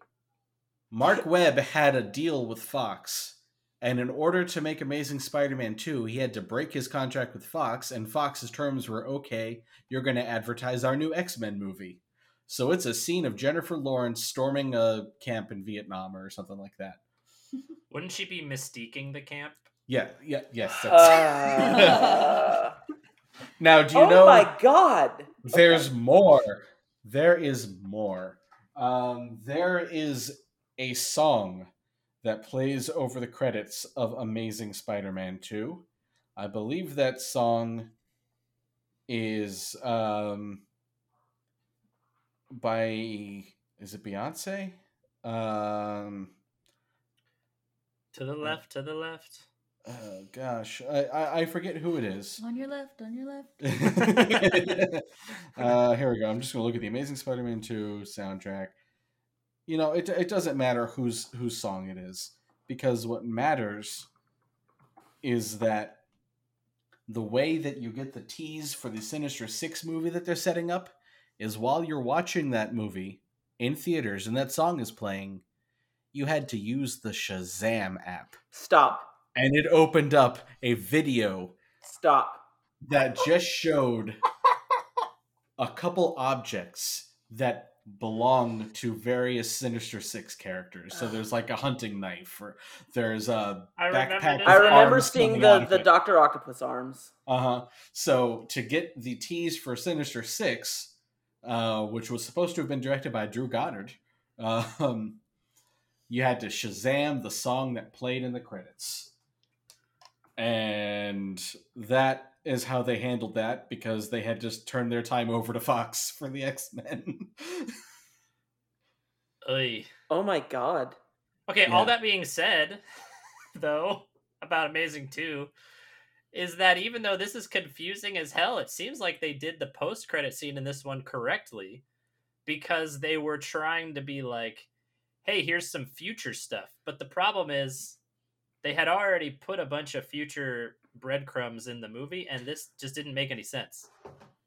Marc Webb had a deal with Fox. And in order to make Amazing Spider Man 2, he had to break his contract with Fox, and Fox's terms were okay, you're going to advertise our new X Men movie. So it's a scene of Jennifer Lawrence storming a camp in Vietnam or something like that. Wouldn't she be mystiquing the camp? Yeah, yeah, yes. That's... Uh, now, do you oh know Oh my god. there's more? There is more. Um, there is a song that plays over the credits of Amazing Spider Man 2. I believe that song is um, by. Is it Beyonce? Um, To the left, to the left. oh gosh, I, I, I forget who it is. On your left, on your left. uh, here we go. I'm just gonna look at the Amazing Spider-Man 2 soundtrack. You know, it it doesn't matter whose whose song it is because what matters is that the way that you get the tease for the Sinister Six movie that they're setting up is while you're watching that movie in theaters and that song is playing, you had to use the Shazam app, Stop. and it opened up a video Stop. that just showed a couple objects that belong to various Sinister Six characters. So there's like a hunting knife, or there's a I remember backpack. this. I remember arms seeing the, the. Doctor Octopus arms. Uh huh. So to get the tease for Sinister Six, uh, which was supposed to have been directed by Drew Goddard, um, you had to Shazam the song that played in the credits, and that is how they handled that because they had just turned their time over to Fox for the X Men. Oh my god. Okay, Yeah. all that being said, though, about Amazing 2, is that even though this is confusing as hell, it seems like they did the post credit scene in this one correctly because they were trying to be like, hey, here's some future stuff. But the problem is they had already put a bunch of future breadcrumbs in the movie, and this just didn't make any sense.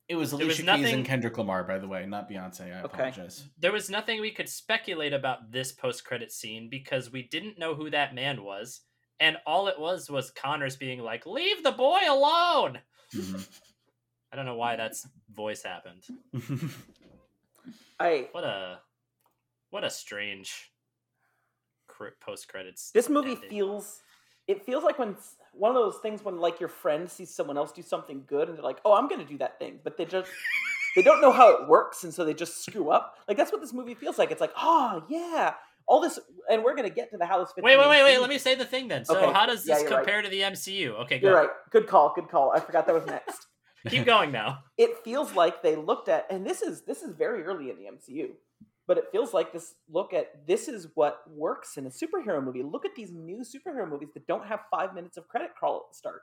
it was There Alicia was Keys nothing- and Kendrick Lamar, by the way, not Beyonce. I Okay. apologize. There was nothing we could speculate about this post credit scene because we didn't know who that man was. And all it was was Connors being like, Leave the boy alone! Mhm. I don't know why that's voice happened. I What a what a strange post credits. this movie feels it feels like when one of those things when like your friend sees someone else do something good and they're like, "Oh, I'm going to do that thing," but they just they don't know how it works and so they just screw up. Like that's what this movie feels like. It's like, "Oh, yeah, all this and we're going to get to the how this fits Wait, wait, wait, wait. Let me say the thing then. So, Okay, how does this right. compare to the MCU? Okay, go. You're right. Good call. Good call. I forgot that was next. Keep going now. it feels like they looked at and this is this is very early in the MCU. But it feels like this look at this is what works in a superhero movie. Look at these new superhero movies that don't have 5 minutes of credit crawl at the start.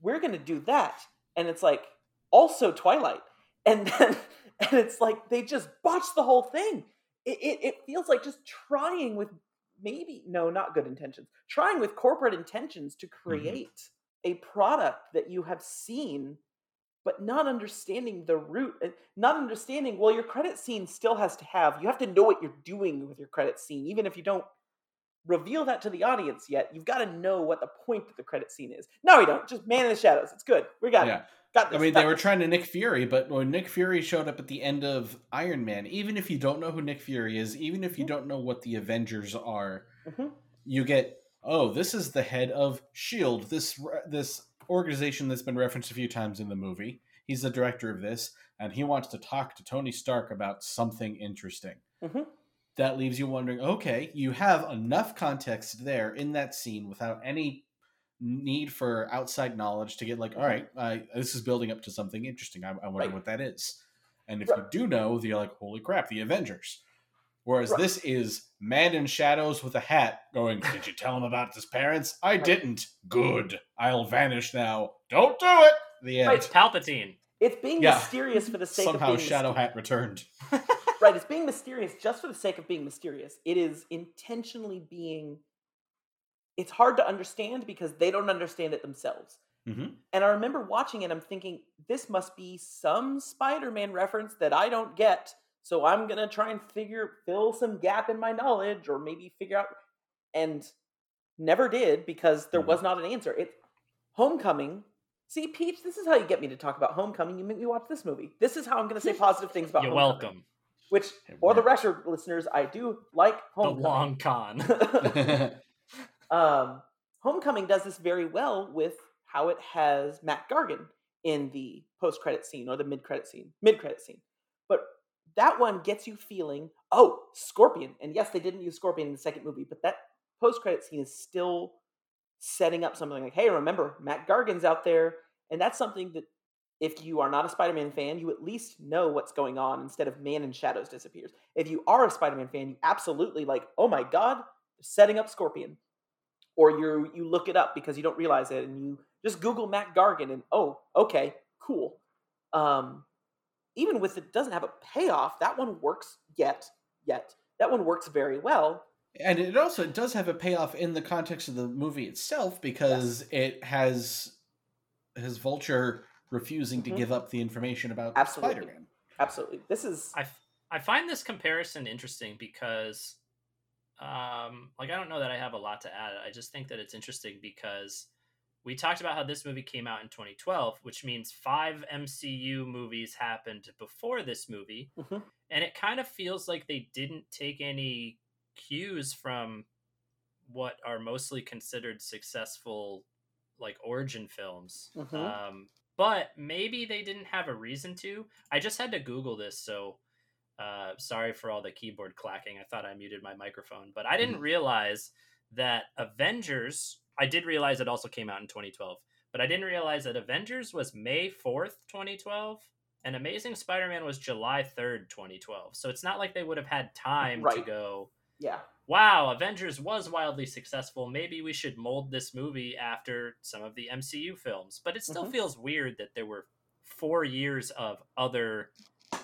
We're going to do that. And it's like also Twilight. And then and it's like they just botched the whole thing. It, it, it feels like just trying with maybe no, not good intentions. Trying with corporate intentions to create a product that you have seen but not understanding the root uh, not understanding well your credit scene still has to have you have to know what you're doing with your credit scene even if you don't reveal that to the audience yet you've got to know what the point of the credit scene is no we don't just man in the shadows it's good we got yeah. it got this I mean, they were this. trying to Nick Fury, but when Nick Fury showed up at the end of Iron Man, even if you don't know who Nick Fury is, even if you don't know what the Avengers are, Mhm. you get, oh, this is the head of Shield, this this organization that's been referenced a few times in the movie. He's the director of this, and he wants to talk to Tony Stark about something interesting. Mhm. That leaves you wondering, okay, you have enough context there in that scene without any need for outside knowledge to get like, all right, I, this is building up to something interesting. I, I wonder Right. what that is. And if Right. you do know, you're like, holy crap, the Avengers. Whereas Right. this is man in shadows with a hat going, Did you tell him about his parents? I didn't. Good. I'll vanish now. Don't do it. The end. Right. Palpatine. it's being Yeah. mysterious for the sake Somehow of being somehow Shadow myster- Hat returned. right. It's being mysterious just for the sake of being mysterious. It is intentionally being. It's hard to understand because they don't understand it themselves. Mhm. And I remember watching it, I'm thinking, this must be some Spider Man reference that I don't get. So I'm going to try and figure, fill some gap in my knowledge or maybe figure out. And never did because there Mhm. was not an answer. It Homecoming. See, Peach, this is how you get me to talk about Homecoming. You make me watch this movie. This is how I'm going to say positive things about You're Homecoming. welcome. Which, for the record, listeners, I do like Homecoming. The long con. um, Homecoming does this very well with how it has Mac Gargan in the post-credit scene or the mid-credit scene, mid-credit scene. But that one gets you feeling, oh, Scorpion. And yes, they didn't use Scorpion in the second movie, but that post-credit scene is still setting up something like, hey, remember, Mac Gargan's out there. And that's something that if you are not a Spider-Man fan, you at least know what's going on instead of Man in Shadows disappears. If you are a Spider-Man fan, you absolutely like, oh my god, setting up Scorpion. Or you you look it up because you don't realize it and you just Google Mac Gargan and oh, okay, cool. Um even with it doesn't have a payoff, that one works yet, yet. That one works very well. and it also does have a payoff in the context of the movie itself because it has his vulture refusing to Mhm. give up the information about Absolutely. Spider-Man. Absolutely. This is I, f- I find this comparison interesting because um like I don't know that I have a lot to add. I just think that it's interesting because we talked about how this movie came out in 2012, which means 5 MCU movies happened before this movie. Mhm. And it kind of feels like they didn't take any cues from what are mostly considered successful like origin films. Mhm. Um but maybe they didn't have a reason to. I just had to Google this, so uh, sorry for all the keyboard clacking. I thought I muted my microphone, but I didn't realize that Avengers. I did realize it also came out in 2012, but I didn't realize that Avengers was May 4th, 2012, and Amazing Spider-Man was July 3rd, 2012. So it's not like they would have had time to go. yeah. Wow, Avengers was wildly successful. Maybe we should mold this movie after some of the MCU films. But it still Mhm. feels weird that there were four years of other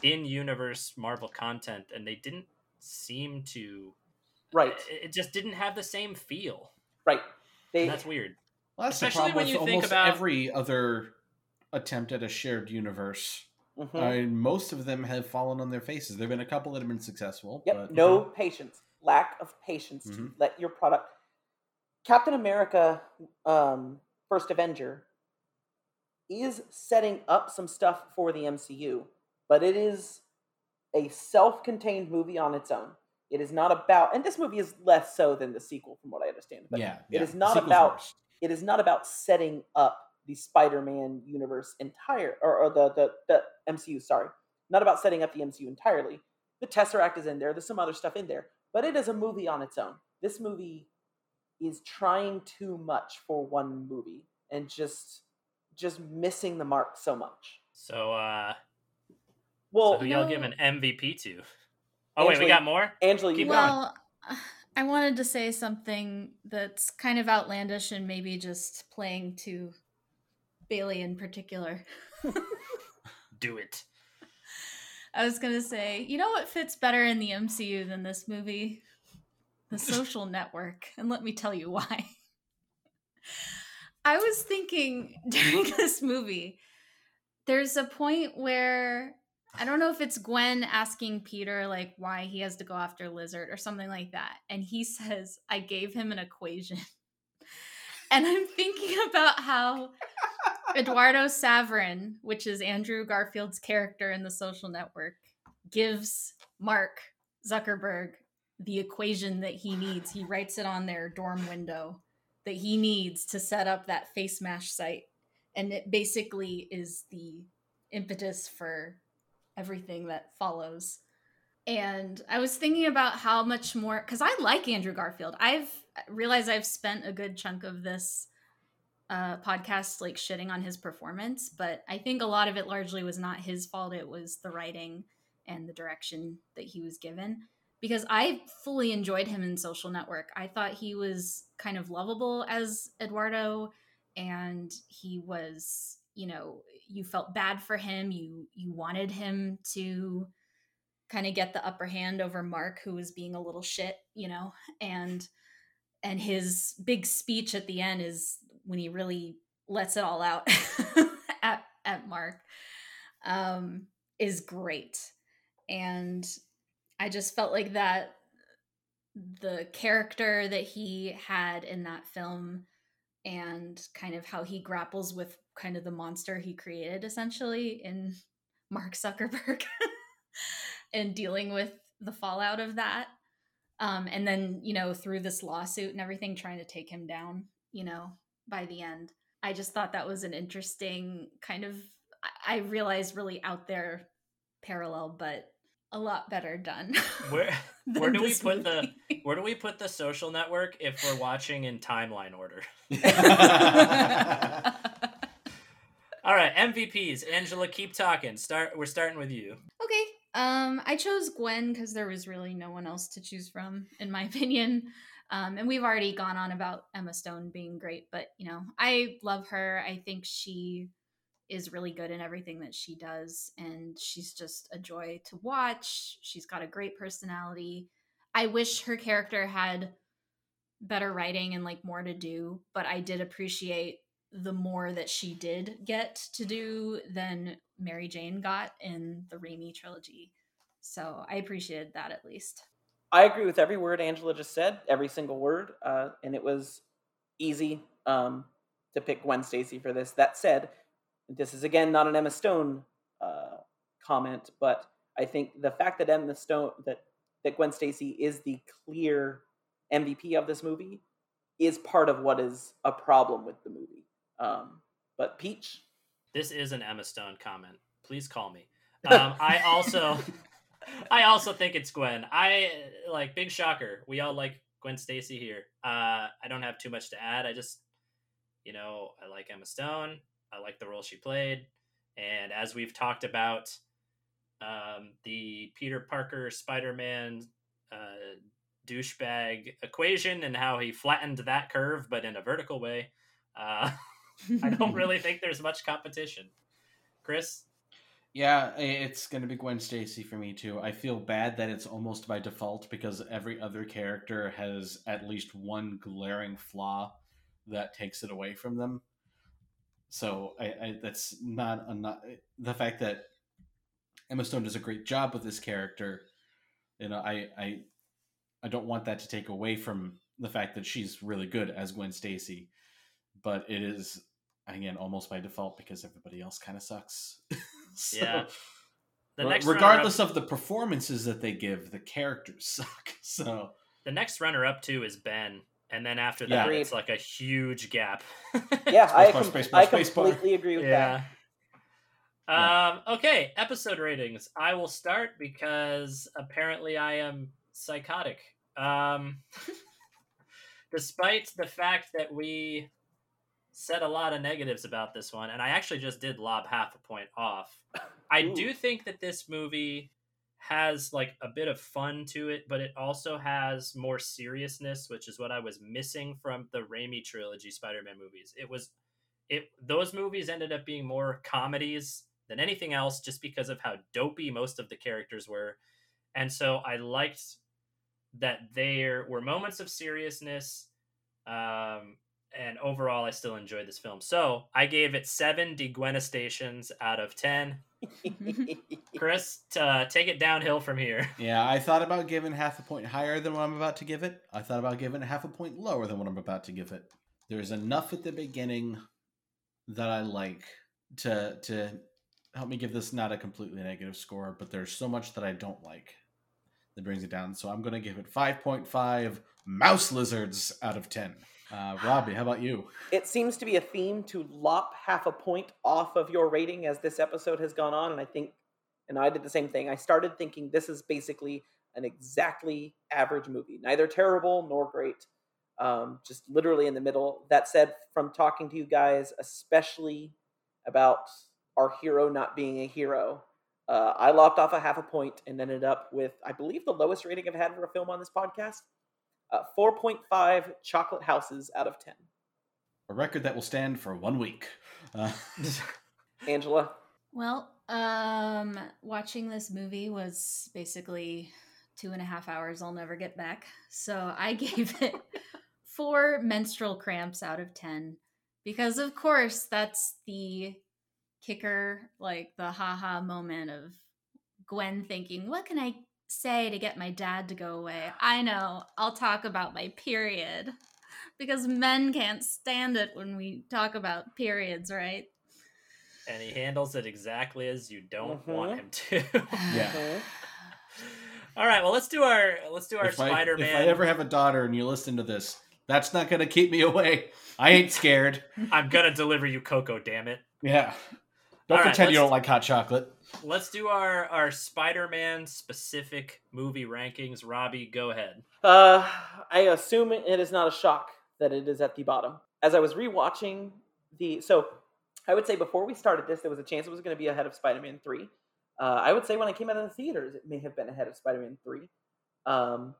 in universe Marvel content and they didn't seem to. Right. It it just didn't have the same feel. Right. They And that's weird. Well, that's Especially the problem when with you think about- every other attempt at a shared universe. Mhm. I mean, most of them have fallen on their faces. There've been a couple that have been successful. Yep. but No patience. Lack of patience to Mhm. let your product. Captain America, um, First Avenger, is setting up some stuff for the MCU, but it is a self-contained movie on its own. It is not about, and this movie is less so than the sequel, from what I understand. But yeah, it yeah. is not about worse. it is not about setting up the Spider-Man universe entire or, or the, the the MCU, sorry. Not about setting up the MCU entirely. The Tesseract is in there, there's some other stuff in there, but it is a movie on its own. This movie is trying too much for one movie and just just missing the mark so much. So, uh, Well, so who y'all no. give an MVP to? Oh, wait, we got more? Angela, you Keep go. going. Well, I wanted to say something that's kind of outlandish and maybe just playing to Bailey in particular. Do it. I was gonna say, you know what fits better in the MCU than this movie? The social network. And let me tell you why. I was thinking during this movie, there's a point where I don't know if it's Gwen asking Peter like why he has to go after Lizard or something like that. And he says, I gave him an equation. And I'm thinking about how Eduardo Saverin, which is Andrew Garfield's character in the social network, gives Mark Zuckerberg the equation that he needs. He writes it on their dorm window that he needs to set up that Facemash site. And it basically is the impetus for everything that follows. And I was thinking about how much more because I like Andrew Garfield. I've realized I've spent a good chunk of this uh, podcast like shitting on his performance, but I think a lot of it largely was not his fault. It was the writing and the direction that he was given. Because I fully enjoyed him in Social Network. I thought he was kind of lovable as Eduardo, and he was, you know, you felt bad for him. You you wanted him to kind of get the upper hand over Mark, who was being a little shit, you know, and and his big speech at the end is when he really lets it all out at at Mark um, is great, and I just felt like that the character that he had in that film and kind of how he grapples with kind of the monster he created essentially in Mark Zuckerberg and dealing with the fallout of that. Um, and then, you know, through this lawsuit and everything, trying to take him down, you know, by the end. I just thought that was an interesting kind of, I realized really out there parallel, but a lot better done. Where where do we put movie. the where do we put the social network if we're watching in timeline order? All right, MVPs. Angela, keep talking. Start. We're starting with you. Okay. Um, I chose Gwen because there was really no one else to choose from, in my opinion. Um, and we've already gone on about Emma Stone being great, but you know, I love her. I think she is really good in everything that she does, and she's just a joy to watch. She's got a great personality. I wish her character had better writing and like more to do, but I did appreciate the more that she did get to do than Mary Jane got in the Raimi trilogy. So I appreciated that at least. I agree with every word Angela just said, every single word, uh, and it was easy um, to pick Gwen Stacy for this. That said, this is again not an Emma Stone uh, comment, but I think the fact that Emma Stone that that Gwen Stacy is the clear MVP of this movie is part of what is a problem with the movie. Um, but Peach, this is an Emma Stone comment. Please call me. Um, I also, I also think it's Gwen. I like big shocker. We all like Gwen Stacy here. Uh, I don't have too much to add. I just, you know, I like Emma Stone. I like the role she played, and as we've talked about, um, the Peter Parker Spider Man uh, douchebag equation and how he flattened that curve, but in a vertical way. Uh, I don't really think there's much competition. Chris? Yeah, it's going to be Gwen Stacy for me too. I feel bad that it's almost by default because every other character has at least one glaring flaw that takes it away from them. So I, I that's not, a, not the fact that Emma Stone does a great job with this character. You know, I I I don't want that to take away from the fact that she's really good as Gwen Stacy, but it is again almost by default because everybody else kind of sucks. so, yeah. The next regardless of the performances that they give, the characters suck. So the next runner up too is Ben, and then after that yeah. it's like a huge gap. yeah, I, com- I completely agree with yeah. that. Um, okay, episode ratings. I will start because apparently I am psychotic. Um, despite the fact that we said a lot of negatives about this one, and I actually just did lob half a point off. I Ooh. do think that this movie has like a bit of fun to it, but it also has more seriousness, which is what I was missing from the Raimi trilogy Spider-Man movies. It was it those movies ended up being more comedies than anything else just because of how dopey most of the characters were. And so I liked that there were moments of seriousness um, and overall, I still enjoyed this film. So I gave it seven defenestrations out of ten. Chris, uh, take it downhill from here. Yeah, I thought about giving half a point higher than what I'm about to give it. I thought about giving half a point lower than what I'm about to give it. There's enough at the beginning that I like to to help me give this not a completely negative score, but there's so much that I don't like that brings it down. So I'm going to give it 5.5 mouse lizards out of 10. Uh, Robbie, how about you? It seems to be a theme to lop half a point off of your rating as this episode has gone on, and I think, and I did the same thing. I started thinking this is basically an exactly average movie, neither terrible nor great, um, just literally in the middle. That said, from talking to you guys, especially about our hero not being a hero, uh, I lopped off a half a point and ended up with, I believe, the lowest rating I've had for a film on this podcast uh, 4.5 chocolate houses out of 10. A record that will stand for one week. Uh. Angela? Well, Um, watching this movie was basically two and a half hours I'll never get back. So I gave it four menstrual cramps out of 10 because, of course, that's the kicker, like the haha moment of Gwen thinking, What can I say to get my dad to go away? I know, I'll talk about my period because men can't stand it when we talk about periods, right? And he handles it exactly as you don't Mhm. want him to. Yeah. Mhm. All right, well let's do our let's do our if, Spider-Man. if I ever have a daughter and you listen to this, that's not going to keep me away. I ain't scared. I'm gonna deliver you cocoa, damn it. Yeah. Don't All right, pretend you don't like hot chocolate. Let's do our our Spider-Man specific movie rankings. Robbie, go ahead. Uh, I assume it is not a shock that it is at the bottom. As I was rewatching the, so I would say before we started this, there was a chance it was going to be ahead of Spider-Man Three. Uh, I would say when I came out of the theaters, it may have been ahead of Spider-Man Three. Um,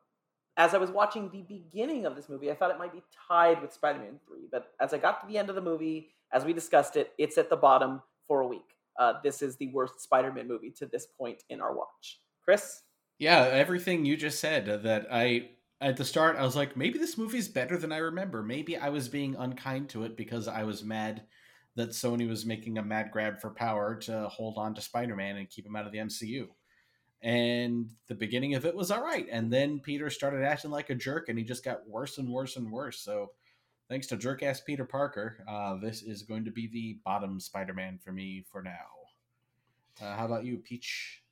as I was watching the beginning of this movie, I thought it might be tied with Spider-Man Three, but as I got to the end of the movie, as we discussed it, it's at the bottom for a week. Uh, this is the worst Spider-Man movie to this point in our watch. Chris, Yeah, everything you just said. uh, That I at the start I was like, maybe this movie's better than I remember. Maybe I was being unkind to it because I was mad that Sony was making a mad grab for power to hold on to Spider-Man and keep him out of the MCU. And the beginning of it was all right, and then Peter started acting like a jerk, and he just got worse and worse and worse. So, thanks to jerk ass Peter Parker, uh, this is going to be the bottom Spider-Man for me for now. Uh, how about you, Peach?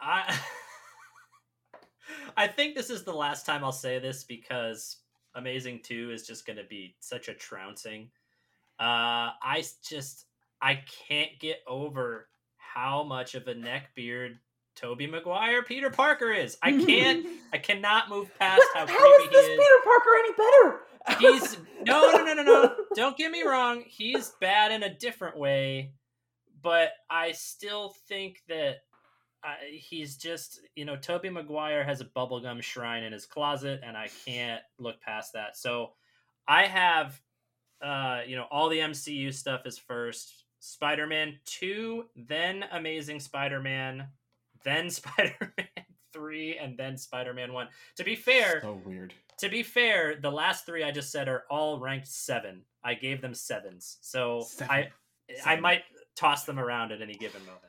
I I think this is the last time I'll say this because Amazing 2 is just going to be such a trouncing. Uh I just I can't get over how much of a neckbeard Tobey Maguire Peter Parker is. I can't I cannot move past how how is this is. Peter Parker any better? He's no no no no no. Don't get me wrong. He's bad in a different way, but I still think that uh, he's just you know Tobey Maguire has a bubblegum shrine in his closet, and I can't look past that. So I have uh you know all the MCU stuff is first. Spider-Man 2, then Amazing Spider-Man, then Spider-Man 3 and then Spider-Man 1. To be fair, So weird. to be fair, the last three I just said are all ranked seven. I gave them sevens, so Seven. I I might toss them around at any given moment.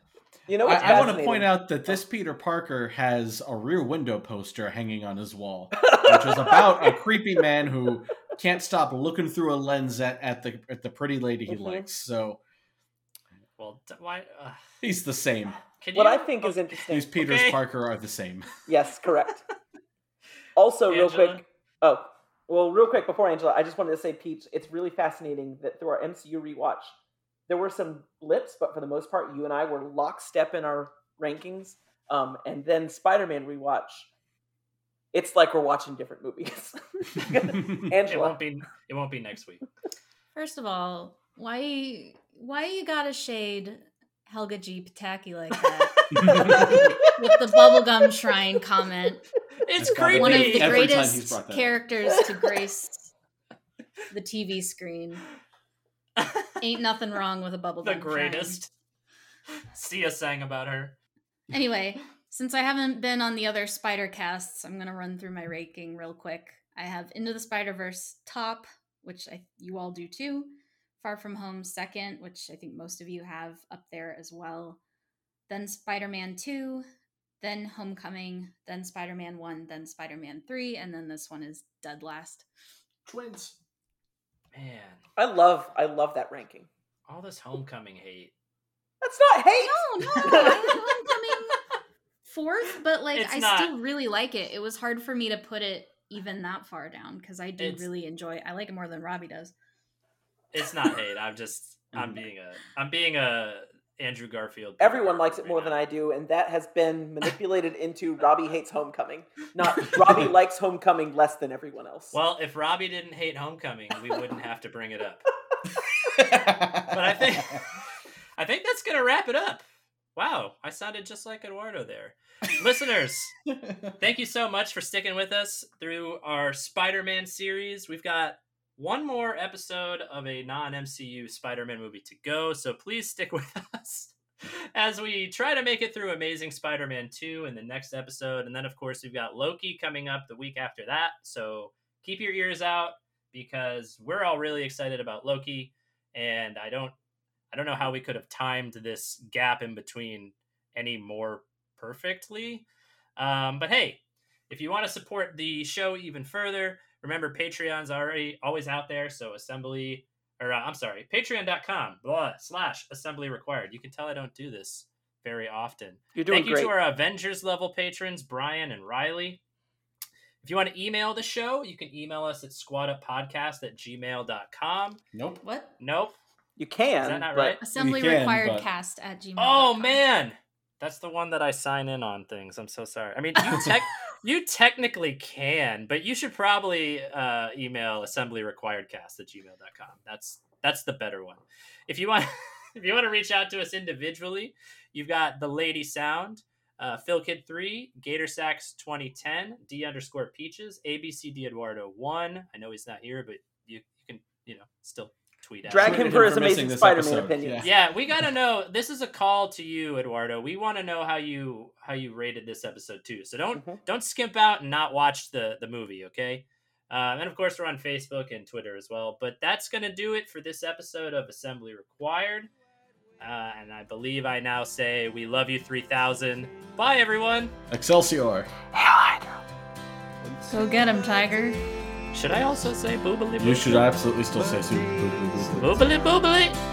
You know I, what's I want to point out that this Peter Parker has a rear window poster hanging on his wall, which is about a creepy man who can't stop looking through a lens at, at the at the pretty lady he Mhm. likes. So Well, why? Uh, he's the same. Can What you, I think is oh, interesting. These Peters Okay. Parker are the same. Yes, correct. Also, real quick. Oh, well, real quick before Angela, I just wanted to say, Peach, it's really fascinating that through our MCU rewatch, there were some blips, but for the most part, you and I were lockstep in our rankings. Um, and then Spider-Man rewatch, it's like we're watching different movies. Angela, It won't be. It won't be next week. First of all, why why you got a shade Helga G. Pataki like that? With the bubblegum shrine comment. It's That's creepy. One of the Every greatest brought that up. characters to grace the TV screen. Ain't nothing wrong with a bubblegum the shrine. greatest. Sia sang about her. Anyway, since I haven't been on the other spider casts, I'm gonna run through my ranking real quick. I have Into the Spider Verse top, which I you all do too. Far From Home second, which I think most of you have up there as well. Then Spider Man two, then Homecoming, then Spider Man one, then Spider Man three, and then this one is dead last. Twins. Man, I love, I love that ranking. all this homecoming hate. That's not hate. No, no, I have Homecoming fourth, but like It's I not- still really like it. It was hard for me to put it even that far down because I do It's- really enjoy. I like it more than Robbie does. It's not hate. I'm just. I'm Mhm. being a. I'm being a Andrew Garfield. Everyone likes it more than I do, and that has been manipulated into Robbie hates Homecoming, not Robbie likes Homecoming less than everyone else. Well, if Robbie didn't hate Homecoming, we wouldn't have to bring it up. But I think I think that's gonna wrap it up. Wow, I sounded just like Eduardo there. Listeners, thank you so much for sticking with us through our Spider-Man series. We've got one more episode of a non-MCU Spider-Man movie to go, so please stick with us. as we try to make it through Amazing Spider Man 2 in the next episode. And then, of course, we've got Loki coming up the week after that. So keep your ears out because we're all really excited about Loki. And I don't. I don't know how we could have timed this gap in between any more perfectly. Um, but hey, if you want to support the show even further, remember Patreon's already always out there. So assembly, or uh, I'm sorry, patreon.com blah, slash assembly required. You can tell I don't do this very often. You're doing Thank you great. to our Avengers level patrons, Brian and Riley. If you want to email the show, you can email us at squaduppodcast at gmail.com. Nope. What? Nope. You can. Is that not but right? Assembly can, required but- cast at gmail. Oh man, that's the one that I sign in on things. I'm so sorry. I mean, you tech, you technically can, but you should probably uh, email assemblyrequiredcast at gmail.com. That's that's the better one. If you want, if you want to reach out to us individually, you've got the Lady Sound, uh, Phil Kid Three, Gator Sacks 2010, D underscore Peaches, ABCD Eduardo One. I know he's not here, but you, you can you know still tweet at Drag him. him for his amazing Spider-Man opinion. opinions. yeah we gotta know this is a call to you eduardo we want to know how you how you rated this episode too so don't Mhm. don't skimp out and not watch the the movie okay um, and of course we're on facebook and twitter as well but that's gonna do it for this episode of assembly required uh, and i believe i now say we love you 3000 bye everyone Excelsior. Go get him, Tiger. Should i also say boobily You should absolutely still say super. boobily boobily Say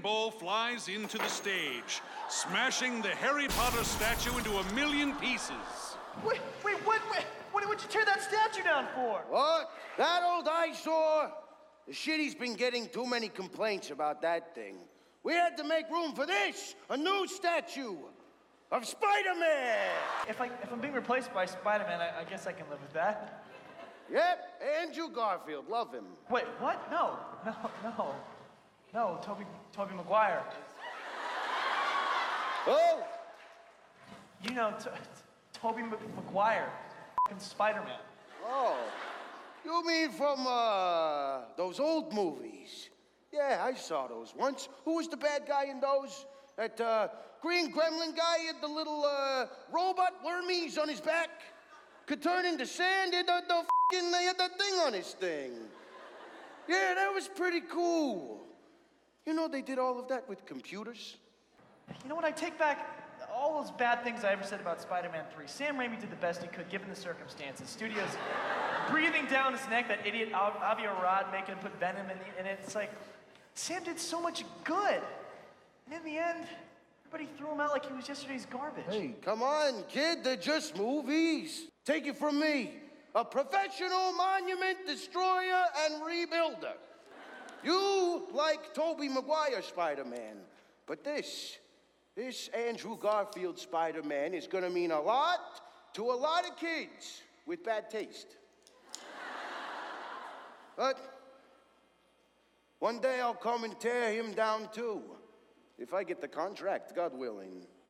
A ball flies into the stage, smashing the Harry Potter statue into a million pieces. Wait, wait, what, wait, what would you tear that statue down for? What? That old eyesore? The city's been getting too many complaints about that thing. We had to make room for this, a new statue of Spider-Man. If, I, if I'm being replaced by Spider-Man, I, I guess I can live with that. Yep, Andrew Garfield, love him. Wait, what? No, no, no. No, Tobey, Tobey Maguire. Oh, You know, t- Tobey Maguire, Spider-Man. oh, you mean from uh, those old movies? Yeah, I saw those once. Who was the bad guy in those? That uh, green gremlin guy had the little uh, robot wormies on his back. Could turn into sand. He had the, the f***ing, they had that thing on his thing. Yeah, that was pretty cool. You know, they did all of that with computers. You know what? I take back all those bad things I ever said about Spider-Man 3. Sam Raimi did the best he could given the circumstances. Studios breathing down his neck, that idiot Av- Avi Arad making him put venom in, the, in it. It's like, Sam did so much good. And in the end, everybody threw him out like he was yesterday's garbage. Hey, come on, kid, they're just movies. Take it from me, a professional monument destroyer and rebuilder. You like Tobey Maguire Spider Man, but this, this Andrew Garfield Spider Man is gonna mean a lot to a lot of kids with bad taste. But one day I'll come and tear him down too, if I get the contract, God willing.